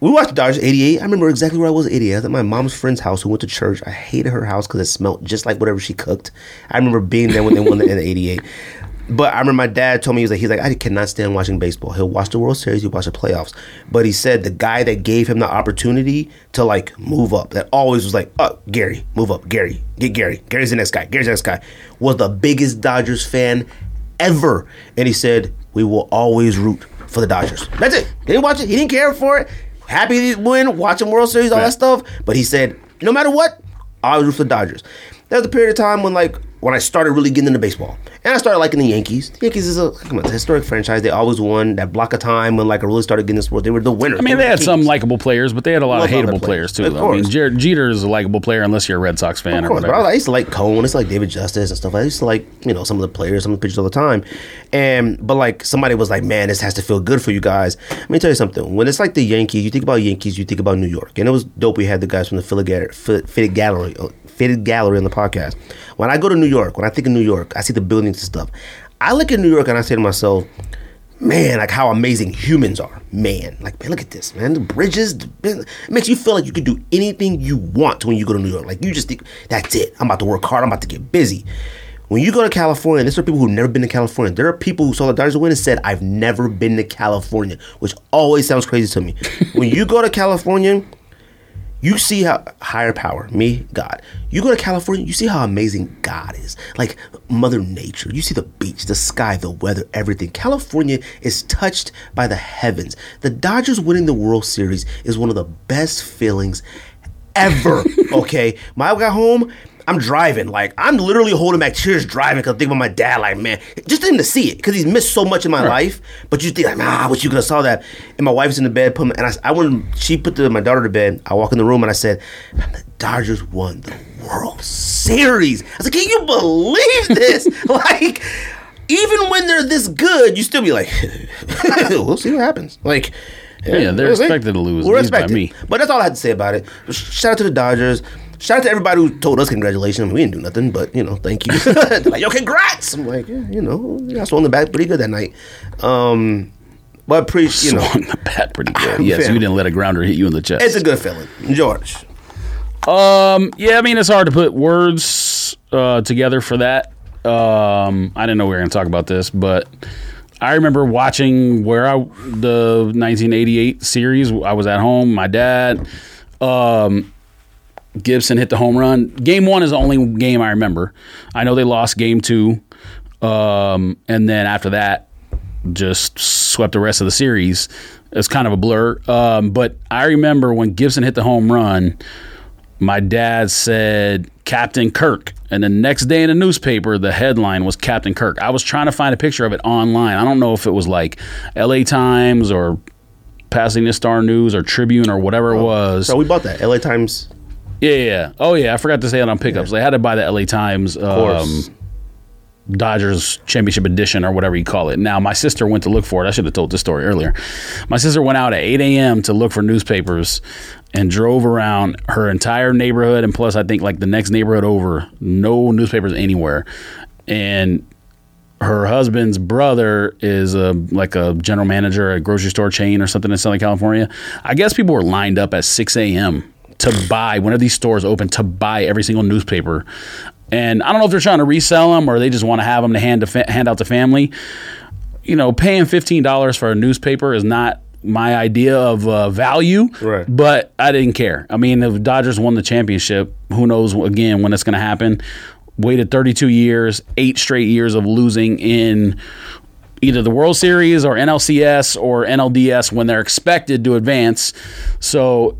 we watched the Dodgers 88. I remember exactly where I was at 88. I was at my mom's friend's house who went to church. I hated her house because it smelled just like whatever she cooked. I remember being there when they won the in 88. But I remember my dad told me he was like he's like I cannot stand watching baseball. He'll watch the World Series, he'll watch the playoffs. But he said the guy that gave him the opportunity to like move up, that always was like, oh Gary, move up, Gary, get Gary. Gary's the next guy. Gary's the next guy. Was the biggest Dodgers fan ever. And he said, We will always root for the Dodgers. That's it. He didn't watch it. He didn't care for it. Happy to win, watching World Series, all that stuff. But he said, no matter what, I always root for the Dodgers. There was a period of time when like when I started really getting into baseball. And I started liking the Yankees. The Yankees is a come on, a historic franchise. They always won that block of time when like I really started getting this sport. They were the winners. I mean, they had some likable players, but they had a lot of Love other hateable players. players, too. Of though. I mean, course. Jeter is a likable player unless you're a Red Sox fan Of or course, but whatever. I used to like Cone. It's like David Justice and stuff. I used to like you know some of the players, some of the pitchers all the time. And but like somebody was like, man, this has to feel good for you guys. Let me tell you something. When it's like the Yankees, you think about Yankees, you think about New York, and it was dope. We had the guys from the Philly Ga- Fi- Fitted Gallery, Fitted Gallery on the podcast. When I go to New York, when I think of New York, I see the buildings and stuff. I look at New York and I say to myself, man, like how amazing humans are. Man, like man, look at this, man. The bridges, the, it makes you feel like you can do anything you want when you go to New York. Like you just think that's it. I'm about to work hard. I'm about to get busy. When you go to California, there's people who've never been to California. There are people who saw the Dodgers win and said, "I've never been to California," which always sounds crazy to me. [laughs] when you go to California, you see how higher power, me, God. You go to California, you see how amazing God is. Like Mother Nature. You see the beach, the sky, the weather, everything. California is touched by the heavens. The Dodgers winning the World Series is one of the best feelings ever. [laughs] okay. When I got home, I'm driving. Like, I'm literally holding back tears driving because I think about my dad. Like, man, just him to see it because he's missed so much in my life. But you think, like, nah, I wish you could have saw that. And my wife's in the bed, put me, and I, I went, she put the, my daughter to bed. I walk in the room and I said, the Dodgers won the World Series. I was like, can you believe this? [laughs] like, even when they're this good, you still be like, [laughs] we'll see what happens. Like, Yeah, they're we'll expected to lose, We're expected. me. But that's all I had to say about it. Shout out to the Dodgers. Shout out to everybody who told us congratulations. We didn't do nothing, but you know, thank you. [laughs] [laughs] They're like, yo, congrats! I'm like, yeah, you know, I swung the back pretty good that night. Um, But pre, you know, swung the bat pretty good. Yes, Fam. you didn't let a grounder hit you in the chest. it's a good feeling. George. Um, yeah, I mean it's hard to put words uh, together for that. Um, I didn't know we were going to talk about this, but I remember watching where I the 1988 series. I was at home. My dad, um, Gibson hit the home run. Game one is the only game I remember. I know they lost game two, um, and then after that, just swept the rest of the series. It's kind of a blur. Um, but I remember when Gibson hit the home run, my dad said Captain Kirk. And the next day in the newspaper, the headline was Captain Kirk. I was trying to find a picture of it online. I don't know if it was like LA Times or Pasadena Star News or Tribune or whatever it was. So we bought that. LA Times. Yeah, yeah. Oh, yeah. I forgot to say it on pickups. They had to buy the LA Times course. um, Dodgers Championship Edition or whatever you call it. Now, my sister went to look for it. I should have told this story earlier. My sister went out at 8 a.m. to look for newspapers and drove around her entire neighborhood. And plus, I think like the next neighborhood over, no newspapers anywhere. And her husband's brother is a, like a general manager at a grocery store chain or something in Southern California. I guess people were lined up at 6 a.m. to buy, whenever these stores open, to buy every single newspaper. And I don't know if they're trying to resell them or they just want to have them to hand, to fa- hand out to family. You know, paying $15 for a newspaper is not my idea of uh, value, Right. but I didn't care. I mean, if Dodgers won the championship, who knows again when it's going to happen? Waited 32 years, eight straight years of losing in either the World Series or NLCS or NLDS when they're expected to advance. So,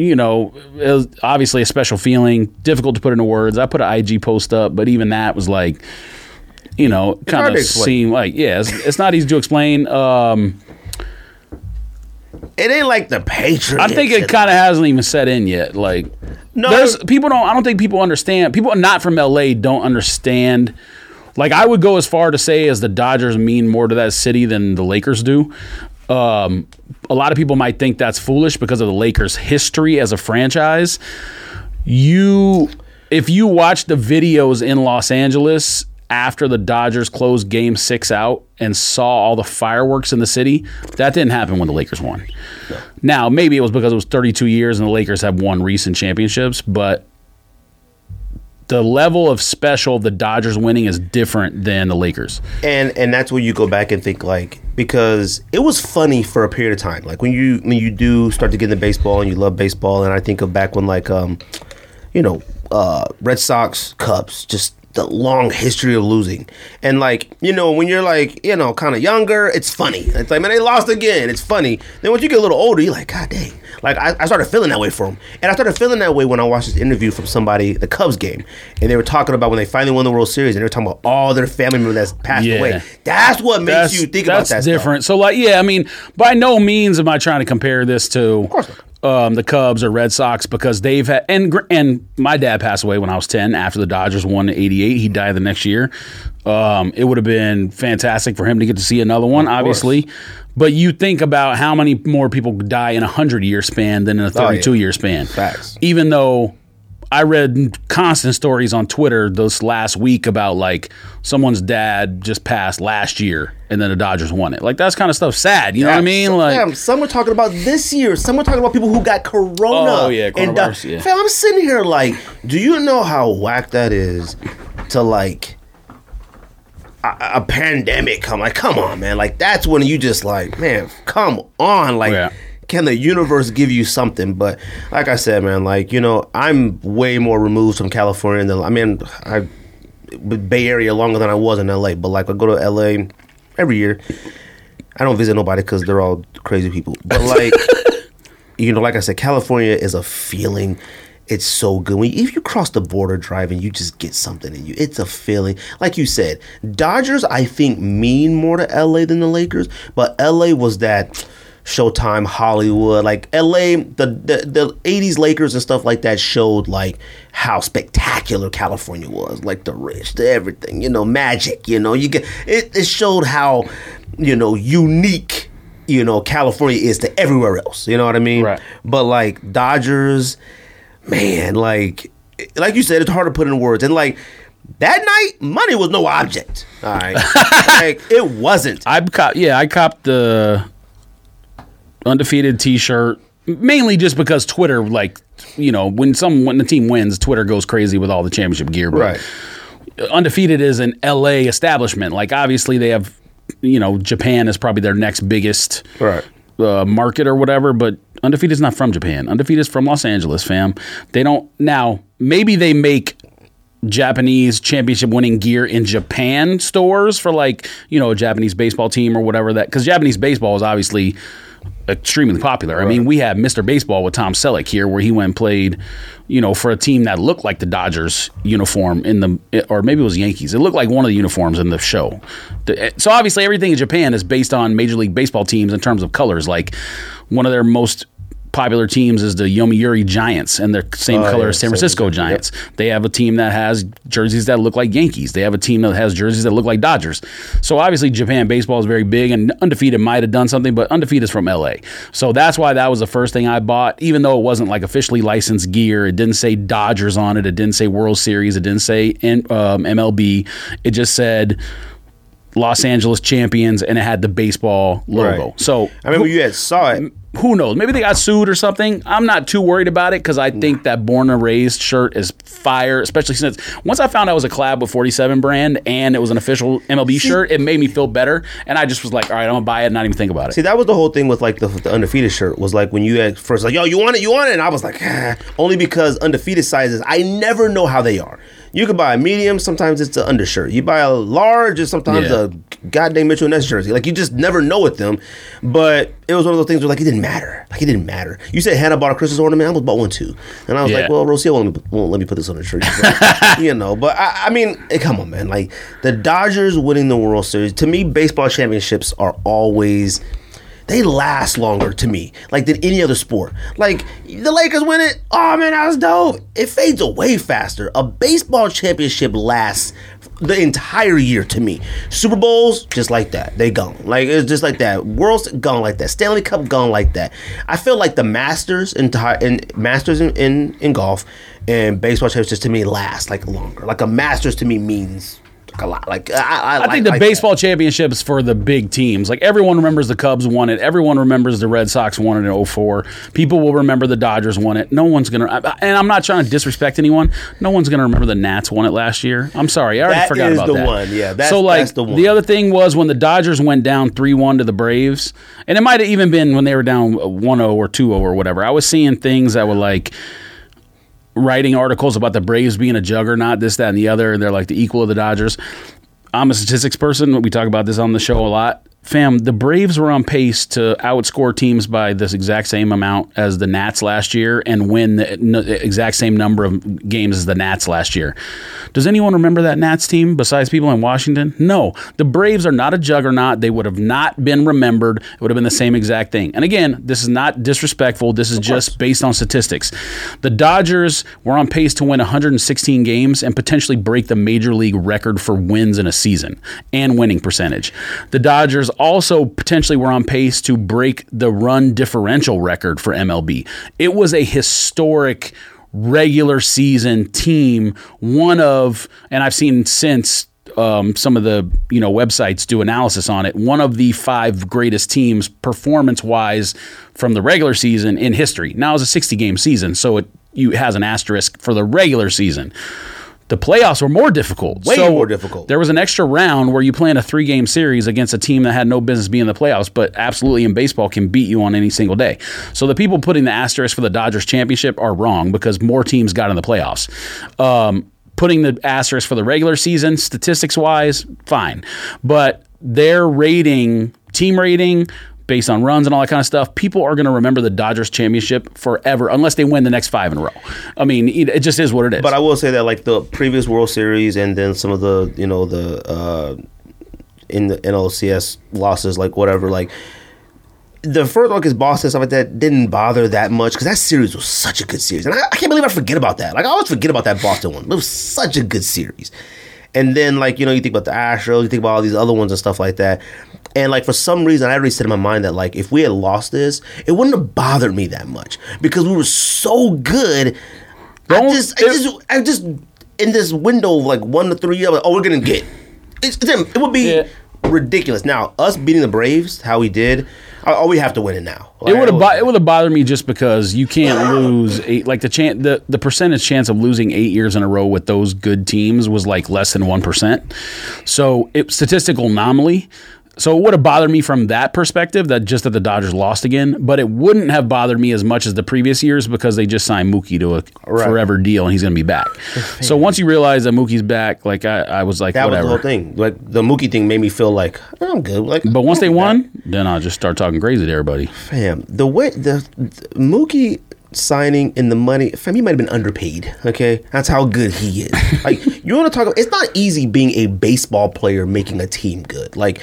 you know, it was obviously a special feeling, difficult to put into words. I put an IG post up, but even that was like, you know, kind of seemed like, yeah, it's, it's not easy to explain. Um, It ain't like the Patriots. I think it kind of hasn't even set in yet. Like, No. there's people don't. I don't think people understand. People not from LA don't understand. Like, I would go as far to say as the Dodgers mean more to that city than the Lakers do. Um, a lot of people might think that's foolish because of the Lakers' history as a franchise. You, if you watch the videos in Los Angeles after the Dodgers closed Game Six out and saw all the fireworks in the city, that didn't happen when the Lakers won. Now, maybe it was because it was 32 years and the Lakers have won recent championships, but the level of special the Dodgers winning is different than the Lakers. and and that's where you go back and think like because it was funny for a period of time. Like when you when you do start to get into baseball and you love baseball and i think of back when like um you know uh red sox cubs just the long history of losing. And like you know when you're like you know kind of younger it's funny. It's like man they lost again. It's funny. Then once you get a little older you're like god dang like I, I started feeling that way for them and i started feeling that way when i watched this interview from somebody the cubs game and they were talking about when they finally won the world series and they were talking about all their family members that's passed Yeah. away that's what makes you think about that's that stuff. different. So, like, yeah, I mean, by no means am I trying to compare this to course um, the Cubs or Red Sox because they've had and and my dad passed away when I was ten after the Dodgers won in '88. He died the next year. Um, it would have been fantastic for him to get to see another one, obviously. But you think about how many more people die in a hundred year span than in a thirty-two year span. Facts. Even though I read constant stories on Twitter this last week about like someone's dad just passed last year and then the Dodgers won it. Like that's kind of stuff sad. You know what I mean? Like fam, some were talking about this year. Some were talking about people who got corona. Oh, yeah, and uh, yeah. fam, I'm sitting here like, do you know how whack that is to like a, a pandemic come? Like, come on, man. Like that's when you just like, man, come on, like. Yeah. Can the universe give you something? But like I said, man, like you know, I'm way more removed from California than I mean, I Bay Area longer than I was in LA. But like I go to LA every year. I don't visit nobody because they're all crazy people. But like, [laughs] you know, like I said, California is a feeling. It's so good when if you cross the border driving, you just get something in you. It's a feeling. Like you said, Dodgers I think mean more to LA than the Lakers, but LA was that Showtime Hollywood like LA the the, the 80s Lakers and stuff like that showed like how spectacular California was like the rich the everything you know magic you know you get it, it showed how you know unique you know California is to everywhere else you know what I mean Right. but like Dodgers man like like you said it's hard to put in words and like that night money was no object all right [laughs] like it wasn't I cop, yeah, I copped the undefeated T-shirt. Mainly just because Twitter, like you know, when some when the team wins, Twitter goes crazy with all the championship gear. But Right. undefeated is an LA establishment. Like obviously they have, you know, Japan is probably their next biggest Right. Uh, market or whatever, but undefeated is not from Japan. Undefeated is from Los Angeles, fam. They don't now. Maybe they make Japanese championship winning gear in Japan stores for like you know a Japanese baseball team or whatever that because Japanese baseball is obviously extremely popular. I mean, we have Mr. Baseball with Tom Selleck here, where he went and played, you know, for a team that looked like the Dodgers uniform in the, or maybe it was Yankees. It looked like one of the uniforms in the show. Eh, so obviously, everything in Japan is based on Major League Baseball teams in terms of colors. Like one of their most popular teams is the Yomiuri Giants, and they're same Oh, color yeah, as San Francisco color. Giants. They have a team that has jerseys that look like Yankees. They have a team that has jerseys that look like Dodgers. So obviously Japan baseball is very big and undefeated might have done something, but undefeated is from LA. So that's why that was the first thing I bought, even though it wasn't like officially licensed gear. It didn't say Dodgers on it. It didn't say World Series. It didn't say N- um, MLB. It just said Los Angeles champions and it had the baseball logo. Right. So I remember you had saw it. Who knows? Maybe they got sued or something. I'm not too worried about it because I think that Born and Raised shirt is fire, especially since once I found out it was a collab with 47 brand and it was an official MLB shirt, it made me feel better. And I just was like, all right, I'm gonna buy it and not even think about it. See, that was the whole thing with like the, the undefeated shirt was like when you first like, yo, you want it, you want it, and I was like, ah. only because undefeated sizes, I never know how they are. You can buy a medium, sometimes it's an undershirt. You buy a large, it's sometimes Yeah. a goddamn Mitchell Ness jersey. Like you just never know with them. But it was one of those things where like it didn't matter. Like it didn't matter. You said Hannah bought a Christmas ornament, I almost bought one too, and I was Yeah. like, well, Rosie won't, let me- won't let me put this on the shirt, So, [laughs] you know. But I, I mean, eh, come on, man. Like the Dodgers winning the World Series to me, baseball championships are always they last longer to me, like than any other sport. Like the Lakers win it, oh man, that was dope. It fades away faster. A baseball championship lasts the entire year to me. Super Bowls, just like that, they gone. Like it's just like that. Worlds gone like that. Stanley Cup gone like that. I feel like the Masters in, in Masters in, in in golf and baseball championships to me last like longer. Like a Masters to me means a lot. Like I, I, I think the baseball championships for the big teams. Like everyone remembers the Cubs won it. Everyone remembers the Red Sox won it in 04. People will remember the Dodgers won it. No one's to and I'm not trying to disrespect anyone. No one's going to remember the Nats won it last year. I'm sorry. I already That forgot is about the that. one. Yeah, that's- so like that's the one. other thing was when the Dodgers went down 3-1 to the Braves, and it might have even been when they were down 1-0 or 2-0 or whatever. I was seeing things that were like writing articles about the Braves being a juggernaut, this, that, and the other, and they're like the equal of the Dodgers. I'm a statistics person. We talk about this on the show a lot. Fam, the Braves were on pace to outscore teams by this exact same amount as the Nats last year and win the exact same number of games as the Nats last year. Does anyone remember that Nats team besides people in Washington? No. The Braves are not a juggernaut. They would have not been remembered. It would have been the same exact thing. And again, this is not disrespectful. This is just based on statistics. The Dodgers were on pace to win 116 games and potentially break the major league record for wins in a season and winning percentage. The Dodgers also potentially were on pace to break the run differential record for MLB. It was a historic regular season team, one of, and I've seen since um, some of the you know websites do analysis on it. One of the five greatest teams performance wise from the regular season in history. Now it's a 60 game season, so it you has an asterisk for the regular season. The playoffs were more difficult. Way So more difficult. There was an extra round where you play in a three game series against a team that had no business being in the playoffs, but absolutely in baseball can beat you on any single day. So the people putting the asterisk for the Dodgers championship are wrong because more teams got in the playoffs. Um, putting the asterisk for the regular season, statistics wise, fine. But their rating, team rating, based on runs and all that kind of stuff, people are going to remember the Dodgers championship forever unless they win the next five in a row. I mean, it just is what it is. But I will say that like the previous World Series and then some of the you know the uh, in the NLCS losses, like whatever, like the first one against Boston stuff like that didn't bother that much because that series was such a good series, and I, I can't believe I forget about that. Like I always forget about that Boston one. It was such a good series. And then like you know you think about the Astros, you think about all these other ones and stuff like that. And like for some reason, I already said in my mind that like if we had lost this, it wouldn't have bothered me that much because we were so good. I Don't- just, I just, I just in this window of like one to three years, like, oh, we're gonna get. It's, it would be Yeah. ridiculous. Now, us beating the Braves, how we did, oh, we have to win it now. It would have bo- it would have bothered me just because you can't lose eight like the chance the, the percentage chance of losing eight years in a row with those good teams was like less than one percent. So it statistical anomaly. So it would have bothered me from that perspective that just that the Dodgers lost again, but it wouldn't have bothered me as much as the previous years because they just signed Mookie to a Right. forever deal and he's going to be back. so once you realize that Mookie's back, like I, I was like that was the whole thing. Like the Mookie thing made me feel like "Oh, I'm good. Like, But once they I'm back. won, then I just start talking crazy to everybody. fam, the way the, the Mookie signing and the money, fam, he might have been underpaid. Okay, that's how good he is. [laughs] like you want to talk? About, it's not easy being a baseball player making a team good. Like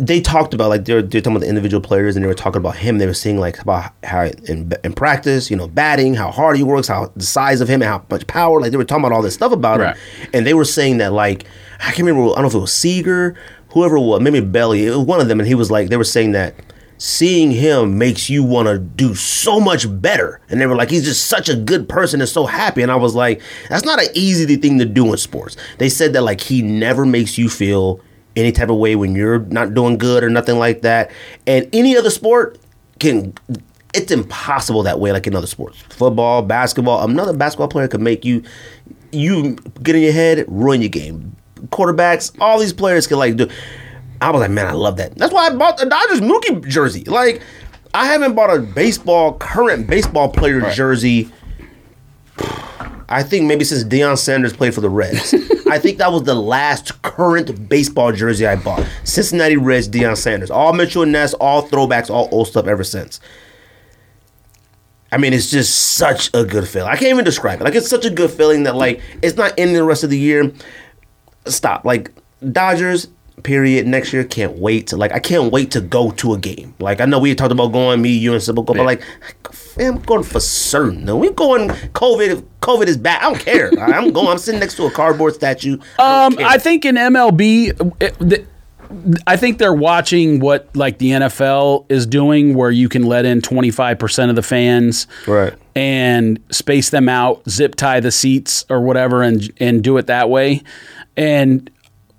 they talked about like they're, they're talking about the individual players and they were talking about him. They were seeing like about how in, in practice, you know, batting, how hard he works, how the size of him, and how much power. Like they were talking about all this stuff about Right. him, and they were saying that like I can't remember. I don't know if it was Seager, whoever it was, maybe Belli. It was one of them, and he was like they were saying that seeing him makes you want to do so much better. And they were like, he's just such a good person and so happy. And I was like, that's not an easy thing to do in sports. They said that like he never makes you feel any type of way when you're not doing good or nothing like that. And any other sport can it's impossible that way like in other sports. Football, basketball, another basketball player could make you you get in your head, ruin your game. Quarterbacks, all these players can like do I was like, man, I love that. That's why I bought the Dodgers Mookie jersey. Like, I haven't bought a baseball current baseball player jersey. I think maybe since Deion Sanders played for the Reds. [laughs] I think that was the last current baseball jersey I bought. Cincinnati Reds, Deion Sanders. All Mitchell and Ness, all throwbacks, all old stuff ever since. I mean, it's just such a good feeling. I can't even describe it. Like, it's such a good feeling that, like, it's not ending the rest of the year. Stop. Like, Dodgers, period, next year, can't wait. To, like, I can't wait to go to a game. Like, I know we talked about going, me, you, and Sybil, but, like, fam, I'm going for certain. No, we going, COVID, COVID is back. I don't care. I'm going, I'm sitting next to a cardboard statue. I Um, don't care. I think in MLB, it, the, I think they're watching what like the NFL is doing, where you can let in twenty five percent of the fans, Right. and space them out, zip tie the seats or whatever, and and do it that way. And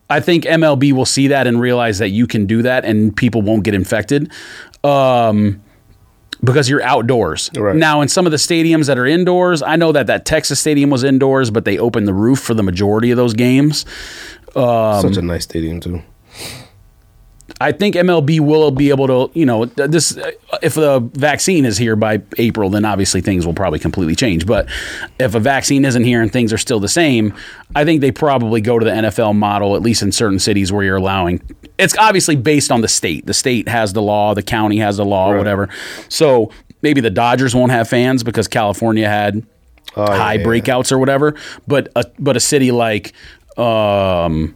I think MLB will see that and realize that you can do that, and people won't get infected. Um, because you're outdoors. Right. Now, in some of the stadiums that are indoors, I know that that Texas stadium was indoors, but they opened the roof for the majority of those games. Such a nice stadium, too. I think MLB will be able to, you know, this if the vaccine is here by April, then obviously things will probably completely change. But if a vaccine isn't here and things are still the same, I think they probably go to the NFL model, at least in certain cities where you're allowing. It's obviously based on the state. The state has the law, the county has the law, whatever. So maybe the Dodgers won't have fans because California had high yeah. breakouts or whatever. But a, but a city like. Um,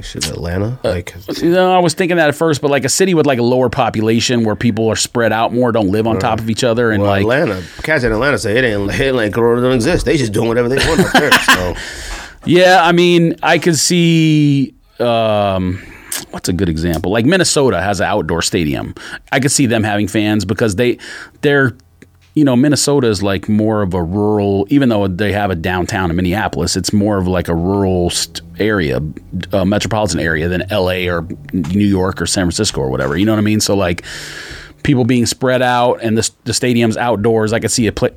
Shit, Atlanta. Uh, Like, no, I was thinking that at first, but like a city with like a lower population where people are spread out more, don't live on top of each other, and well, like Atlanta. Cats in Atlanta say it ain't, it ain't Corona don't exist. They just doing whatever they want up there. So. [laughs] yeah, I mean, I could see. Um, what's a good example? Like Minnesota has an outdoor stadium. I could see them having fans because they they're you know Minnesota is like more of a rural. Even though they have a downtown in Minneapolis, it's more of like a rural area, uh, metropolitan area than L.A. or New York or San Francisco or whatever. You know what I mean? So like. People being spread out and the, the stadium's outdoors. I could see a pla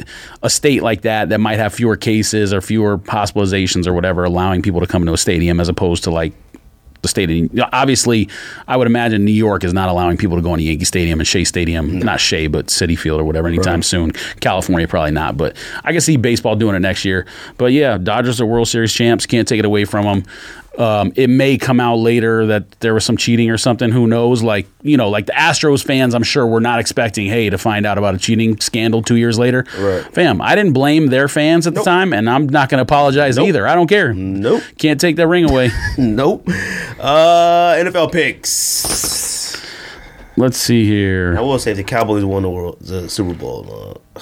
a state like that that might have fewer cases or fewer hospitalizations or whatever, allowing people to come to a stadium as opposed to like the stadium. Obviously, I would imagine New York is not allowing people to go into Yankee Stadium and Shea Stadium, not Shea, but Citi Field or whatever, anytime soon. California probably not, but I can see baseball doing it next year. But yeah, Dodgers are World Series champs. Can't take it away from them. Um, it may come out later that there was some cheating or something. Who knows? Like you know, like the Astros fans, I'm sure were not expecting, hey, to find out about a cheating scandal two years later. Right. Fam, I didn't blame their fans at the time, and I'm not going to apologize either. I don't care. Nope. Can't take that ring away. [laughs] Nope. Uh, NFL picks. Let's see here. I will say the Cowboys won the world, the Super Bowl. Uh,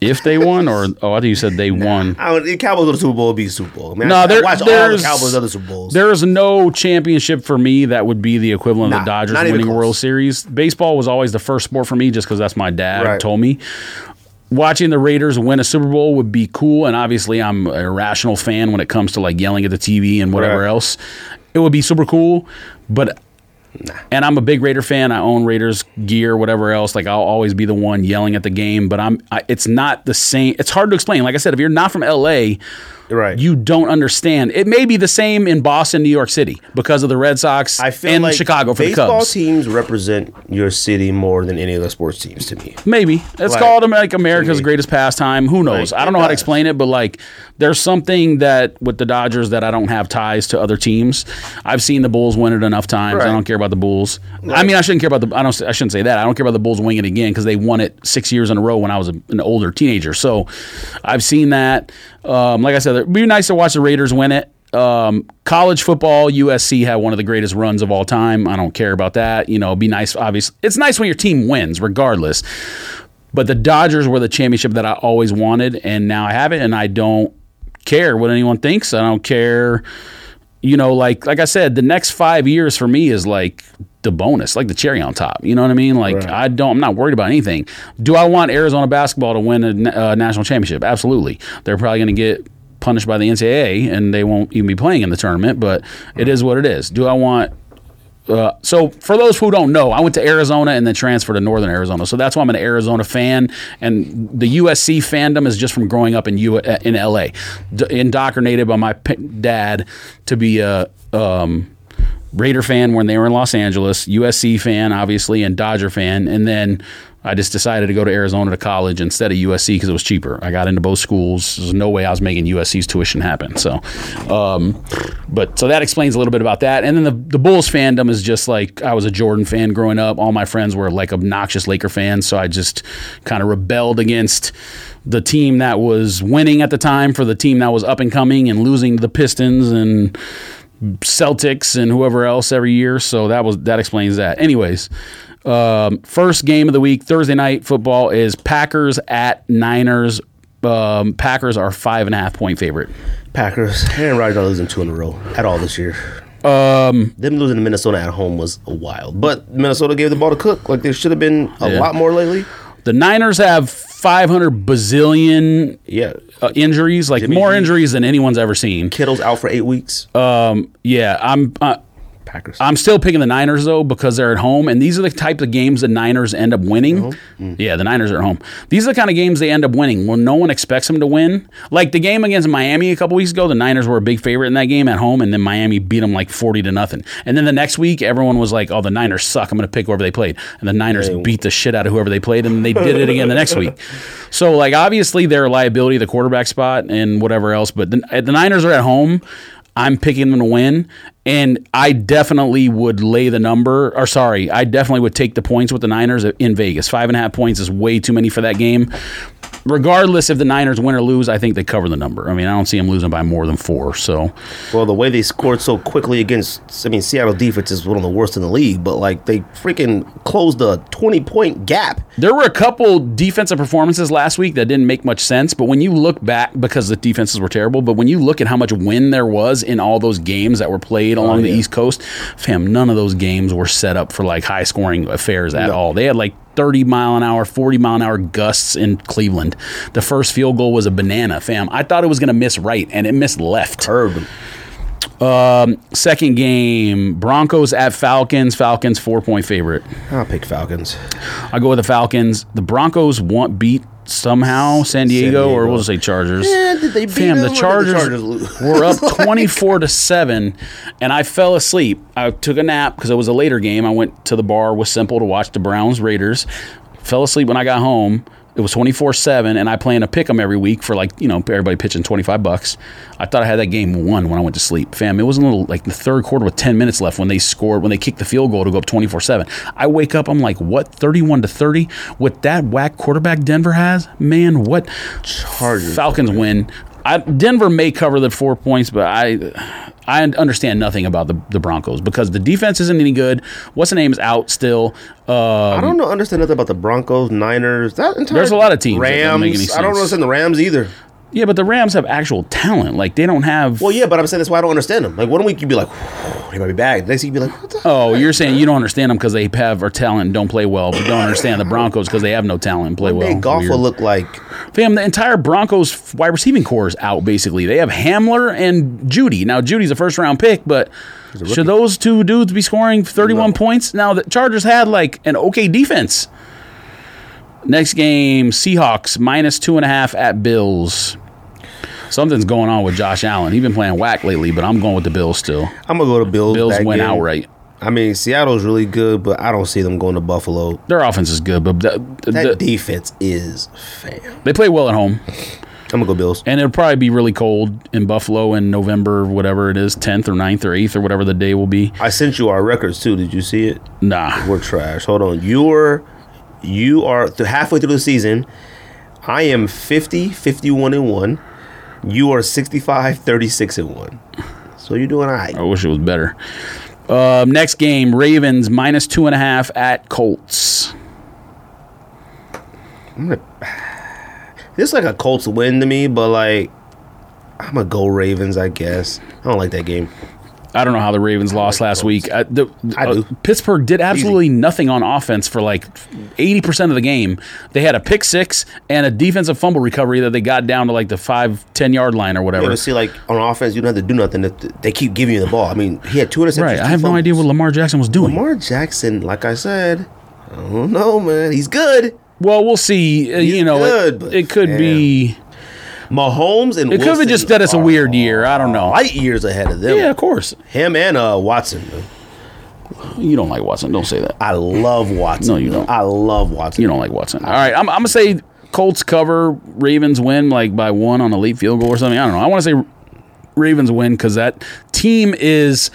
If they won, or [laughs] oh, I think you said they won. I would, the Cowboys won the Super Bowl. It'd be Super Bowl. I mean, No, I, I watch all the there's- Cowboys other Super Bowls. There's no championship for me that would be the equivalent of the Dodgers winning a. World Series. Baseball was always the first sport for me, just because that's my dad Right. told me. Watching the Raiders win a Super Bowl would be cool, and obviously I'm a rational fan when it comes to like yelling at the TV and whatever Right. else. it would be super cool, but and I'm a big Raider fan. I own Raiders gear, whatever else. Like I'll always be the one yelling at the game, but I'm. I, it's not the same. It's hard to explain. Like I said, if you're not from LA, Right. you don't understand. It may be the same in Boston, New York City, because of the Red Sox I feel and like Chicago for the baseball Cubs. teams represent your city more than any other sports teams to me. Maybe it's Like, called like America's greatest pastime. Who knows? Like, I don't know how to does. explain it, but like there's something that with the Dodgers that I don't have ties to other teams. I've seen the Bulls win it enough times. Right. I don't care about the Bulls. I mean, I shouldn't care about the. I don't. I shouldn't say that. I don't care about the Bulls winning it again because they won it six years in a row when I was a, an older teenager. So I've seen that. Um, like I said, it'd be nice to watch the Raiders win it. Um, college football, USC had one of the greatest runs of all time. I don't care about that. You know, be nice. Obviously, it's nice when your team wins, regardless. But the Dodgers were the championship that I always wanted, and now I have it, and I don't care what anyone thinks. I don't care. You know, like like I said, the next five years for me is like the bonus, like the cherry on top. You know what I mean? Like Right. I don't, I'm not worried about anything. Do I want Arizona basketball to win a uh, national championship? Absolutely. They're probably going to get punished by the NCAA, and they won't even be playing in the tournament. But it is what it is. Do I want uh, so for those who don't know, I went to Arizona and then transferred to Northern Arizona. So that's why I'm an Arizona fan. And the USC fandom is just from growing up in U- uh, in LA, D- indoctrinated by my p- dad to be a um, Raider fan when they were in Los Angeles, USC fan obviously, and Dodger fan. And then I just decided to go to Arizona to college instead of USC because it was cheaper. I got into both schools. There's no way I was making USC's tuition happen. So, um, but so that explains a little bit about that. And then the the Bulls fandom is just like I was a Jordan fan growing up. All my friends were like obnoxious Laker fans, so I just kind of rebelled against the team that was winning at the time for the team that was up and coming and losing the Pistons and Celtics and whoever else every year. So that was that explains that. Anyways, um, first game of the week, Thursday night football is Packers at Niners. Um, Packers are five and a half point favorite. Packers. Aaron Rodgers not losing two in a row at all this year. Um, them losing to Minnesota at home was wild, but Minnesota gave the ball to Cook like there should have been a Yeah. lot more lately. The Niners have 500 bazillion Yeah, uh, injuries, like Jimmy more G. injuries than anyone's ever seen. Kittle's out for eight weeks. Um, Yeah, I'm. Uh, Packers. I'm still picking the Niners though because they're at home, and these are the type of games the Niners end up winning. Mm. Yeah, the Niners are at home. These are the kind of games they end up winning when no one expects them to win. Like the game against Miami a couple weeks ago, the Niners were a big favorite in that game at home, and then Miami beat them like forty to nothing. And then the next week, everyone was like, "Oh, the Niners suck. I'm going to pick whoever they played," and the Niners beat the shit out of whoever they played, and they did it again the next week. [laughs] So like obviously they're a liability, the quarterback spot and whatever else, but the, the Niners are at home. I'm picking them to win, and I definitely would lay the number. Or sorry, I definitely would take the points with the Niners in Vegas. Five and a half points is way too many for that game. Regardless if the Niners win or lose, I think they cover the number. I mean, I don't see them losing by more than four. So well, the way they scored so quickly against, I mean, Seattle defense is one of the worst in the league, but like they freaking closed a twenty point gap. There were a couple defensive performances last week that didn't make much sense, but when you look back, because the defenses were terrible, but when you look at how much win there was in all those games that were played oh, along the yeah. East Coast, fam, none of those games were set up for like high scoring affairs at all. They had like 30 mile an hour, 40 mile an hour gusts in Cleveland. The first field goal was a banana, fam. I thought it was going to miss right, and it missed left. Curved them. Um, second game, Broncos at Falcons. Falcons four point favorite. I'll pick Falcons. I go with the Falcons. The Broncos want beat somehow San Diego, or Diego. we'll just say Chargers. Yeah, did they beat Fam, them the or did the Chargers, Chargers [laughs] were up twenty four to seven, and I fell asleep. I took a nap because it was a later game. I went to the bar with Simple to watch the Browns Raiders. Fell asleep when I got home. It was 24 7, and I plan to pick them every week for like, you know, everybody pitching 25 bucks. I thought I had that game won when I went to sleep. Fam, it was a little like the third quarter with 10 minutes left when they scored, when they kicked the field goal to go up 24 7. I wake up, I'm like, what, 31 to 30? With that whack quarterback Denver has? Man, what? Chargers. Falcons win. I, Denver may cover the four points, but I I understand nothing about the, the Broncos because the defense isn't any good. What's the name is out still. Uh, I don't know. Understand nothing about the Broncos, Niners. That entire There's a lot of teams Rams. I don't understand the Rams either. Yeah, but the Rams have actual talent. Like they don't have. Well, yeah, but I'm saying that's why I don't understand them. Like one week you'd be like, [sighs] he might be bad. Next week you'd be like, what the? oh, you're saying you don't understand them because they have or talent and don't play well, but you don't understand the Broncos because they have no talent and play well. Hey, golf Weird. will look like Fam, the entire Broncos wide receiving core is out. Basically, they have Hamler and Jeudy. Now, Jeudy's a first round pick, but should those two dudes be scoring 31 No. points? Now, the Chargers had like an okay defense. Next game, Seahawks minus two and a half at Bills. Something's going on with Josh Allen. He's been playing whack lately, but I'm going with the Bills still. I'm gonna go to Bills. Bills that win game. outright. I mean, Seattle's really good, but I don't see them going to Buffalo. Their offense is good, but the, That the- defense is fam. they play well at home. I'm gonna go Bills. And it'll probably be really cold in Buffalo in November, whatever it is, 10th or 9th or 8th or whatever the day will be. I sent you our records too. Did you see it? Nah. We're trash. Hold on. You're you are th- halfway through the season. I am 50, 51 and 1. You are 65, 36 and 1. So you're doing all right. I wish it was better. Um, next game, Ravens minus two and a half at Colts. [sighs] This is like a Colts win to me, but like I'm gonna go Ravens, I guess. I don't like that game. I don't know how the Ravens lost last week. Uh, the, I uh. Pittsburgh did absolutely nothing on offense for like 80% of the game. They had a pick six and a defensive fumble recovery that they got down to like the five, 10 yard line or whatever. ever see like on offense, you don't have to do nothing. They- They keep giving you the ball. I mean, he had two interceptions. right. I have no idea what Lamar Jackson was doing. Lamar Jackson, like I said, I don't know, man. He's good. well, we'll see. Uh, He's you know, good, it, but it could be. Mahomes and It could have just that it's a weird year. I don't know. Light years ahead of them. Yeah, of course. Him and uh, Watson. You don't like Watson. Don't say that. I love Watson. No, you don't. I love Watson. You don't like Watson. All right, I'm, I'm gonna say Colts cover, Ravens win like by one on a late field goal or something. I don't know. I want to say Ravens win because that team is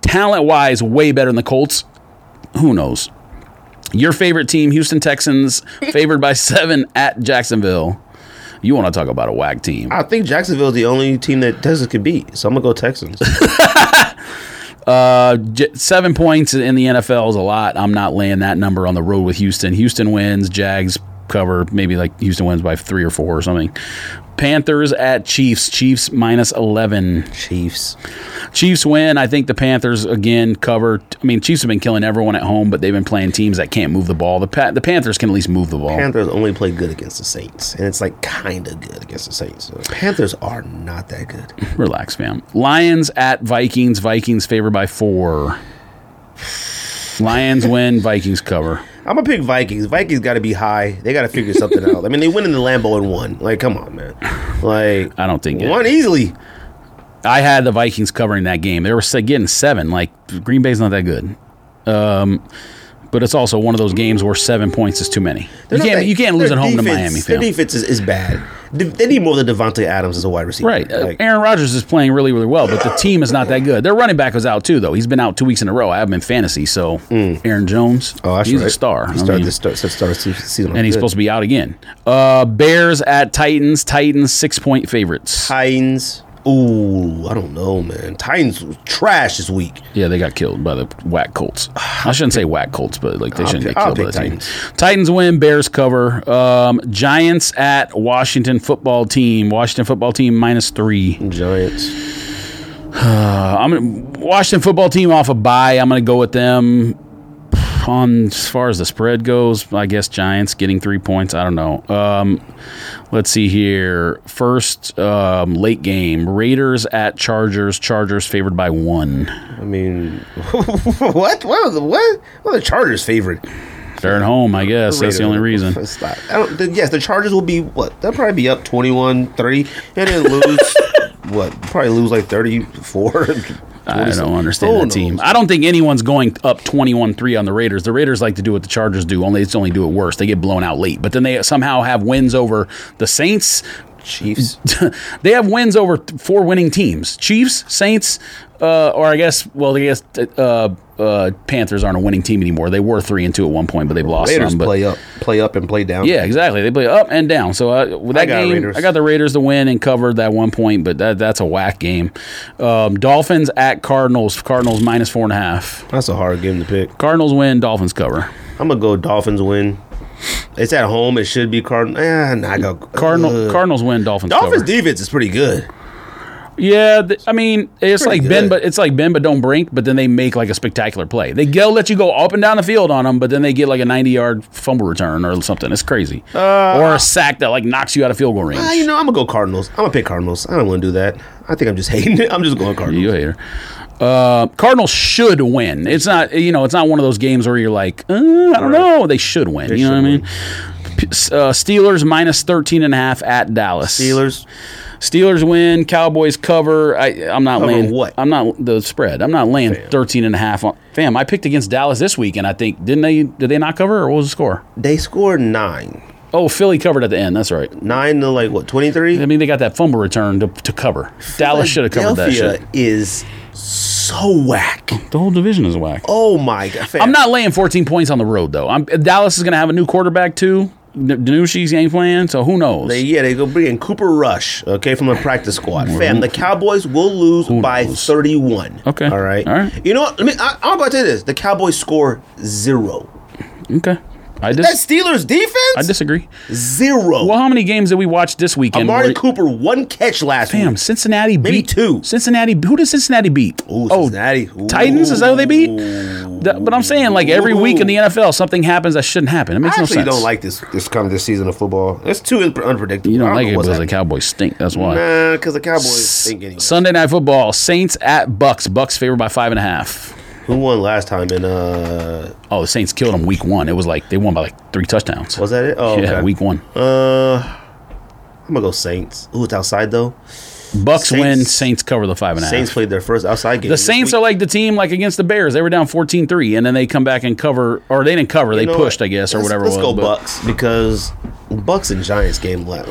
talent wise way better than the Colts. Who knows? Your favorite team, Houston Texans, favored by seven at Jacksonville. You want to talk about a whack team? I think Jacksonville is the only team that Texas could beat. So I'm gonna go Texans. [laughs] Uh, j- seven points in the NFL is a lot. I'm not laying that number on the road with Houston. Houston wins, Jags cover, maybe like Houston wins by three or four or something. Panthers at Chiefs. Chiefs minus 11. Chiefs. Chiefs win. I think the Panthers again cover. I mean, Chiefs have been killing everyone at home, but they've been playing teams that can't move the ball. The pa- the Panthers can at least move the ball. Panthers only play good against the Saints, and it's like kind of good against the Saints. So Panthers are not that good. [laughs] Relax, fam. Lions at Vikings. Vikings favored by four. Lions win. Vikings cover. I'm gonna pick Vikings. Vikings got to be high. They got to figure something out. I mean, they went in the Lambeau and won. Like, come on, man. Like, I don't think it- won easily. I had the Vikings covering that game. They were getting seven. Like Green Bay's not that good. Um, but it's also one of those games where seven points is too many. You They're can't that- you can't lose at home to defense- Miami. Their Fam. defense is, is bad. They need more than Davante Adams as a wide receiver. Right. Like, Aaron Rodgers is playing really, really well, but the team is not that good. Their running back was out too, though. He's been out two weeks in a row. I have him in fantasy. So Aaron Jones, oh, he's right. a star. He I started mean, this start, started season, and he's supposed to be out again. Uh, Bears at Titans. Titans six point favorites. Titans. Ooh, I don't know, man. Titans was trash this week. Yeah, they got killed by the whack Colts. I shouldn't say whack Colts, but like they shouldn't pick- get I'll killed by the team. Titans win, Bears cover. Um, Giants at Washington football team. Washington football team minus three. Giants. Uh, [sighs] I'm gonna, Washington football team off a bye. I'm going to go with them. On as far as the spread goes, I guess Giants getting three points. I don't know. Um, let's see here. First um, late game: Raiders at Chargers. Chargers favored by one. I mean, [laughs] what? What? Are the, what? What the Chargers' favorite? They're at home, I guess. That's the only reason. I don't, the, yes, the Chargers will be what? They'll probably be up 21-3 and then lose. [laughs] what? Probably lose like 34. I don't understand that team. I don't think anyone's going up 21-3 on the Raiders. The Raiders like to do what the Chargers do, only it's only do it worse. They get blown out late. But then they somehow have wins over the Saints. Chiefs. [laughs] they have wins over four winning teams. Chiefs, Saints, uh, or I guess well, I guess uh, uh, Panthers aren't a winning team anymore. They were 3 and 2 at one point, but they've lost Raiders some. But play up, play up and play down. yeah, exactly. They play up and down. So uh, with that got game, Raiders. I got the Raiders to win and covered that one point, but that that's a whack game. Um, Dolphins at Cardinals. Cardinals minus four and a half. That's a hard game to pick. Cardinals win. Dolphins cover. I'm gonna go Dolphins win. It's at home. It should be Cardinal. Eh, nah, I go Cardinal Ugh. Cardinals win. Dolphins. Dolphins cover. defense is pretty good. Yeah, th- I mean, it's Pretty like Ben, but it's like Ben, but don't brink. But then they make like a spectacular play. They go let you go up and down the field on them, but then they get like a ninety-yard fumble return or something. It's crazy, or a sack that like knocks you out of field goal range. Ah, you know, I'm gonna go Cardinals. I'm gonna pick Cardinals. I don't want to do that. I think I'm just [laughs] hating it. I'm just going Cardinals. You hater. Uh, Cardinals should win. It's not, you know, it's not one of those games where you're like, uh, I don't know. They should win. you know what I mean? P- Uh, Steelers minus 13 and a half at Dallas. Steelers. Steelers win. Cowboys cover. I, I'm not Cover laying what? I'm not the spread. I'm not laying 13 and a half on. Fam, I picked against Dallas this week, and I think didn't they? Did they not cover, or what was the score? They scored nine. Oh, Philly covered at the end. That's right. Nine to like what? Twenty three. I mean, they got that fumble return to, to cover. Dallas should have covered that shit. Is so whack. The whole division is whack. Oh my god! Fam. I'm not laying 14 points on the road though. I'm, Dallas is going to have a new quarterback too. DiNucci's ain't playing, so who knows? They, yeah, they go bring in Cooper Rush, okay, from the practice squad. Mm-hmm. Fam, the Cowboys will lose by knows? 31. Okay. All right. All right. You know what? Let me. I, I'm about to say this. The Cowboys score zero. okay, I That dis- Steelers defense. I disagree. Zero. Well, how many games did we watch this weekend? Amari where- Cooper one catch last Damn, week. Cincinnati Maybe beat two. Cincinnati. Who did Cincinnati beat? Ooh, oh, Cincinnati. Titans. Is that who they beat? Ooh. That- but I'm saying like every week in the NFL, something happens that shouldn't happen. It I makes no actually sense. don't like this this kind of this season of football. It's too un- unpredictable. You I don't like it because the. Cowboys stink. That's why. Nah, because the Cowboys think anyway. Sunday night football: Saints at Bucks. Bucks favored by five and a half. Who won last time? In uh, Oh, the Saints killed them week one. It was like they won by like three touchdowns. was that it? Oh, yeah, okay. week one. Uh, I'm gonna go Saints. Ooh, it's outside though. Bucks Saints- win. Saints cover the five and a half. Saints played their first outside game. the this Saints week. are like the team like against the Bears. They were down 14-3, and then they come back and cover, or they didn't cover. They You know pushed, what? I guess, or Let's- whatever. Let's it go was, but- Bucks because Bucks and Giants game. why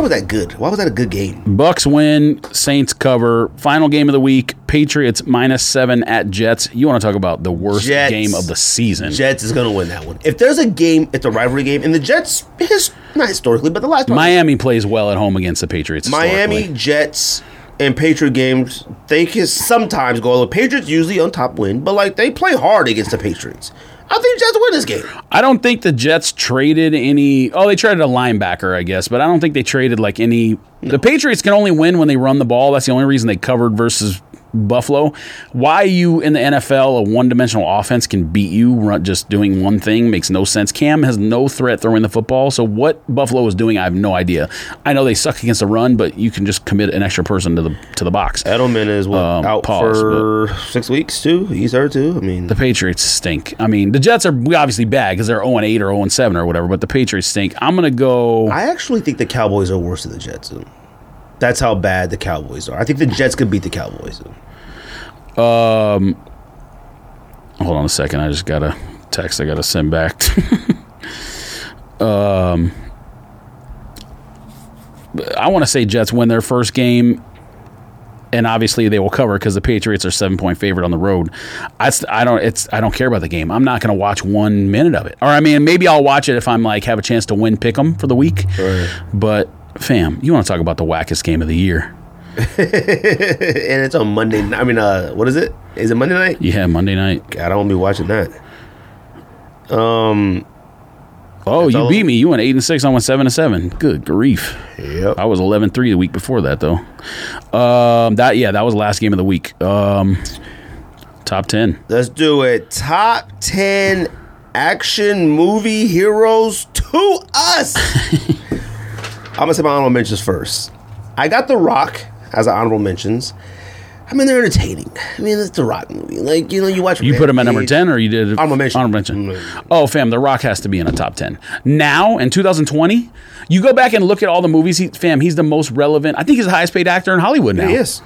was that good? Why was that a good game? Bucks win. Saints cover. Final game of the week: Patriots minus seven at Jets. You want to talk about the worst Jets. game of the season? Jets is gonna win that one. If there's a game, it's a rivalry game, and the Jets, his, not historically, but the last time, Miami plays well at home against the Patriots. Miami. Jets and Patriot games, they can sometimes go. The Patriots usually on top win, but like they play hard against the Patriots. I think Jets win this game. I don't think the Jets traded any. Oh, they traded a linebacker, I guess, but I don't think they traded like any. The Patriots can only win when they run the ball. That's the only reason they covered versus Buffalo. Why you in the NFL a one-dimensional offense can beat you run, just doing one thing makes no sense. Cam has no threat throwing the football, so what Buffalo is doing, I have no idea. I know they suck against the run, but you can just commit an extra person to the to the box. Edelman is what, Um, out pause, for six weeks too. He's hurt too. I mean, The Patriots stink. I mean, the Jets are obviously bad because they're 0 8 or 0 7 or whatever, but the Patriots stink. I'm going to go. I actually think the Cowboys are worse than the Jets. That's how bad the Cowboys are. I think the Jets could beat the Cowboys. Though. Hold on a second. I just got a text I got to send back. [laughs] um, I want to say Jets win their first game. And obviously they will cover because the Patriots are seven point favorite on the road. I, I don't it's I don't care about the game. I'm not going to watch one minute of it. Or I mean maybe I'll watch it if I'm like have a chance to win pick 'em for the week. But fam, you want to talk about the wackest game of the year? [laughs] and it's on Monday. night. I mean, uh, what is it? Is it Monday night? Yeah, Monday night. God, I don't be watching that. Um. Oh, you beat me. You went eight and six. I went seven and seven. Good grief. Yep. I was 11-3 the week before that though. Um, that yeah, that was the last game of the week. Um, top ten. Let's do it. Top 10 action movie heroes to us. I'm going to say my honorable mentions first. I got The Rock as an honorable mentions. I mean, they're entertaining. I mean, it's The Rock movie. Like, you know, you watch You put him at number ten, or you did Honorable mention. Honorable mention. Mm. Oh, fam, The Rock has to be in a top ten now in 2020. You go back and look at all the movies. He, fam, he's the most relevant. I think he's the highest paid actor in Hollywood now. He is.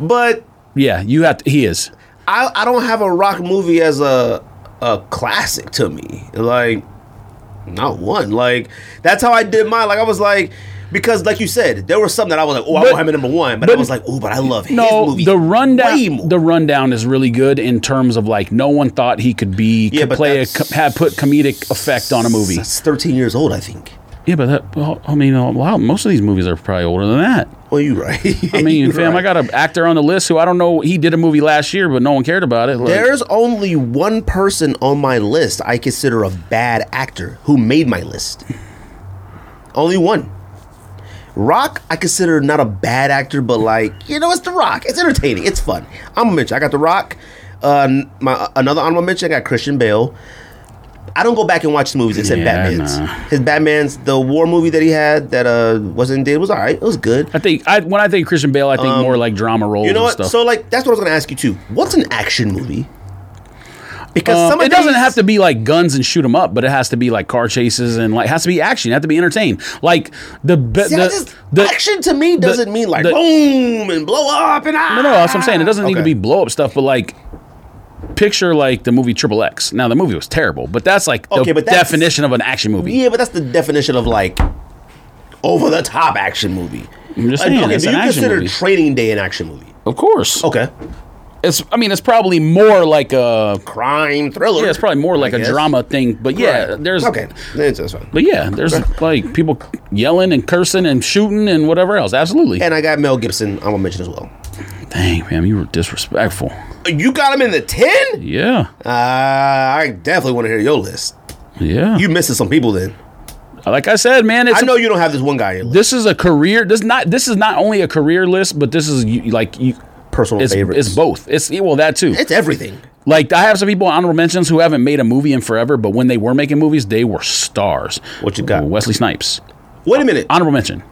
But Yeah, you have. To, he is. I, I don't have a rock movie as a a classic to me. Like not one. Like that's how I did mine. Like I was like because like you said, there was some that I was like, oh, I But- want him at number one, but, but- I was like, oh, but I love his No, movie. the rundown. The rundown is really good in terms of like no one thought he could be Yeah, could but play a have put comedic effect on a movie. That's 13 years old, I think. Yeah, but that, well, I mean, wow, most of these movies are probably older than that. Well, you're right. I mean, [laughs] fam, right. I got an actor on the list who I don't know. He did a movie last year, but no one cared about it. Like, There's only one person on my list I consider a bad actor who made my list. Only one. Rock, I consider not a bad actor, but like you know, it's The Rock. It's entertaining. It's fun. I'm gonna mention. I got The Rock. Uh, my another honorable mention. I got Christian Bale. I don't go back and watch the movies except Yeah, Batman's. nah. His Batman's the war movie that he had that uh wasn't did was alright. It was good. I think I when I think Christian Bale, I think more like drama roles. Um, You know and what? Stuff. So like that's what I was gonna ask you too. What's an action movie? Because Um, some of it doesn't have to be like guns and shoot 'em up, but it has to be like car chases and like has to be action. You have to be entertained. Like the be- See, the, just- the action to me doesn't mean like the- boom and blow up and ah. no, no, that's what I'm saying. It doesn't need to be blow up stuff, but like picture like the movie Triple X. Now the movie was terrible, but that's like the Okay, but definition of an action movie. Yeah, but that's the definition of like over the top action movie. I'm just Like, saying, okay, it's do you consider movie. Training Day an action movie? Of course, Okay, it's. I mean, it's probably more like a. crime thriller. Yeah, it's probably more like I a guess. drama thing, but yeah, Right. there's okay. That's, that's fine. But yeah, there's like people yelling and cursing and shooting and whatever else. Absolutely. And I got Mel Gibson. I'm gonna mention as well. Dang, man, you were disrespectful. You got him in the ten? Yeah, Uh, I definitely want to hear your list. yeah. You missing some people then. like I said, man, it's I know you don't have this one guy in your list. this is a career. This not this is not only a career list, but this is you- like you. Personal It's, favorites. it's both. It's well that too. It's everything. Like I have some people honorable mentions who haven't made a movie in forever, but when they were making movies, they were stars. What you got? Wesley Snipes, Wait a minute. honorable mention.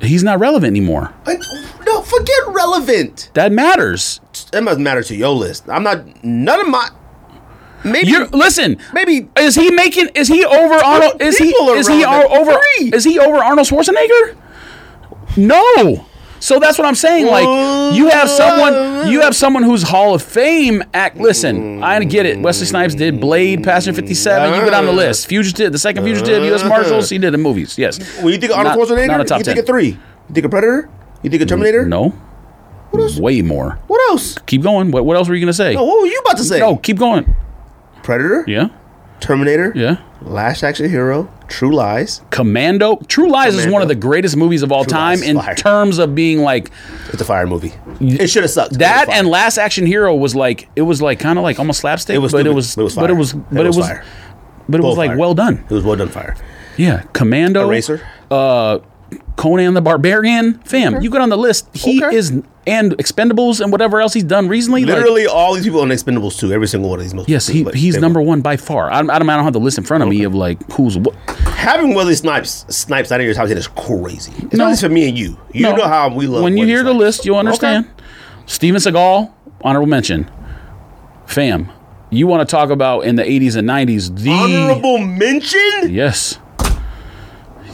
He's not relevant anymore. I- no, forget relevant. That matters. That must matter to your list. I'm not. None of my. Maybe. You're listen. maybe. Is he making? Is he over Arnold? Is he? Is he over? Three. Is he over Arnold Schwarzenegger? No. So that's what I'm saying. Like you have someone, you have someone who's Hall of Fame. Act. Listen, I get it. Wesley Snipes did Blade, Passenger 57. You get on the list. Fugitive, the second Fugitive, U.S. Uh. Marshals. He did the movies. Yes. When you think of Arnold Schwarzenegger, not a top you think 10. of three. You think of Predator? You think of Terminator? No. What else? Way more. What else? Keep going. What, what else were you gonna say? No, what were you about to say? No, keep going. Predator? Yeah. Terminator? Yeah. Last Action Hero? True Lies? Commando. True Lies is one of the greatest movies of all True time Lies, in fire. terms of being like It's a fire movie. It should have sucked. that and Last Action Hero was like it was like kind of like almost slapstick, It was but it stupid, was but it was but it was but it was was fire. but it was like fire. well done. It was well done fire. Yeah, Commando, Eraser? uh, Conan the Barbarian, fam. You get on the list. He Okay. is and Expendables and whatever else he's done recently. like- Literally all these people on Expendables too. Every single one of these movies. yes, he, he's they- number one by far. I, don't- I don't I don't have the list in front of me of like who's what. Having Wesley Snipes Snipes out of your top ten is crazy. It's No. not just for me and you. You No. know how we love. When you Wesley hear the list, you'll understand. Steven Seagal, honorable mention. Fam, you want to talk about in the 80s and 90s the Honorable mention. Yes.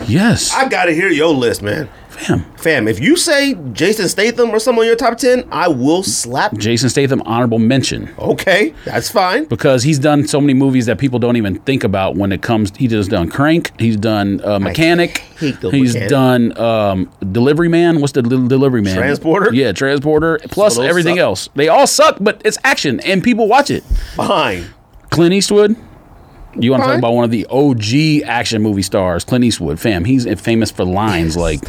Yes. I gotta hear your list, man. Fam. Fam, if you say Jason Statham or someone in your top ten, I will slap. Jason Statham, honorable mention. Okay, that's fine. Because he's done so many movies that people don't even think about when it comes. He just done Crank. He's done uh, Mechanic. hate the he's Mechanic. done um, Delivery Man. What's the del- Delivery Man? Transporter? Yeah, Transporter. Plus those everything suck. else. They all suck, but it's action and people watch it. Fine. Clint Eastwood. You want to talk about one of the OG action movie stars, Clint Eastwood, fam. He's famous for lines like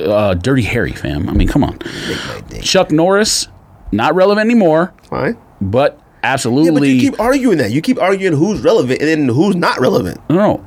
uh, "Dirty Harry," fam. I mean, come on. Make my day. Chuck Norris, not relevant anymore, Fine. but Yeah, but absolutely. you keep arguing that. You keep arguing who's relevant and then who's not relevant. no, no.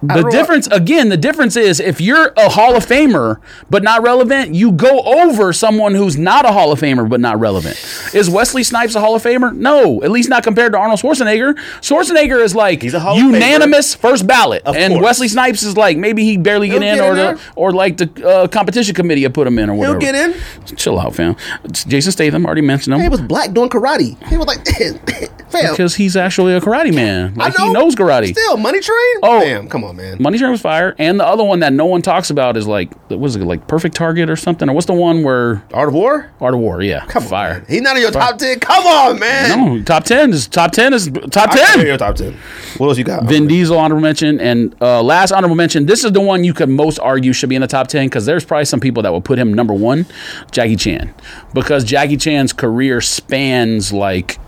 The difference, again, the difference is if you're a Hall of Famer but not relevant, you go over someone who's not a Hall of Famer but not relevant. Is Wesley Snipes a Hall of Famer? No, at least not compared to Arnold Schwarzenegger. Schwarzenegger is like He's a Hall of unanimous first ballot, Of and course. Wesley Snipes is like maybe he barely get He'll in, get or the, or like the uh, competition committee will put him in, or He'll whatever. get in. Chill out, fam. It's Jason Statham already mentioned him He was black doing karate. He was like, [laughs] fam. because he's actually a karate man. I Like he knows karate. Still, Money Train. Oh. Damn, come on, man. Money Train was fire, and the other one that no one talks about is like what was it like Perfect Target or something, or what's the one where Art of War. Art of War? Yeah, Come on, fire. man. He's not in your top ten. Come on, man. No, top ten is top ten is top I can't hear ten. your top ten. What else you got? Vin Diesel honorable mention, and uh, last honorable mention. This is the one you could most argue should be in the top ten because there's probably some people that would put him number one, Jackie Chan, because Jackie Chan's career spans like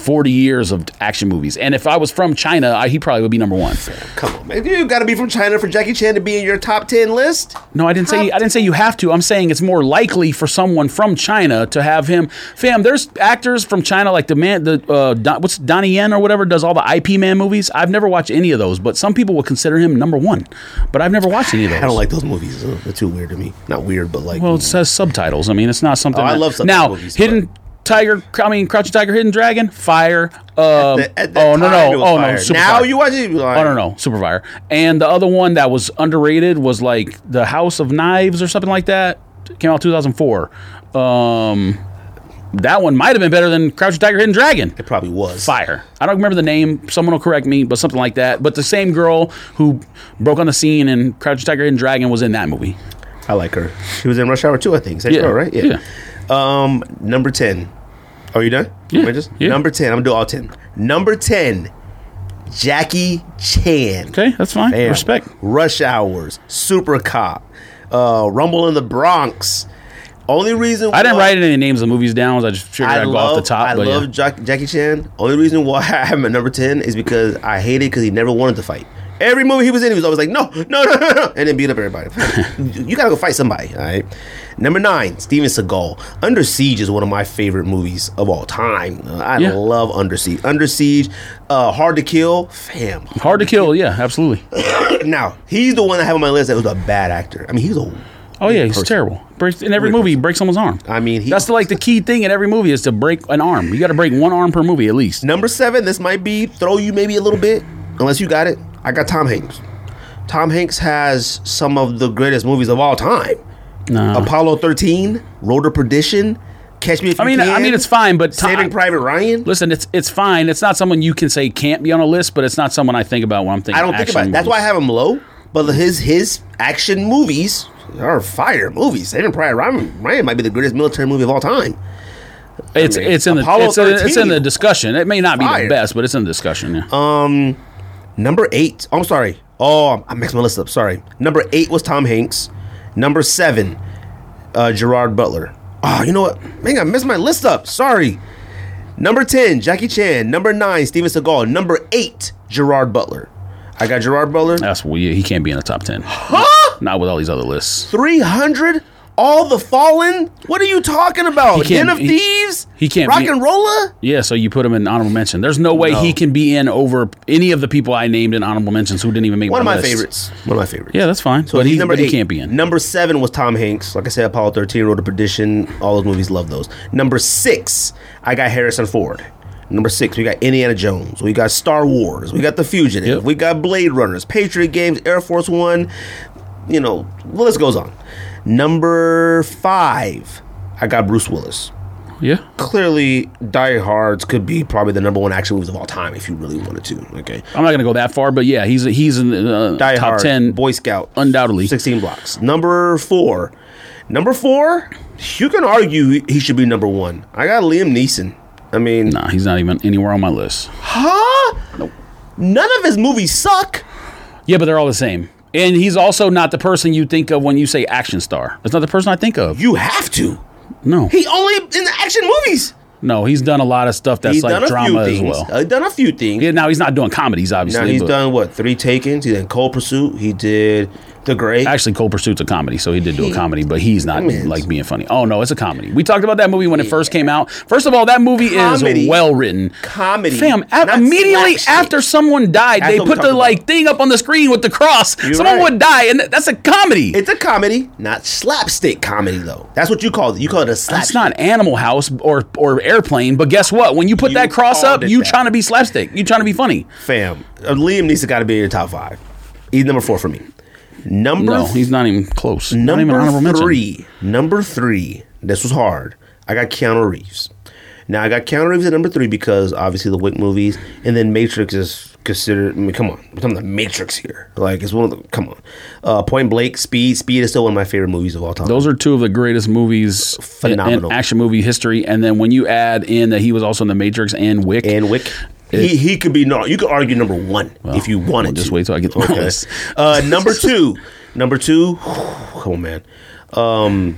40 years of action movies. And if I was from China, I, he probably would be number one. Come on, man. You got to be from China for Jackie Chan to be in your top ten list. No, I didn't say I didn't say you have to. I'm saying it's more likely for someone from China to have him. Fam, there's actors from China like the man, the uh, Don, what's Donnie Yen or whatever does all the IP Man movies. I've never watched any of those, but some people would consider him number one. But I've never watched any of those. I don't like those movies. They're too weird to me. Not weird, but like. Well, it says subtitles. I mean, it's not something. Oh, I love subtitle now. movies, Hidden Tiger. I mean, Crouching Tiger, Hidden Dragon, Fire. Um, the- at the oh no no oh fire. no Super Now Fire. you watch it. like, Oh no no Super Fire. And the other one that was underrated was like the House of Knives or something like that. Came out 2004. Um, that one might have been better than Crouching Tiger, Hidden Dragon. It probably was. Fire. I don't remember the name. Someone will correct me, but something like that. But the same girl who broke on the scene in Crouching Tiger, Hidden Dragon was in that movie. I like her. She was in Rush Hour 2, I think. Yeah, girl, right? yeah. Um, number 10. Are you done? Yeah, just- yeah. Number 10. I'm going to do all 10. Number 10, Jackie Chan. Okay, that's fine. Respect. Rush Hours, Super Cop, uh, Rumble in the Bronx. Only reason I didn't why- write any names of movies down. Was I just figured I I'd go love, off the top. I love yeah. Jack, Jackie Chan. Only reason why [laughs] I have him at number 10 is because I hate it because he never wanted to fight. Every movie he was in, he was always like, no, no, no, no, no, and then beat up everybody. [laughs] you gotta go fight somebody, all right? Number nine, Steven Seagal. Under Siege is one of my favorite movies of all time. Uh, I Yeah. love Under Siege. Under Siege, uh, Hard to Kill, fam. Hard to kill. Yeah, absolutely. [coughs] Now, he's the one I have on my list that was a bad actor. I mean, he was a. Oh yeah, he's person. terrible. Breaks in every Weird movie. He breaks someone's arm. I mean, he- that's the, like the key thing in every movie is to break an arm. You got to break one arm per movie at least. Number seven, this might be throw you maybe a little bit, unless you got it. I got Tom Hanks. Tom Hanks has some of the greatest movies of all time. No. Apollo 13, Road to Perdition, Catch Me If You I mean, Can, I mean, it's fine, but Tom- Saving Private Ryan. Listen, it's it's fine. It's not someone you can say can't be on a list, but it's not someone I think about when I'm thinking. I don't think action about it. That's why I have him low. But his his action movies are fire movies. Saving Private Ryan, Ryan might be the greatest military movie of all time. it's mean, it's in the Apollo it's, in- it's in 13. the discussion. It may not be Fire. the best, but it's in the discussion. Yeah. Um, number eight. Oh, I'm sorry. Oh, I mixed my list up. Sorry. Number eight was Tom Hanks. Number seven, uh, Gerard Butler. Oh, you know what? Man, I messed my list up. Sorry. Number ten, Jackie Chan. Number nine, Steven Seagal. Number eight, Gerard Butler. I got Gerard Butler. That's weird. He can't be in the top ten. Huh? Not with all these other lists. Three hundred. All the Fallen. What are you talking about? He Den of he- Thieves. he can't Rock be- and Roller. Yeah, so you put him in honorable mention. There's no way No. he can be in over any of the people I named in honorable mentions who didn't even make One of my list. favorites. One of my favorites. Yeah, that's fine. So but he's he, number but he eight. can't be in. Number seven was Tom Hanks. Like I said, Apollo 13, Road to Perdition. All those movies, love those. Number six, I got Harrison Ford. Number six, we got Indiana Jones. We got Star Wars. We got The Fugitive. Yep. We got Blade Runners, Patriot Games, Air Force One. You know, the list goes on. Number five, I got Bruce Willis. yeah. Clearly, Die Hards could be probably the number one action movies of all time if you really wanted to. Okay. I'm not going to go that far, but yeah, he's he's in the uh, Die top Hard, 10. Boy Scout, undoubtedly. 16 blocks. Number four, number four, you can argue he should be number one. I got Liam Neeson. I mean, Nah, he's not even anywhere on my list. huh? None of his movies suck. Yeah, but they're all the same. And he's also not the person you think of when you say action star. That's not the person I think of. You have to. No, He only in the action movies. no, he's done a lot of stuff that's He's like done a few drama as things. well. Uh, done a few things. Yeah, now he's not doing comedies, obviously. now he's but done what? Three Takens. He did Cold Pursuit. He did The Gray. Actually, Cold Pursuit's a comedy, so he did do a comedy, but he's not like being funny. Oh no, it's a comedy. We talked about that movie when it first came out. First of all, that movie Comedy. is well written. Comedy, Fam, a- immediately after someone died, That's they put the like about. thing up on the screen with the cross. You're someone right. would die, and that's a comedy. It's a comedy, not slapstick comedy though. That's what you call it. You call it a slapstick. That's not Animal House or or Airplane, but guess what? When you put You that cross up, you that. trying to be slapstick. You trying to be funny. Fam, uh, Liam Neeson got to be in your top five. He's number four for me. Number No, he's not even close. not even number honorable mention. three. Number three. This was hard. I got Keanu Reeves. Now I got Keanu Reeves at number three because obviously the Wick movies, and then Matrix is considered. I mean, come on, we're talking the Matrix here. Like it's one of the. Come on, uh, Point Break, Speed. Speed is still one of my favorite movies of all time. Those are two of the greatest movies in- Phenomenal. in action movie history. And then when you add in that he was also in the Matrix and Wick, and Wick. He, he could be no. You could argue number one if you wanted well, just to. wait till I get to my Okay. list. Uh, number two. Number two. [sighs] On, man. Um,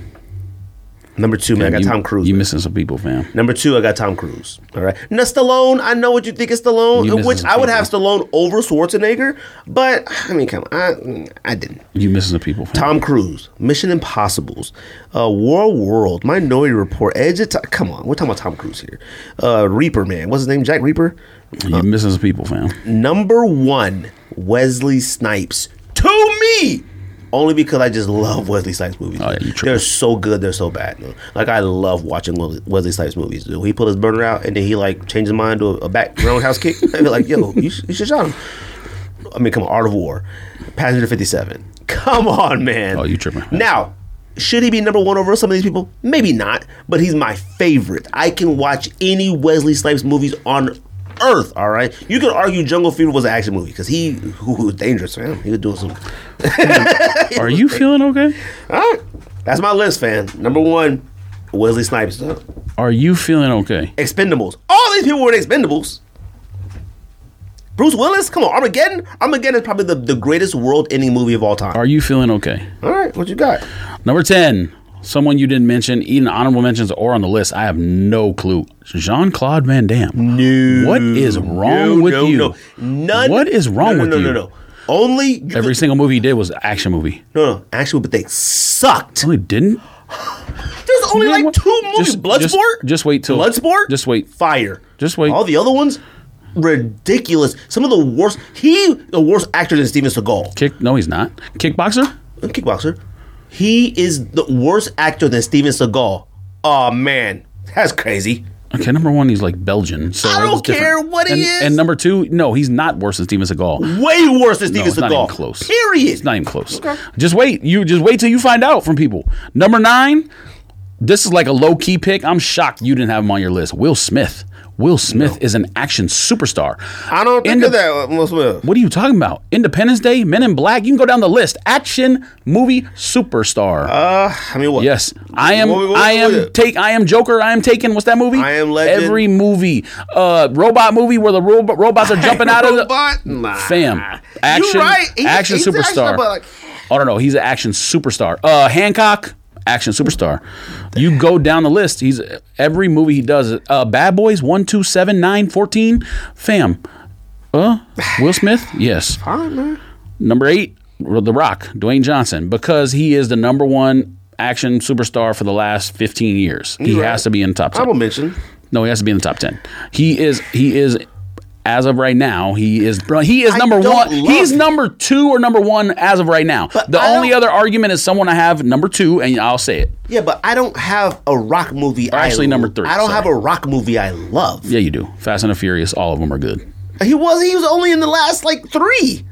Number two, man, I got you, Tom Cruise. You man. missing some people, fam. Number two, I got Tom Cruise. All right. Now Stallone, I know what you think is Stallone, which I would people. have Stallone over Schwarzenegger, but I mean, come on, I, I didn't. You missing some people, fam. Tom Cruise, Mission Impossible's, uh, War World, Minority Report, Edge of Come on, we're talking about Tom Cruise here. Uh, Reacher, man, what's his name? Jack Reacher. You missing some people, fam. Number one, Wesley Snipes. To me, only because I just love Wesley Snipes movies. Oh, yeah, they're so good, they're so bad. man. Like I love watching Wesley Snipes movies. Dude. He pulled his burner out and then he like changed his mind to a, a back roundhouse kick. [laughs] I'd be like, yo, you, sh- you should shot him. I mean, come on, Art of War, Passenger Fifty Seven. Come on, man. Oh, you tripping. Now, should he be number one over some of these people? Maybe not, but he's my favorite. I can watch any Wesley Snipes movies on earth. All right, you could argue Jungle Fever was an action movie because he [laughs] who was dangerous, man. He was doing some. [laughs] Are you feeling okay? All right, that's my list, fan. Number one, Wesley Snipes. Are you feeling okay? Expendables. All these people were in Expendables. Bruce Willis, come on, Armageddon. Armageddon is probably the, the greatest world-ending movie of all time. Are you feeling okay? all right, what you got? Number 10, someone you didn't mention, even honorable mentions or on the list. I have no clue. Jean Claude Van Damme. No. What is wrong no, with no, you? No. None. What is wrong with you? No, no, no. Only Every single movie he did was an action movie. no, no. Actually, but they sucked. No, he didn't. There's only like what? two movies. Just- Bloodsport. just- just wait till- Bloodsport. just wait. Fire. Just wait. All the other ones, ridiculous. Some of the worst. He the worst actor than Steven Seagal. Kick? No, he's not. Kickboxer? Kickboxer. He is the worst actor than Steven Seagal. Oh man, that's crazy. Okay, number one, he's like Belgian. So I don't it's different. care what he and, is. And number two, no, he's not worse than Steven Seagal. Way worse than No, Steven not Seagal. even close. Period. It's not even close. Just wait. You just wait till you find out from people. Number nine. This is like a low key pick. I'm shocked you didn't have him on your list. Will Smith. Will Smith is an action superstar. I don't think Inde- of that. uh, Will Smith. What are you talking about? Independence Day, Men in Black. You can go down the list. Action movie superstar. Uh, I mean, what? Yes, I am. What- what- I am take. I am Joker. I am taken. What's that movie? I Am Legend. Every movie, uh, robot movie where the robot robots are [laughs] jumping out of the Robot? Nah. fam. Action, You right. He- action an action superstar. I don't no, no, he's an action superstar. Uh, Hancock, action superstar. You go down the list. He's every movie he does. Uh, Bad Boys one, two, seven, nine, fourteen. Fam. Uh, Will Smith. [sighs] Yes. Fine, man. Number eight, The Rock, Dwayne Johnson, because he is the number one action superstar for the last 15 years. He right. has to be in the top 10. Honorable mention. No, he has to be in the top 10. He is, he is, as of right now, he is, he is number one. He's number two or number one as of right now. But the I only other argument is someone I have number two, and I'll say it. Yeah, but I don't have a rock movie. I actually, number three, I don't sorry. have a rock movie I love. Yeah, you do. Fast and the Furious, all of them are good. He was. He was only in the last like three.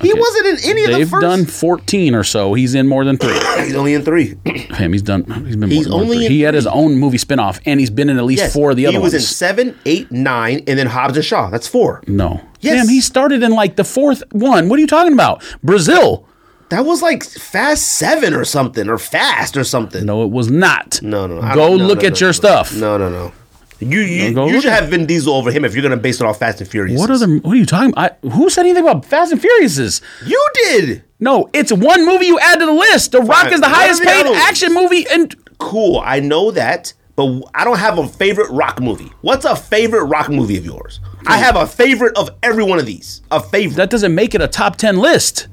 He Okay. wasn't in any of the They've first. done 14 or so. He's in more than three. [coughs] He's only in three. [coughs] Him, he's done. He's been. He's more than only three. in He had his own movie spinoff, and he's been in at least yes, four of the other ones. he other was ones. in seven, eight, nine, and then Hobbs and Shaw. That's four. no, Yes. damn, he started in like the fourth one. What are you talking about? Brazil? That was like Fast Seven or something, or Fast or something. No, it was not. no, no. I Go don't- no, look no, at no, your no, stuff. No, no, no. You you, go you should have Vin Diesel over him if you're gonna base it off Fast and Furious. What other? What are you talking about? I, who said anything about Fast and Furious? You did. No, it's one movie you add to the list. The Rock Fine. is the What are highest the paid other ones? action movie, and Cool. I know that, but I don't have a favorite rock movie. What's a favorite rock movie of yours? I hmm. have a favorite of every one of these. A favorite. that doesn't make it a top ten list.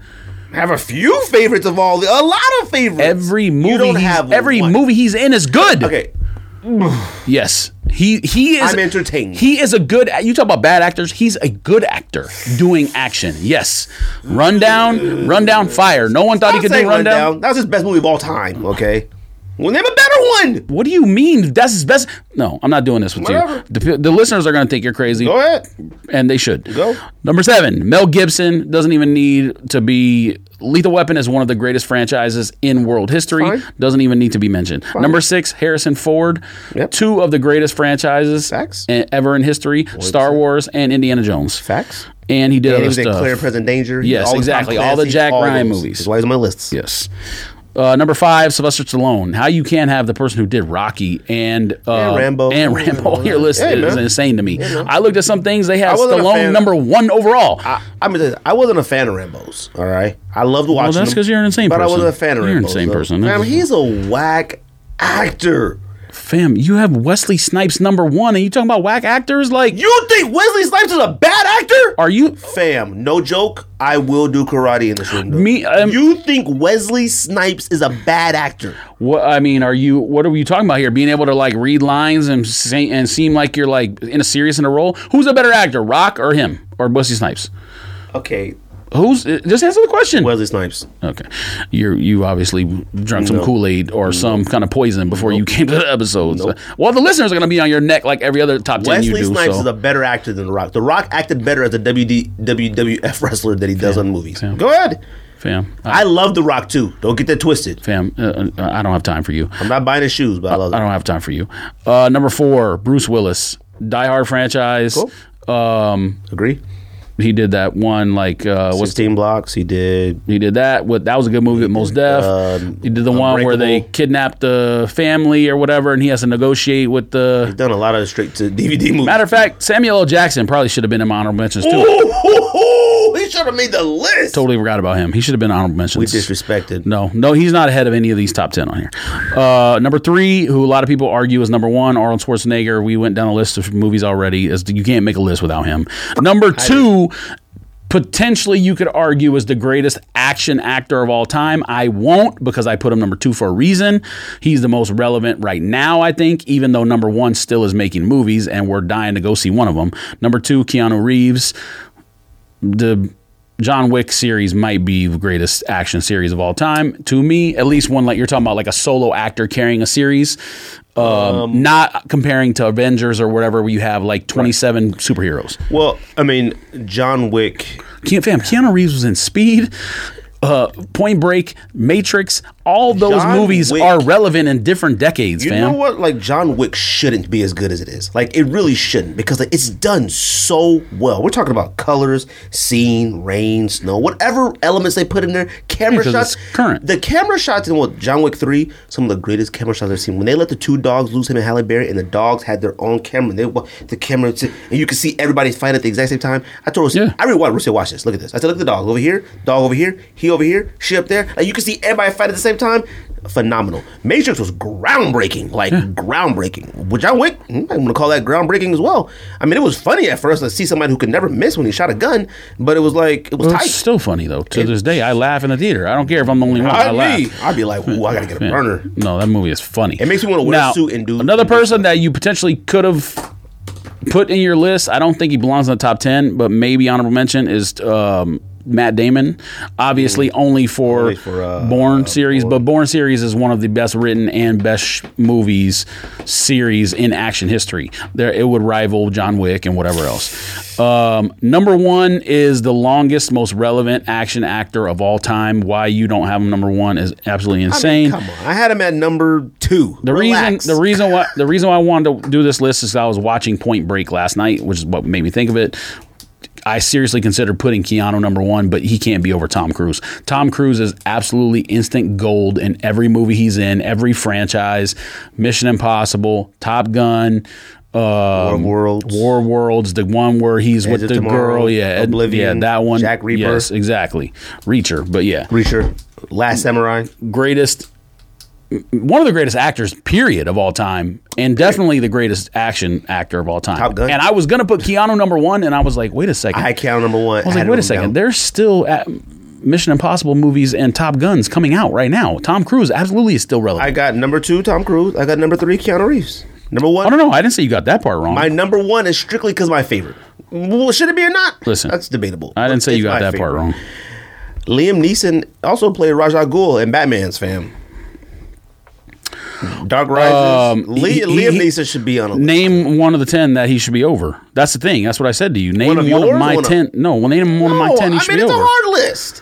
I have a few favorites of all the. A lot of favorites. Every movie, You don't he's, have every one. movie he's in is good. Okay. Yes, he he is. I'm entertained. He is a good. You talk about bad actors. He's a good actor doing action. Yes, Rundown, Rundown, Fire. No one thought he I'm could do Rundown. Rundown. That was his best movie of all time. Okay. Well, name a better one. What do you mean? That's his best. No, I'm not doing this with Whatever. you. The, the listeners are going to think you're crazy. Go ahead. and they should. Go. Number seven, Mel Gibson doesn't even need to be. Lethal Weapon is one of the greatest franchises in world history. Fine. Doesn't even need to be mentioned. Number six, Harrison Ford. Yep. Two of the greatest franchises Facts. ever in history: Star Wars and Indiana Jones. Facts. And he did And other he was in stuff. Clear and Present Danger. Yes, exactly. All the Jack Ryan movies. That's why he's on my list. Yes. Uh, number five, Sylvester Stallone. How you can't have the person who did Rocky and uh, And Rambo. and Rambo on your list Hey, is insane to me. I looked at some things; they had Stallone number one overall. I, I mean, I wasn't a fan of Rambo's. All right, I loved watching. that's because you're an insane but person. I wasn't a fan of You're an insane though. person. Man, he's a whack actor. Fam, you have Wesley Snipes number one, and you talking about whack actors? Like, You think Wesley Snipes is a bad actor? are you? Fam, no joke. I will do karate in this room. though. Me, um, you think Wesley Snipes is a bad actor? What I mean, are you? What are we talking about here? Being able to like read lines and say, and seem like you're like in a serious in a role. Who's a better actor, Rock or him or Wesley Snipes? Okay, Who's? Just answer the question. Wesley Snipes. Okay, you you obviously drunk some No. Kool Aid or some kind of poison before you came to the episodes. Nope. Well, the listeners are going to be on your neck like every other top ten Wesley do. Snipes so. is a better actor than The Rock. The Rock acted better as a WD, WWF wrestler than he does on movies. yeah. Go ahead. fam, I, I love The Rock too. Don't get that twisted. fam, uh, uh, I don't have time for you. I'm not buying his shoes, but I love I them. don't have time for you. Uh, number four, Bruce Willis, Die Hard franchise. Um, Agree. He did that one like uh, what's 16 blocks. He did. He did that. With that was a good movie with Mos Def. um, he did the one where they kidnapped the family or whatever, and he has to negotiate with the. He's done a lot of straight to DVD movies. Matter of fact, Samuel L. Jackson probably should have been in my honorable mentions too. [laughs] He should have made the list. Totally forgot about him. He should have been honorable mentions. We disrespected. no, no, he's not ahead of any of these top ten on here. Uh, number three, who a lot of people argue is number one, Arnold Schwarzenegger. We went down a list of movies already. As you can't make a list without him. Number two, potentially you could argue is the greatest action actor of all time. I won't because I put him number two for a reason. He's the most relevant right now, I think, even though number one still is making movies and we're dying to go see one of them. Number two, Keanu Reeves. The John Wick series might be the greatest action series of all time. To me, at least one like you're talking about, like a solo actor carrying a series. Um, not comparing to Avengers or whatever, where you have like 27 superheroes. Well, I mean, John Wick. Keanu, fam, Keanu Reeves was in Speed, uh, Point Break, Matrix. All those John movies Wick- are relevant in different decades, You fam. know what? Like John Wick shouldn't be as good as it is. Like it really shouldn't because like, it's done so well. We're talking about colors, scene, rain, snow, whatever elements they put in there. Camera shots. current. The camera shots in what John Wick three, some of the greatest camera shots I've seen. When they let the two dogs loose, him and Halle Berry, and the dogs had their own camera. And they the camera, and you could see everybody fight at the exact same time. I told her, Yeah. I rewatched. Russia, watch this. Look at this. I said, look at the dog over here, dog over here, he over here, she up there. Like you can see everybody fight at the same time. Phenomenal. Matrix was groundbreaking, like groundbreaking. Which John Wick, mm, I'm gonna call that groundbreaking as well. I mean, it was funny at first to see somebody who could never miss when he shot a gun, but it was like it was Well, tight. it's still funny though. To this day, I laugh in the theater. I don't care if I'm the only one. I, I laugh. I'd be like, ooh, I gotta get a Yeah. burner. No, that movie is funny. It makes me wanna wear a suit and do- another person that you potentially could have put in your list. I don't think he belongs in the top ten, but maybe honorable mention is um, Matt Damon. Obviously, only for, Mm. Only for, uh, Bourne uh, series, but Bourne series is one of the best written and best sh- movies series in action history. There, it would rival John Wick and whatever else. Um, number one is the longest, most relevant action actor of all time. Why you don't have him number one is absolutely I mean, insane. come on, I had him at number two. The Relax. reason the reason why the reason why I wanted to do this list is I was watching Point Break last night, which is what made me think of it. I seriously consider putting Keanu number one, but he can't be over Tom Cruise. Tom Cruise is absolutely instant gold in every movie he's in, every franchise, Mission Impossible, Top Gun, um, War Worlds. War Worlds, the one where he's with the Tomorrow, girl, yeah, Oblivion, yeah, that one, Jack Reacher. yes, exactly, Reacher, but yeah, Reacher, Last Samurai. greatest one of the greatest actors period of all time and definitely the greatest action actor of all time Top Gun. and i was gonna put keanu number one and i was like wait a second I had Keanu number one. I was like wait a second there's still at mission impossible movies and top guns coming out right now tom cruise absolutely is still relevant I got number two, Tom Cruise. I got number three, Keanu Reeves. Number one, i don't know i didn't say you got that part wrong My number one is strictly because my favorite. Well, should it be or not? Listen, that's debatable. i didn't say It's you got my that part favorite. wrong Liam Neeson also played Ra's al Ghul in Batman's fam. Dark Rises. Um, he- Liam he- Neeson should be on a list. name one of the 10 that he should be over that's the thing that's what i said to you name One one of of, my One of- 10 no well name one of my 10 he I should mean, be it's over a hard list.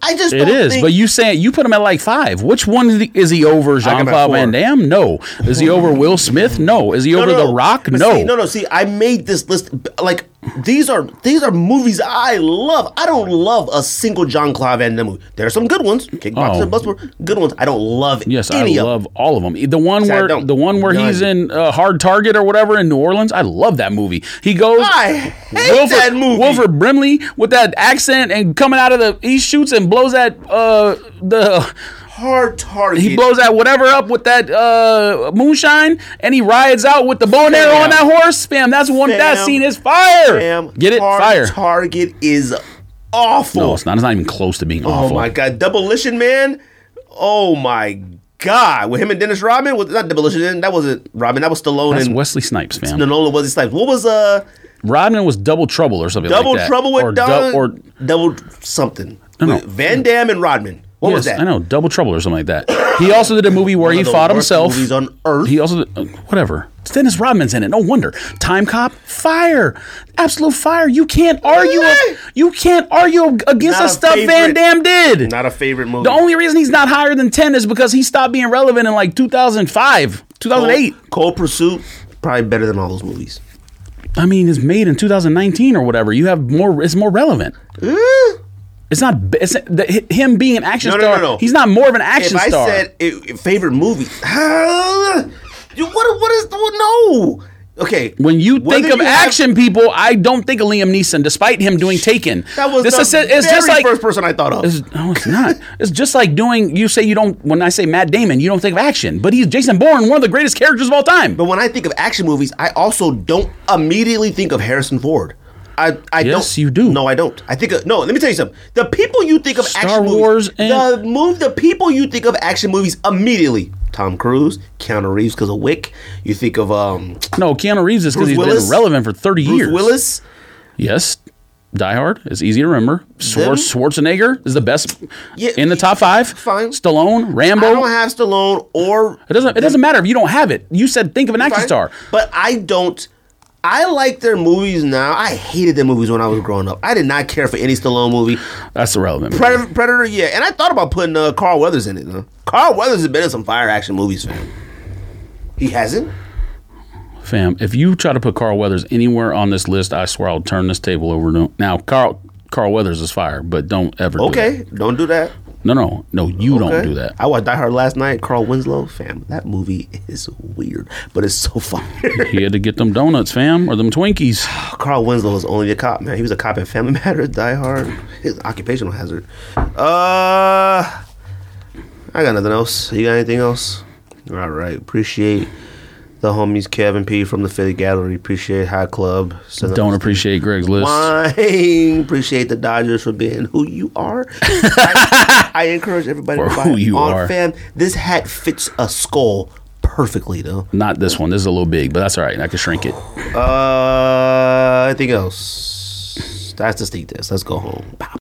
I just It is, think- but you saying you put him at like five. Which one is he, is he over? Jean Claude. Van Damme? No. Is he over Will Smith? No. Is he over The Rock? But No. see, no, no. See, I made this list. Like these are these are movies I love. I don't love a single John Claude Van Damme movie. There are some good ones. Kickboxer, Oh. Good ones. I don't love it. Yes, any I love them. all of them. The one where the one where he's in uh, Hard Target or whatever in New Orleans. I love that movie. He goes. I hate that movie. Wilford Brimley with that accent and coming out of the he shoots and blows that uh the hard target. He blows that whatever up with that uh, moonshine, and he rides out with the bow and arrow on that horse. Fam, that's one. that scene is fire. Fam, Get it? hard Fire. target is awful. no, it's not. It's not even close to being Oh awful. Oh my god, Demolition Man. Oh my god, with him and Dennis Rodman was not Demolition Man. That wasn't Rodman. That was Stallone That's and Wesley Snipes, fam. no, no, was it like what was uh Rodman was Double Trouble or something Double like that. Trouble with or, Don, du- or Double something? no. With Van Damme and Rodman. What was yes, that? I know Double Trouble or something like that. He also did a movie where he fought himself. Movies on earth. He also did, uh, whatever. Dennis Rodman's in it. No wonder. Time Cop, fire, absolute fire. You can't argue. Really? You can't argue against the a stuff Van favorite. Damme did. not a favorite movie. The only reason he's not higher than 10 is because he stopped being relevant in like 2005, 2008. Cold, Cold Pursuit probably better than all those movies. I mean, it's made in 2019 or whatever. You have more, it's more relevant. It's not, it's the, him being an action No, no, star. no, no. He's not more of an action If I star. said it, favorite movie, you what? What is no? Okay, when you think of you have- action people, I don't think of Liam Neeson, despite him doing Taken. that was this the is, it's just like first person I thought of. It's, no, it's not. It's just like doing. You say you don't. When I say Matt Damon, you don't think of action, but he's Jason Bourne, one of the greatest characters of all time. But when I think of action movies, I also don't immediately think of Harrison Ford. I, I Yes, don't. you do. No, I don't. I think of, no. Let me tell you something. The people you think of Star action Wars movies, and- the move, the people you think of action movies immediately. Tom Cruise, Keanu Reeves because of Wick. You think of um, No, Keanu Reeves is because he's Willis? been relevant for thirty Bruce years. Willis. Yes. Die Hard is easy to remember. Them? Schwarzenegger is the best Yeah, in the top five. fine. Stallone, Rambo. I don't have Stallone or it doesn't. It doesn't matter if you don't have it. You said think of an action Fine. star. But I don't. I like their movies now. I hated their movies when I was growing up. I did not care for any Stallone movie. That's irrelevant. Predator, Predator, yeah. And I thought about putting uh, Carl Weathers in it. Huh? Carl Weathers has been in some fire action movies, fam. He hasn't. Fam, if you try to put Carl Weathers anywhere on this list, I swear I'll turn this table over. To, now, Carl Carl Weathers is fire, but don't ever. do Okay, don't do that. No, no, no. You don't do that. I watched Die Hard last night. Carl Winslow, fam. That movie is weird, but it's so [laughs] fun. He had to get them donuts, fam, or them Twinkies. [sighs] Carl Winslow was only a cop, man. He was a cop in Family [laughs] Matters, Die Hard, his occupational hazard. Uh, I got nothing else. You got anything else? All right. Appreciate the homies Kevin P from the Fitted Gallery. Appreciate Hat Club. Send Don't appreciate Greg's list. Wine. [laughs] Appreciate the Dodgers for being who you are. I, encourage everybody For to buy who you on are. Fam, this hat fits a skull perfectly, though. Not this one. This is a little big, but that's all right. I can shrink it. Uh, anything else? That's the Sneak Diss. Let's go home. Pow.